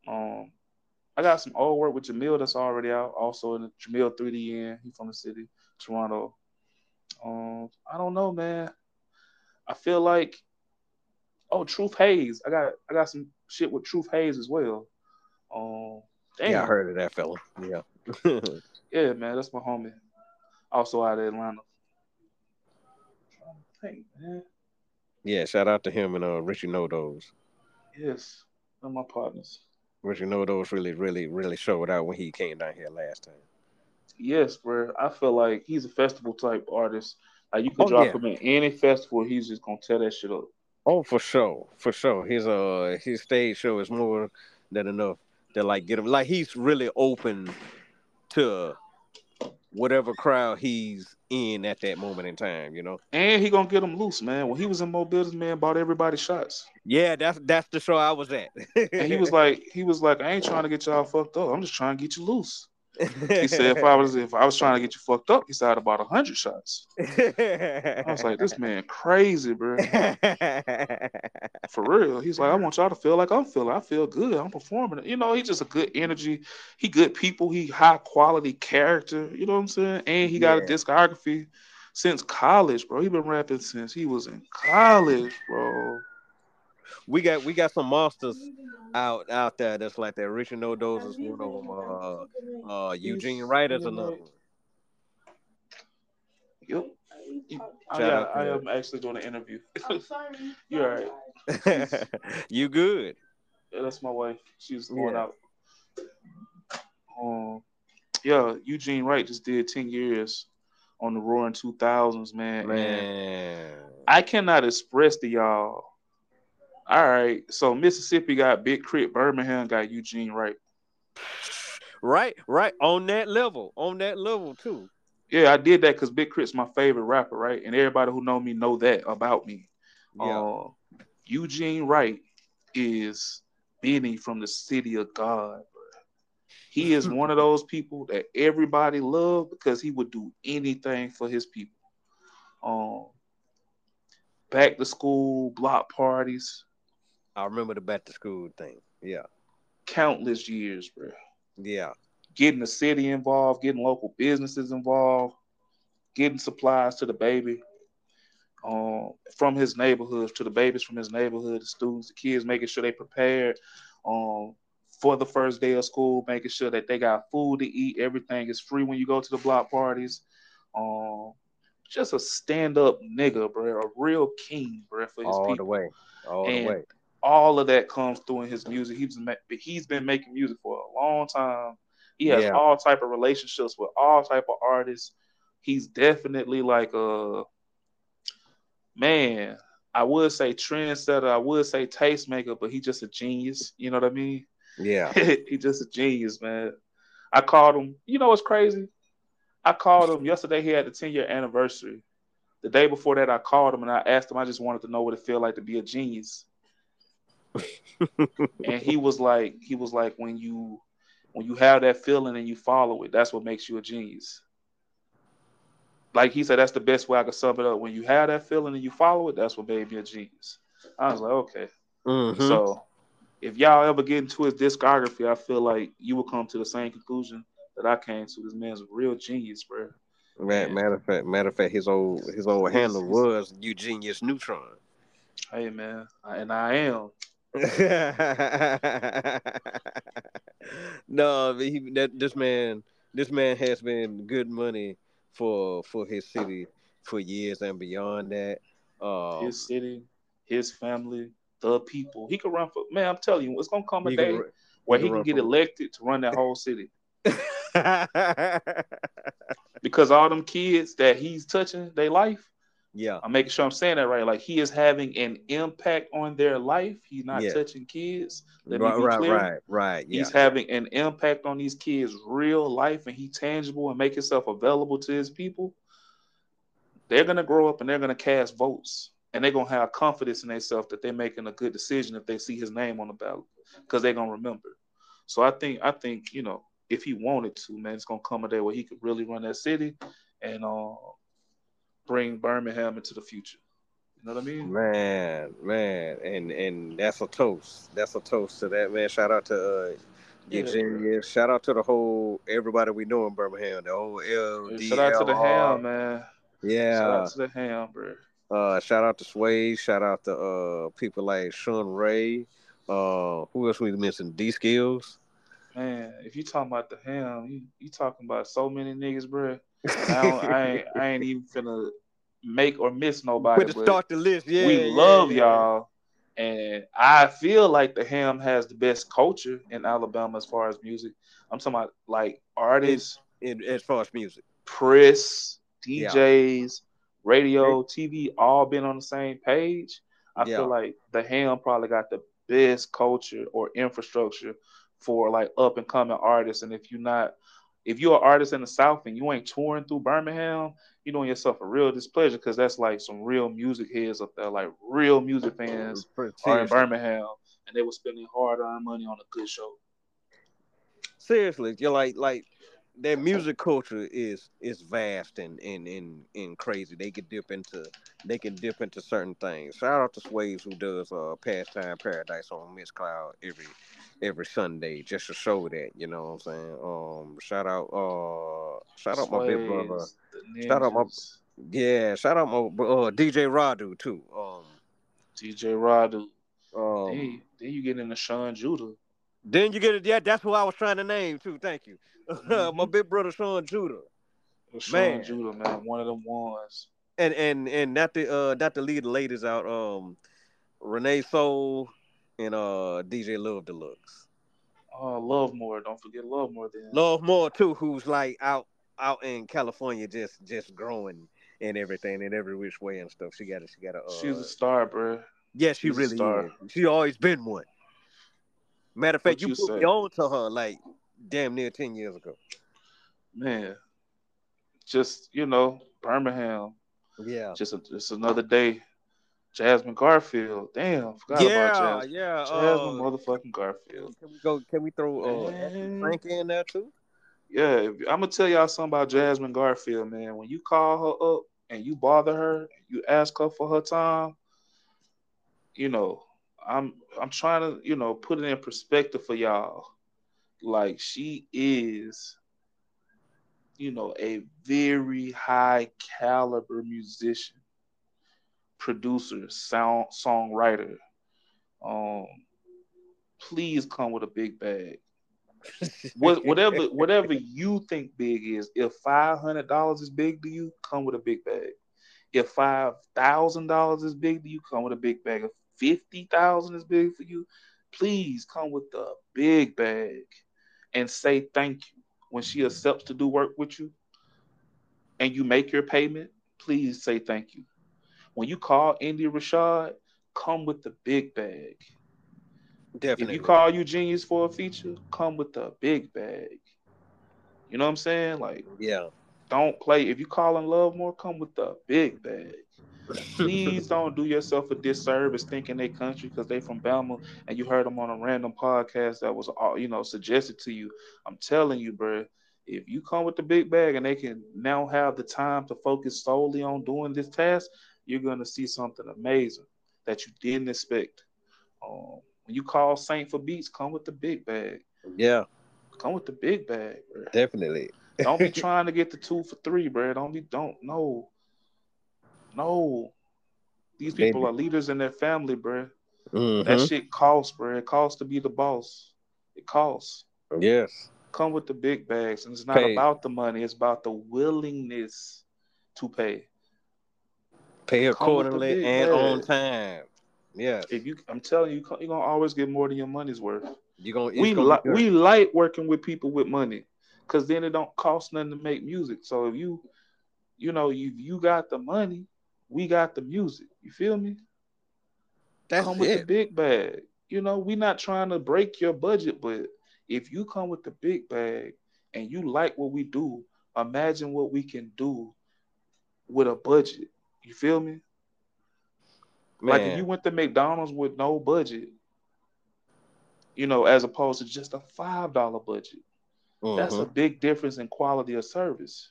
A: Um, I got some old work with Jamil that's already out. Also in the Jamil 3D He's from the city, Toronto. Um, I don't know, man. I feel like oh Truth Hayes. I got I got some shit with Truth Hayes as well. Um, damn.
B: Yeah, I heard of that fella. Yeah.
A: Yeah, man, that's my homie. Also out of Atlanta. Trying to think, man.
B: Yeah, shout out to him and uh Richie Nodos.
A: Yes, they're my partners.
B: Richie Nodos really, really, really showed out when he came down here last time.
A: Yes, bro. I feel like he's a festival type artist. Like you can
B: Oh,
A: drop
B: yeah.
A: him in any festival, he's just gonna tear that shit up.
B: Oh, for sure, for sure. His uh his stage show is more than enough to like get him. Like he's really open to whatever crowd he's in at that moment in time. You know.
A: And he gonna get them loose, man. When he was in Mo Business, man, bought everybody shots.
B: Yeah, that's that's the show I was at.
A: And he was like, he was like, I ain't trying to get y'all fucked up. I'm just trying to get you loose. He said, if I was if I was trying to get you fucked up, he said I'd about hundred shots. I was like, this man crazy, bro. For real. He's like, I want y'all to feel like I'm feeling. I feel good. I'm performing. You know, he's just a good energy. He good people. He high quality character. You know what I'm saying? And he got
B: Yeah.
A: a discography since college, bro. He been rapping since he was in college, bro.
B: We got we got some monsters out out there that's like that. Richard Nodos is one of them. Uh, uh, Eugene Wright is another.
A: Yep. You- I,
B: Shout
A: yeah, I am actually doing an interview.
D: I'm sorry.
A: You're all right.
B: you good?
A: Yeah, that's my wife. She's going
B: Yeah.
A: out. Um, yeah, Eugene Wright just did ten years on the Roaring Two Thousands, man. And
B: Man,
A: I cannot express to y'all. All right, so Mississippi got Big K.R.I.T, Birmingham got Eugene Wright.
B: right, right on that level, on that level too.
A: Yeah, I did that because Big K.R.I.T's my favorite rapper, right? And everybody who know me know that about me.
B: Yeah,
A: Uh, Eugene Wright is Benny from the city of God. He is one of those people that everybody loved because he would do anything for his people. Um, back to school, block parties,
B: I remember the back to school thing. Yeah,
A: countless years, bro.
B: yeah,
A: Getting the city involved, getting local businesses involved, getting supplies to the baby. Um, from his neighborhood to the babies from his neighborhood, the students, the kids, making sure they prepared um, for the first day of school, making sure that they got food to eat. Everything is free when you go to the block parties. Um, just a stand up nigga, bro, a real king, bro, for his
B: all
A: people
B: the way, all
A: And-
B: the way.
A: All of that comes through in his music. He's he's been making music for a long time. He has
B: Yeah.
A: all type of relationships with all type of artists. He's definitely like a man. I would say trendsetter. I would say tastemaker, but he's just a genius. You know what I mean?
B: Yeah,
A: he's just a genius, man. I called him. You know what's crazy? I called him yesterday. He had the 10 year anniversary. The day before that, I called him and I asked him. I just wanted to know what it felt like to be a genius. and he was like, he was like, when you when you have that feeling and you follow it, that's what makes you a genius. Like he said, that's the best way I could sum it up. When you have that feeling and you follow it, that's what made me a genius. I was like, okay.
B: Mhm.
A: So if y'all ever get into his discography, I feel like you will come to the same conclusion that I came to. This man's a real genius, bro.
B: Ma- matter of fact, matter of fact, his old his old handle was Eugenius Neutron.
A: Hey man, and I am.
B: no, he, that this man, this man has been good money for for his city for years and beyond that. Um,
A: His city, his family, the people. He could run for man. I'm telling you, it's gonna come a day where
B: he
A: he
B: can
A: can get
B: for-
A: elected to run that whole city. Because all them kids that he's touching their life,
B: yeah,
A: I'm making sure I'm saying that right. Like he is having an impact on their life. He's not
B: Yeah.
A: touching kids. Let me
B: right,
A: be
B: right,
A: clear.
B: right, right. Yeah,
A: He's having an impact on these kids' real life, and he tangible and make himself available to his people. They're gonna grow up and they're gonna cast votes, and they're gonna have confidence in themselves that they're making a good decision if they see his name on the ballot, because they're gonna remember. So I think I think you know if he wanted to, man, it's gonna come a day where he could really run that city and uh, bring Birmingham into the future. You know what I mean?
B: man, man, and and that's a toast. That's a toast to that man. Shout out to uh,
A: Yeah,
B: Eugenius. Shout out to the whole everybody we know in Birmingham. The whole L.
A: Shout out to the ham, man.
B: Yeah.
A: Shout out to the ham, bro.
B: Uh, shout out to Sway. Shout out to uh people like Sean Ray. Uh, who else we missing? D Skills.
A: Man, if you talking about the ham, you, you talking about so many niggas, bro. I, don't, I ain't I ain't even finna make or miss nobody.
B: Put to start the list. Yeah,
A: we
B: yeah,
A: love
B: yeah.
A: y'all, and I feel like the ham has the best culture in Alabama as far as music. I'm talking about like artists,
B: In, as far as music.
A: press,
B: Yeah.
A: DJs, radio, TV, all been on the same page. I
B: Yeah.
A: feel like the ham probably got the best culture or infrastructure for like up and coming artists. And if you're not if you're an artist in the South and you ain't touring through Birmingham, you're doing yourself a real displeasure because that's like some real music heads up there, like real music fans are in Birmingham and they were spending hard earned money on a good show.
B: seriously, you're like like their music culture is is vast and and and, and crazy. They can dip into they can dip into certain things. Shout out to Sways who does uh Pastime Paradise on Mixcloud every every Sunday just to show that, you know what I'm saying? Um shout out uh shout out my big brother. Shout out my- Yeah, shout out my uh DJ Radu too. Um
A: DJ Radu.
B: um
A: then, then you get into Sean Judah.
B: then you get it, yeah, that's who I was trying to name too. Thank you.
A: Mhm.
B: my big brother Sean Judah.
A: Sean
B: Man.
A: Judah, man, one of them ones.
B: and and and not the uh not to lead the ladies out um renee soul and uh dj love deluxe
A: Oh, Love More. Don't forget Love More then.
B: love more too who's like out out in california just just growing and everything in every which way and stuff she got it she got a uh,
A: She's a star, bro.
B: yeah she
A: she's
B: really
A: star.
B: is she always been one matter of fact
A: What
B: you, put me on to her like damn near 10 years ago
A: Man, just you know, Birmingham.
B: yeah
A: Just a, just another day. Jasmine Garfield. Damn, forgot
B: yeah
A: about Jasmine.
B: yeah
A: Jasmine
B: uh,
A: motherfucking Garfield.
B: can we go can we throw uh frank in there too
A: Yeah, I'm gonna tell y'all something about Jasmine Garfield, man. When you call her up and you bother her, you ask her for her time, you know, I'm I'm trying to, you know, put it in perspective for y'all. Like she is, you know, a very high caliber musician, producer, sound songwriter. Um, please come with a big bag what, whatever whatever you think big is, if five hundred dollars is big to you, come with a big bag. If five thousand dollars is big to you, come with a big bag. If fifty thousand is big for you, please come with the big bag and say thank you when she accepts to do work with you and you make your payment. Please say thank you. When you call Indyah Rashaud, come with the big bag.
B: definitely
A: If you call Eugenius for a feature, come with the big bag. You know what I'm saying? Like,
B: yeah
A: don't play. If you call in love more, come with the big bag. Please don't do yourself a disservice thinking they country because they from Bama and you heard them on a random podcast that was all you know suggested to you. I'm telling you, bro. If you come with the big bag and they can now have the time to focus solely on doing this task, you're gonna see something amazing that you didn't expect. Um, when you call Saint for beats, come with the big bag.
B: yeah
A: Come with the big bag, bro.
B: definitely
A: Don't be trying to get the two for three, bro. Don't be don't no. No. These people
B: Baby.
A: are leaders in their family, bro.
B: Mhm.
A: That shit costs, bro. It costs to be the boss. It costs.
B: Yes.
A: Come with the big bags. And it's not
B: Pay.
A: about the money, it's about the willingness to pay.
B: Pay
A: Come with the
B: accordingly and on time. Yeah.
A: If you I'm telling you, you're gonna always get more than your money's worth.
B: You gonna
A: we
B: gonna
A: like we like working with people with money because then it don't cost nothing to make music. So if you, you know, if you got the money, we got the music. You feel me?
B: That's
A: come with the big bag. You know, we not trying to break your budget, but if you come with the big bag and you like what we do, imagine what we can do with a budget. You feel me? Like if you went to McDonald's with no budget, you know, as opposed to just a five dollar budget. That's a
B: Mhm.
A: big difference in quality of service.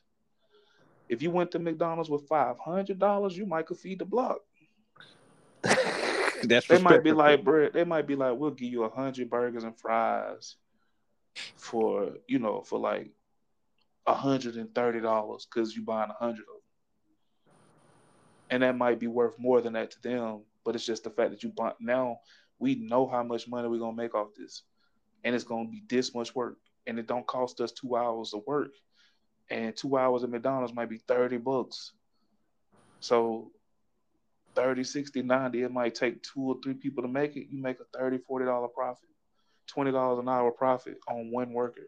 A: If you went to McDonald's with five hundred dollars, you might could feed the block.
B: That's
A: They might be like, bread. They might be like, we'll give you a hundred burgers and fries for you know for like a hundred and thirty dollars because you buying a hundred of them, and that might be worth more than that to them. But it's just the fact that you buy now. We know how much money we're gonna make off this, and it's gonna be this much work, and it don't cost us two hours of work, and two hours at McDonald's might be thirty bucks. So 30, 60, 90, it might take two or three people to make it. You make a 30, 40 dollar profit, 20 dollars an hour profit on one worker.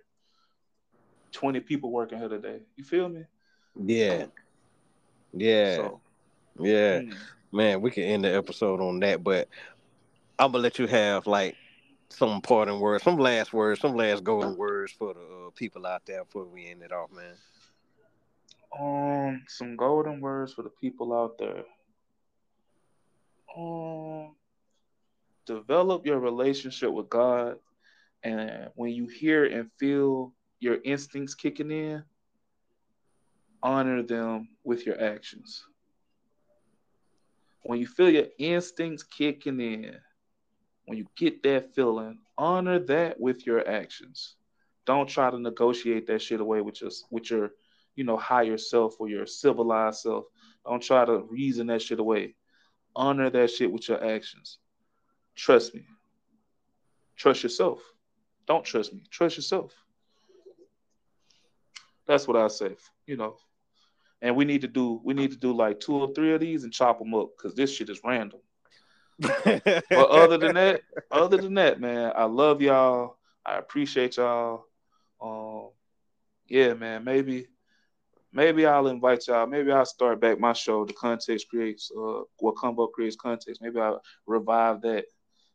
A: 20 people working here today. You feel me?
B: Yeah. Yeah.
A: So,
B: yeah.
A: mm,
B: Man, we can end the episode on that, but I'm gonna let you have like some parting words, some last words, some last golden words for the uh, people out there before we end it off, man.
A: Um, some golden words for the people out there. Um, develop your relationship with God, and when you hear and feel your instincts kicking in, honor them with your actions. When you feel your instincts kicking in, when you get that feeling, honor that with your actions. Don't try to negotiate that shit away with your with your, you know, higher self or your civilized self. Don't try to reason that shit away. Honor that shit with your actions. Trust me. Trust yourself. Don't trust me. Trust yourself. That's what I say. You know, and we need to do we need to do like two or three of these and chop them up because this shit is random. but other than that, other than that, man, I love y'all. I appreciate y'all. Um, yeah, man, maybe maybe I'll invite y'all. Maybe I'll start back my show. The context creates uh what combo creates context. Maybe I'll revive that,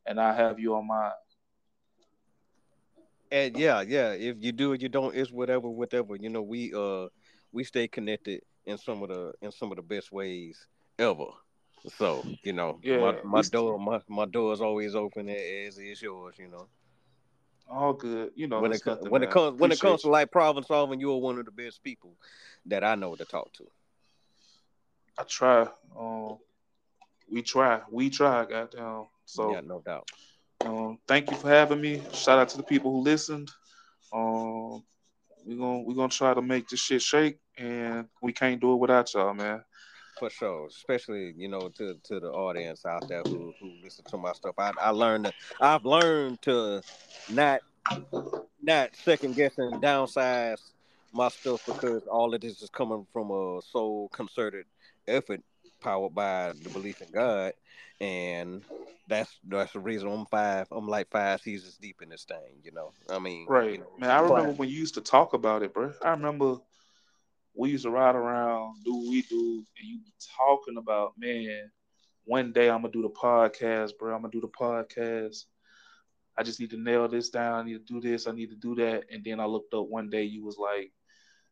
A: and I'll have you on my.
B: And yeah, yeah. If you do it, you don't. It's whatever, whatever. You know, we uh we stay connected in some of the in some of the best ways ever. So you know,
A: Yeah,
B: my my door my my door is always open as is yours. You know,
A: All good. You know,
B: when it
A: nothing,
B: when it comes when it comes to like problem solving, you are one of the best people that I know to talk to.
A: I try. Um, we try. We try. Goddamn. So.
B: yeah, no doubt.
A: Um, thank you for having me. Shout out to the people who listened. Um, we're gonna we're gonna try to make this shit shake, and we can't do it without y'all, man.
B: For sure, especially you know to to the audience out there who who listen to my stuff. I I learned that I've learned to not not second guess and downsize my stuff because all of this is coming from a soul concerted effort powered by the belief in God, and that's that's the reason I'm five. I'm like five seasons deep in this thing. You know, I mean,
A: Right,
B: You know,
A: man. I
B: but-
A: remember when you used to talk about it, bro. I remember we used to ride around, do we do, and you be talking about, man. One day I'm gonna do the podcast, bro. I'm gonna do the podcast. I just need to nail this down. I need to do this. I need to do that. And then I looked up one day. You was like,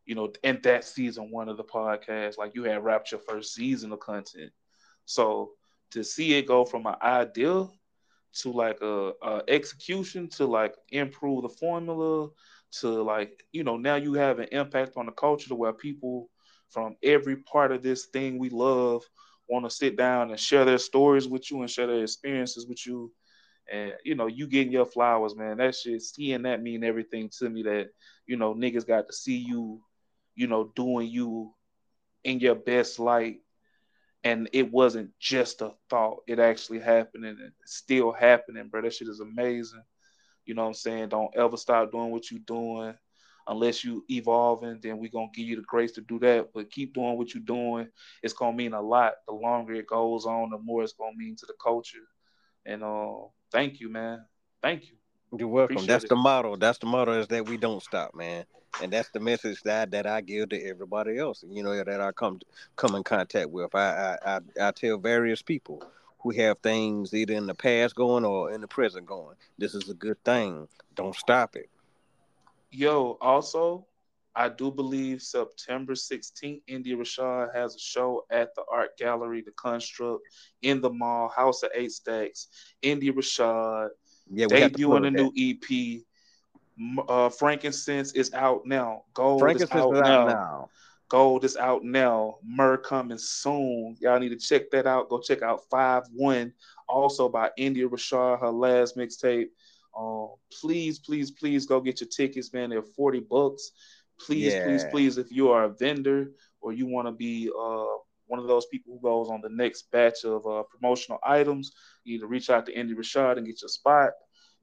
A: you know, in that season one of the podcast, like you had wrapped your first season of content. So to see it go from an idea to like a, a execution to like improve the formula to like you know now you have an impact on the culture to where people from every part of this thing we love want to sit down and share their stories with you and share their experiences with you. And you know you getting your flowers man. That shit seeing that mean everything to me that you know niggas got to see you you know doing you in your best light. And it wasn't just a thought. It actually happened and it's still happening bro. That shit is amazing you know what i'm saying don't ever stop doing what you're doing unless you evolving then we're gonna give you the grace to do that but keep doing what you're doing it's gonna mean a lot the longer it goes on the more it's gonna mean to the culture and uh thank you man thank you
B: You're welcome.
A: Appreciate
B: That's
A: it.
B: the motto. That's the motto is that we don't stop, man. And that's the message that that I give to everybody else. You know that I come come in contact with. I I I, I tell various people who have things either in the past going or in the present going. This is a good thing. Don't stop it.
A: Yo, also, I do believe September 16th, Indyah Rashaud has a show at the Art Gallery, the Construct, in the mall, House of Eight Stacks. Indyah Rashaud,
B: Yeah, we have to
A: debuting a new. EP. Uh, Frankincense is out now. Gold
B: Frankincense
A: is out,
B: is
A: now.
B: out now.
A: Gold is out now. Myrrh coming soon. Y'all need to check that out. Go check out 5 1. Also by Indyah Rashaud, her last mixtape. Um, please, please, please go get your tickets, man. They're 40 bucks. Please, please,
B: Yeah.
A: please, if you are a vendor or you want to be uh, one of those people who goes on the next batch of uh, promotional items, you need to reach out to Indyah Rashaud and get your spot.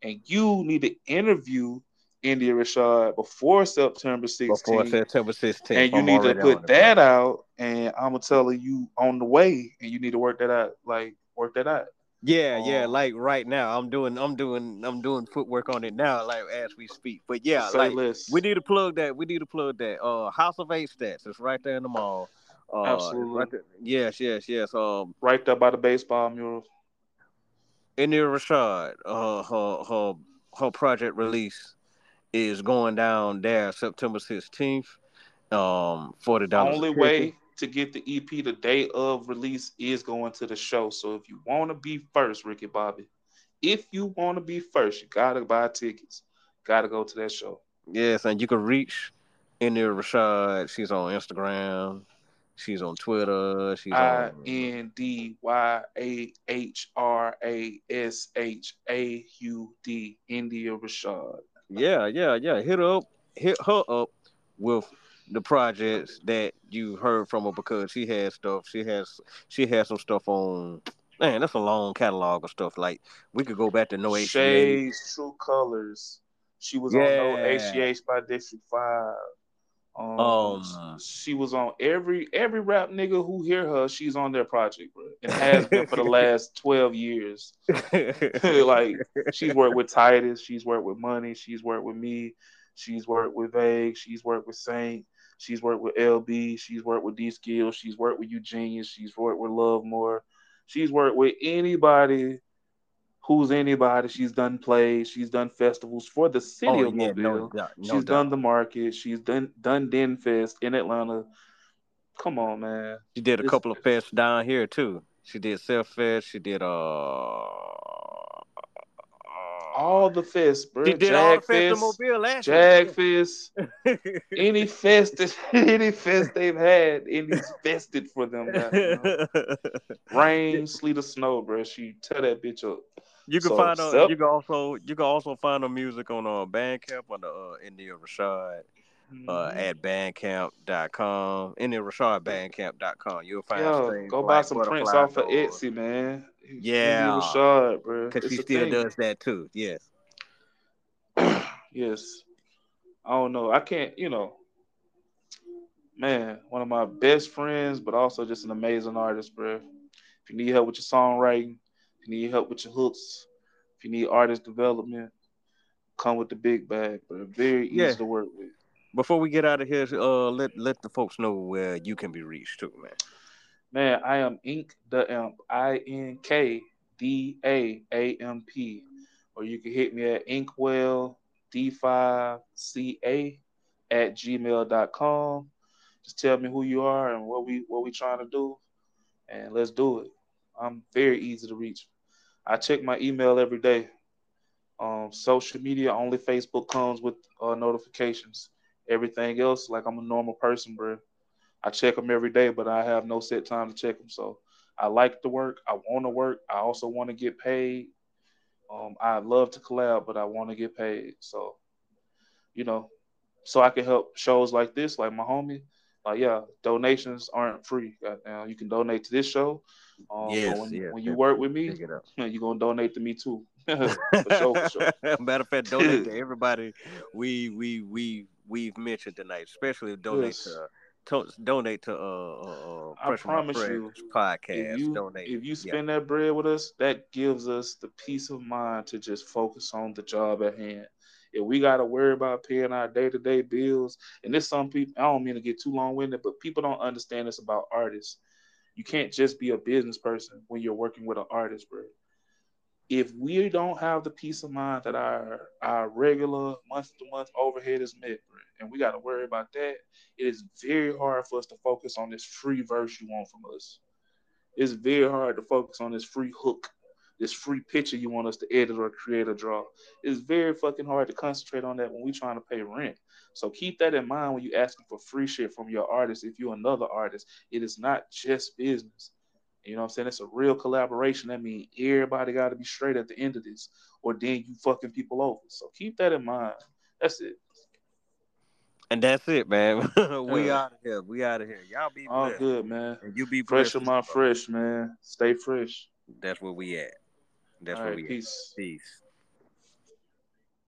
A: And you need to interview Indyah Rashaud before September 16th
B: Before September 16th.
A: and you
B: I'm
A: need to put that
B: man.
A: out and i'm gonna tell you on the way and you need to work that out like work that out
B: Yeah, yeah,
A: Um,
B: like right now. I'm doing I'm doing I'm doing footwork on it now, like as we speak. But yeah, like
A: less.
B: We need to plug that. We need to plug that. Uh, House of Eight Stats. It's right there in the mall. Uh,
A: Absolutely.
B: Right there. Yes, yes, yes. Um,
A: right there by the baseball mural
B: Indyah Rashaud. Uh, her her her project release is going down there September 16th. Um, forty
A: The
B: dollars.
A: only way to get the EP the day of release is going to the show. So if you want to be first, Ricky Bobby, if you want to be first, you gotta buy tickets. Gotta go to that show.
B: Yes, and you can reach Indyah Rashaud. She's on Instagram. She's on Twitter. She's
A: I
B: on.
A: N D Y A H R A S H A U D Indyah Rashaud.
B: Yeah, yeah, yeah. Hit her up. Hit her up with the projects that you heard from her because she has stuff. She has she has some stuff on. Man, that's a long catalog of stuff. Like we could go back to No HCA.
A: Shades, True Colors. She was on No
B: Yeah.
A: HGH by District Five. Um,
B: Um,
A: she was on every every rap nigga who hear her. She's on their project, bro, and has been for the last twelve years. like she's worked with Titus, she's worked with Money, she's worked with me, she's worked with Vague, she's worked with Saint, she's worked with LB, she's worked with D Skill, she's worked with Eugenius, she's worked with Love More, she's worked with anybody who's anybody. She's done plays, she's done festivals for the city
B: oh
A: of
B: yeah,
A: Mobile.
B: no no
A: she's
B: doubt.
A: done the market, she's done done Den Fest in Atlanta. Come on, man.
B: She did a
A: This-
B: couple of fests down here too. She did Self Fest. She did uh.
A: All the fests, bro.
B: she did all the
A: Fest,
B: Mobile last
A: Jag
B: year.
A: Fest. any fest that, any fest they've had, Indy's fested for them. goddamn. Rain, sleet, or snow, bro. She tear that bitch up.
B: You can
A: So,
B: find her.
A: Sep-
B: You can also you can also find her music on uh, Bandcamp under uh, Indyah Rashaud uh,
A: Mhm.
B: at bandcamp.com. Indyah Rashaud bandcamp.com. You'll find
A: Yo, go
B: like
A: buy some prints off of Etsy, man.
B: Yeah.
A: Indyah Rashaud, bro.
B: Because
A: It's
B: she still
A: thing.
B: does that too. Yes.
A: yes. I don't know. I can't, you know, man, one of my best friends, but also just an amazing artist, bro. If you need help with your songwriting, if you need help with your hooks, if you need artist development, come with the big bag, bro. Very easy
B: Yeah.
A: to work with.
B: Before we get out of here, uh, let let the folks know where you can be reached too, man.
A: Man, I am Ink the Imp, I N K D A A M P. Or you can hit me at Inkwell D5CA at gmail.com. Just tell me who you are and what we what we trying to do, and let's do it. I'm very easy to reach. I check my email every day. Um, social media only Facebook comes with uh, notifications. Everything else, like I'm a normal person, bro. I check them every day, but I have no set time to check them. So I like to work. I want to work. I also want to get paid. Um, I love to collab, but I want to get paid. So, you know, so I can help shows like this, like my homie. Like, yeah, donations aren't free. You can donate to this show. Um,
B: Yes,
A: when,
B: yes,
A: when you work with me,
B: Pick it up.
A: you're gonna donate to me too. for sure, for sure.
B: Matter of fact, donate to everybody we we we we've mentioned tonight, especially donate
A: Yes.
B: to. To, donate to uh, uh, uh
A: I promise you,
B: podcast.
A: if you
B: donate.
A: if you
B: Yeah.
A: spend that bread with us, that gives us the peace of mind to just focus on the job at hand. If we got to worry about paying our day to day bills, and this some people, I don't mean to get too long winded, but people don't understand this about artists. You can't just be a business person when you're working with an artist, bro. If we don't have the peace of mind that our our regular month to month overhead is met, bro, and we got to worry about that, it is very hard for us to focus on this free verse you want from us. It's very hard to focus on this free hook, this free picture you want us to edit or create or draw. It's very fucking hard to concentrate on that when we're trying to pay rent. So keep that in mind when you asking for free shit from your artist. If you're another artist, it is not just business. You know what I'm saying? It's a real collaboration. That means everybody got to be straight at the end of this, or then you fucking people over. So keep that in mind. That's it.
B: And that's it, man. we
A: Yeah.
B: out of here. We out of here. Y'all be
A: All
B: blessed.
A: good, man.
B: And you be
A: Fresh my fresh, man. Stay fresh.
B: That's where we at. That's
A: All
B: where
A: right,
B: we
A: peace.
B: Peace.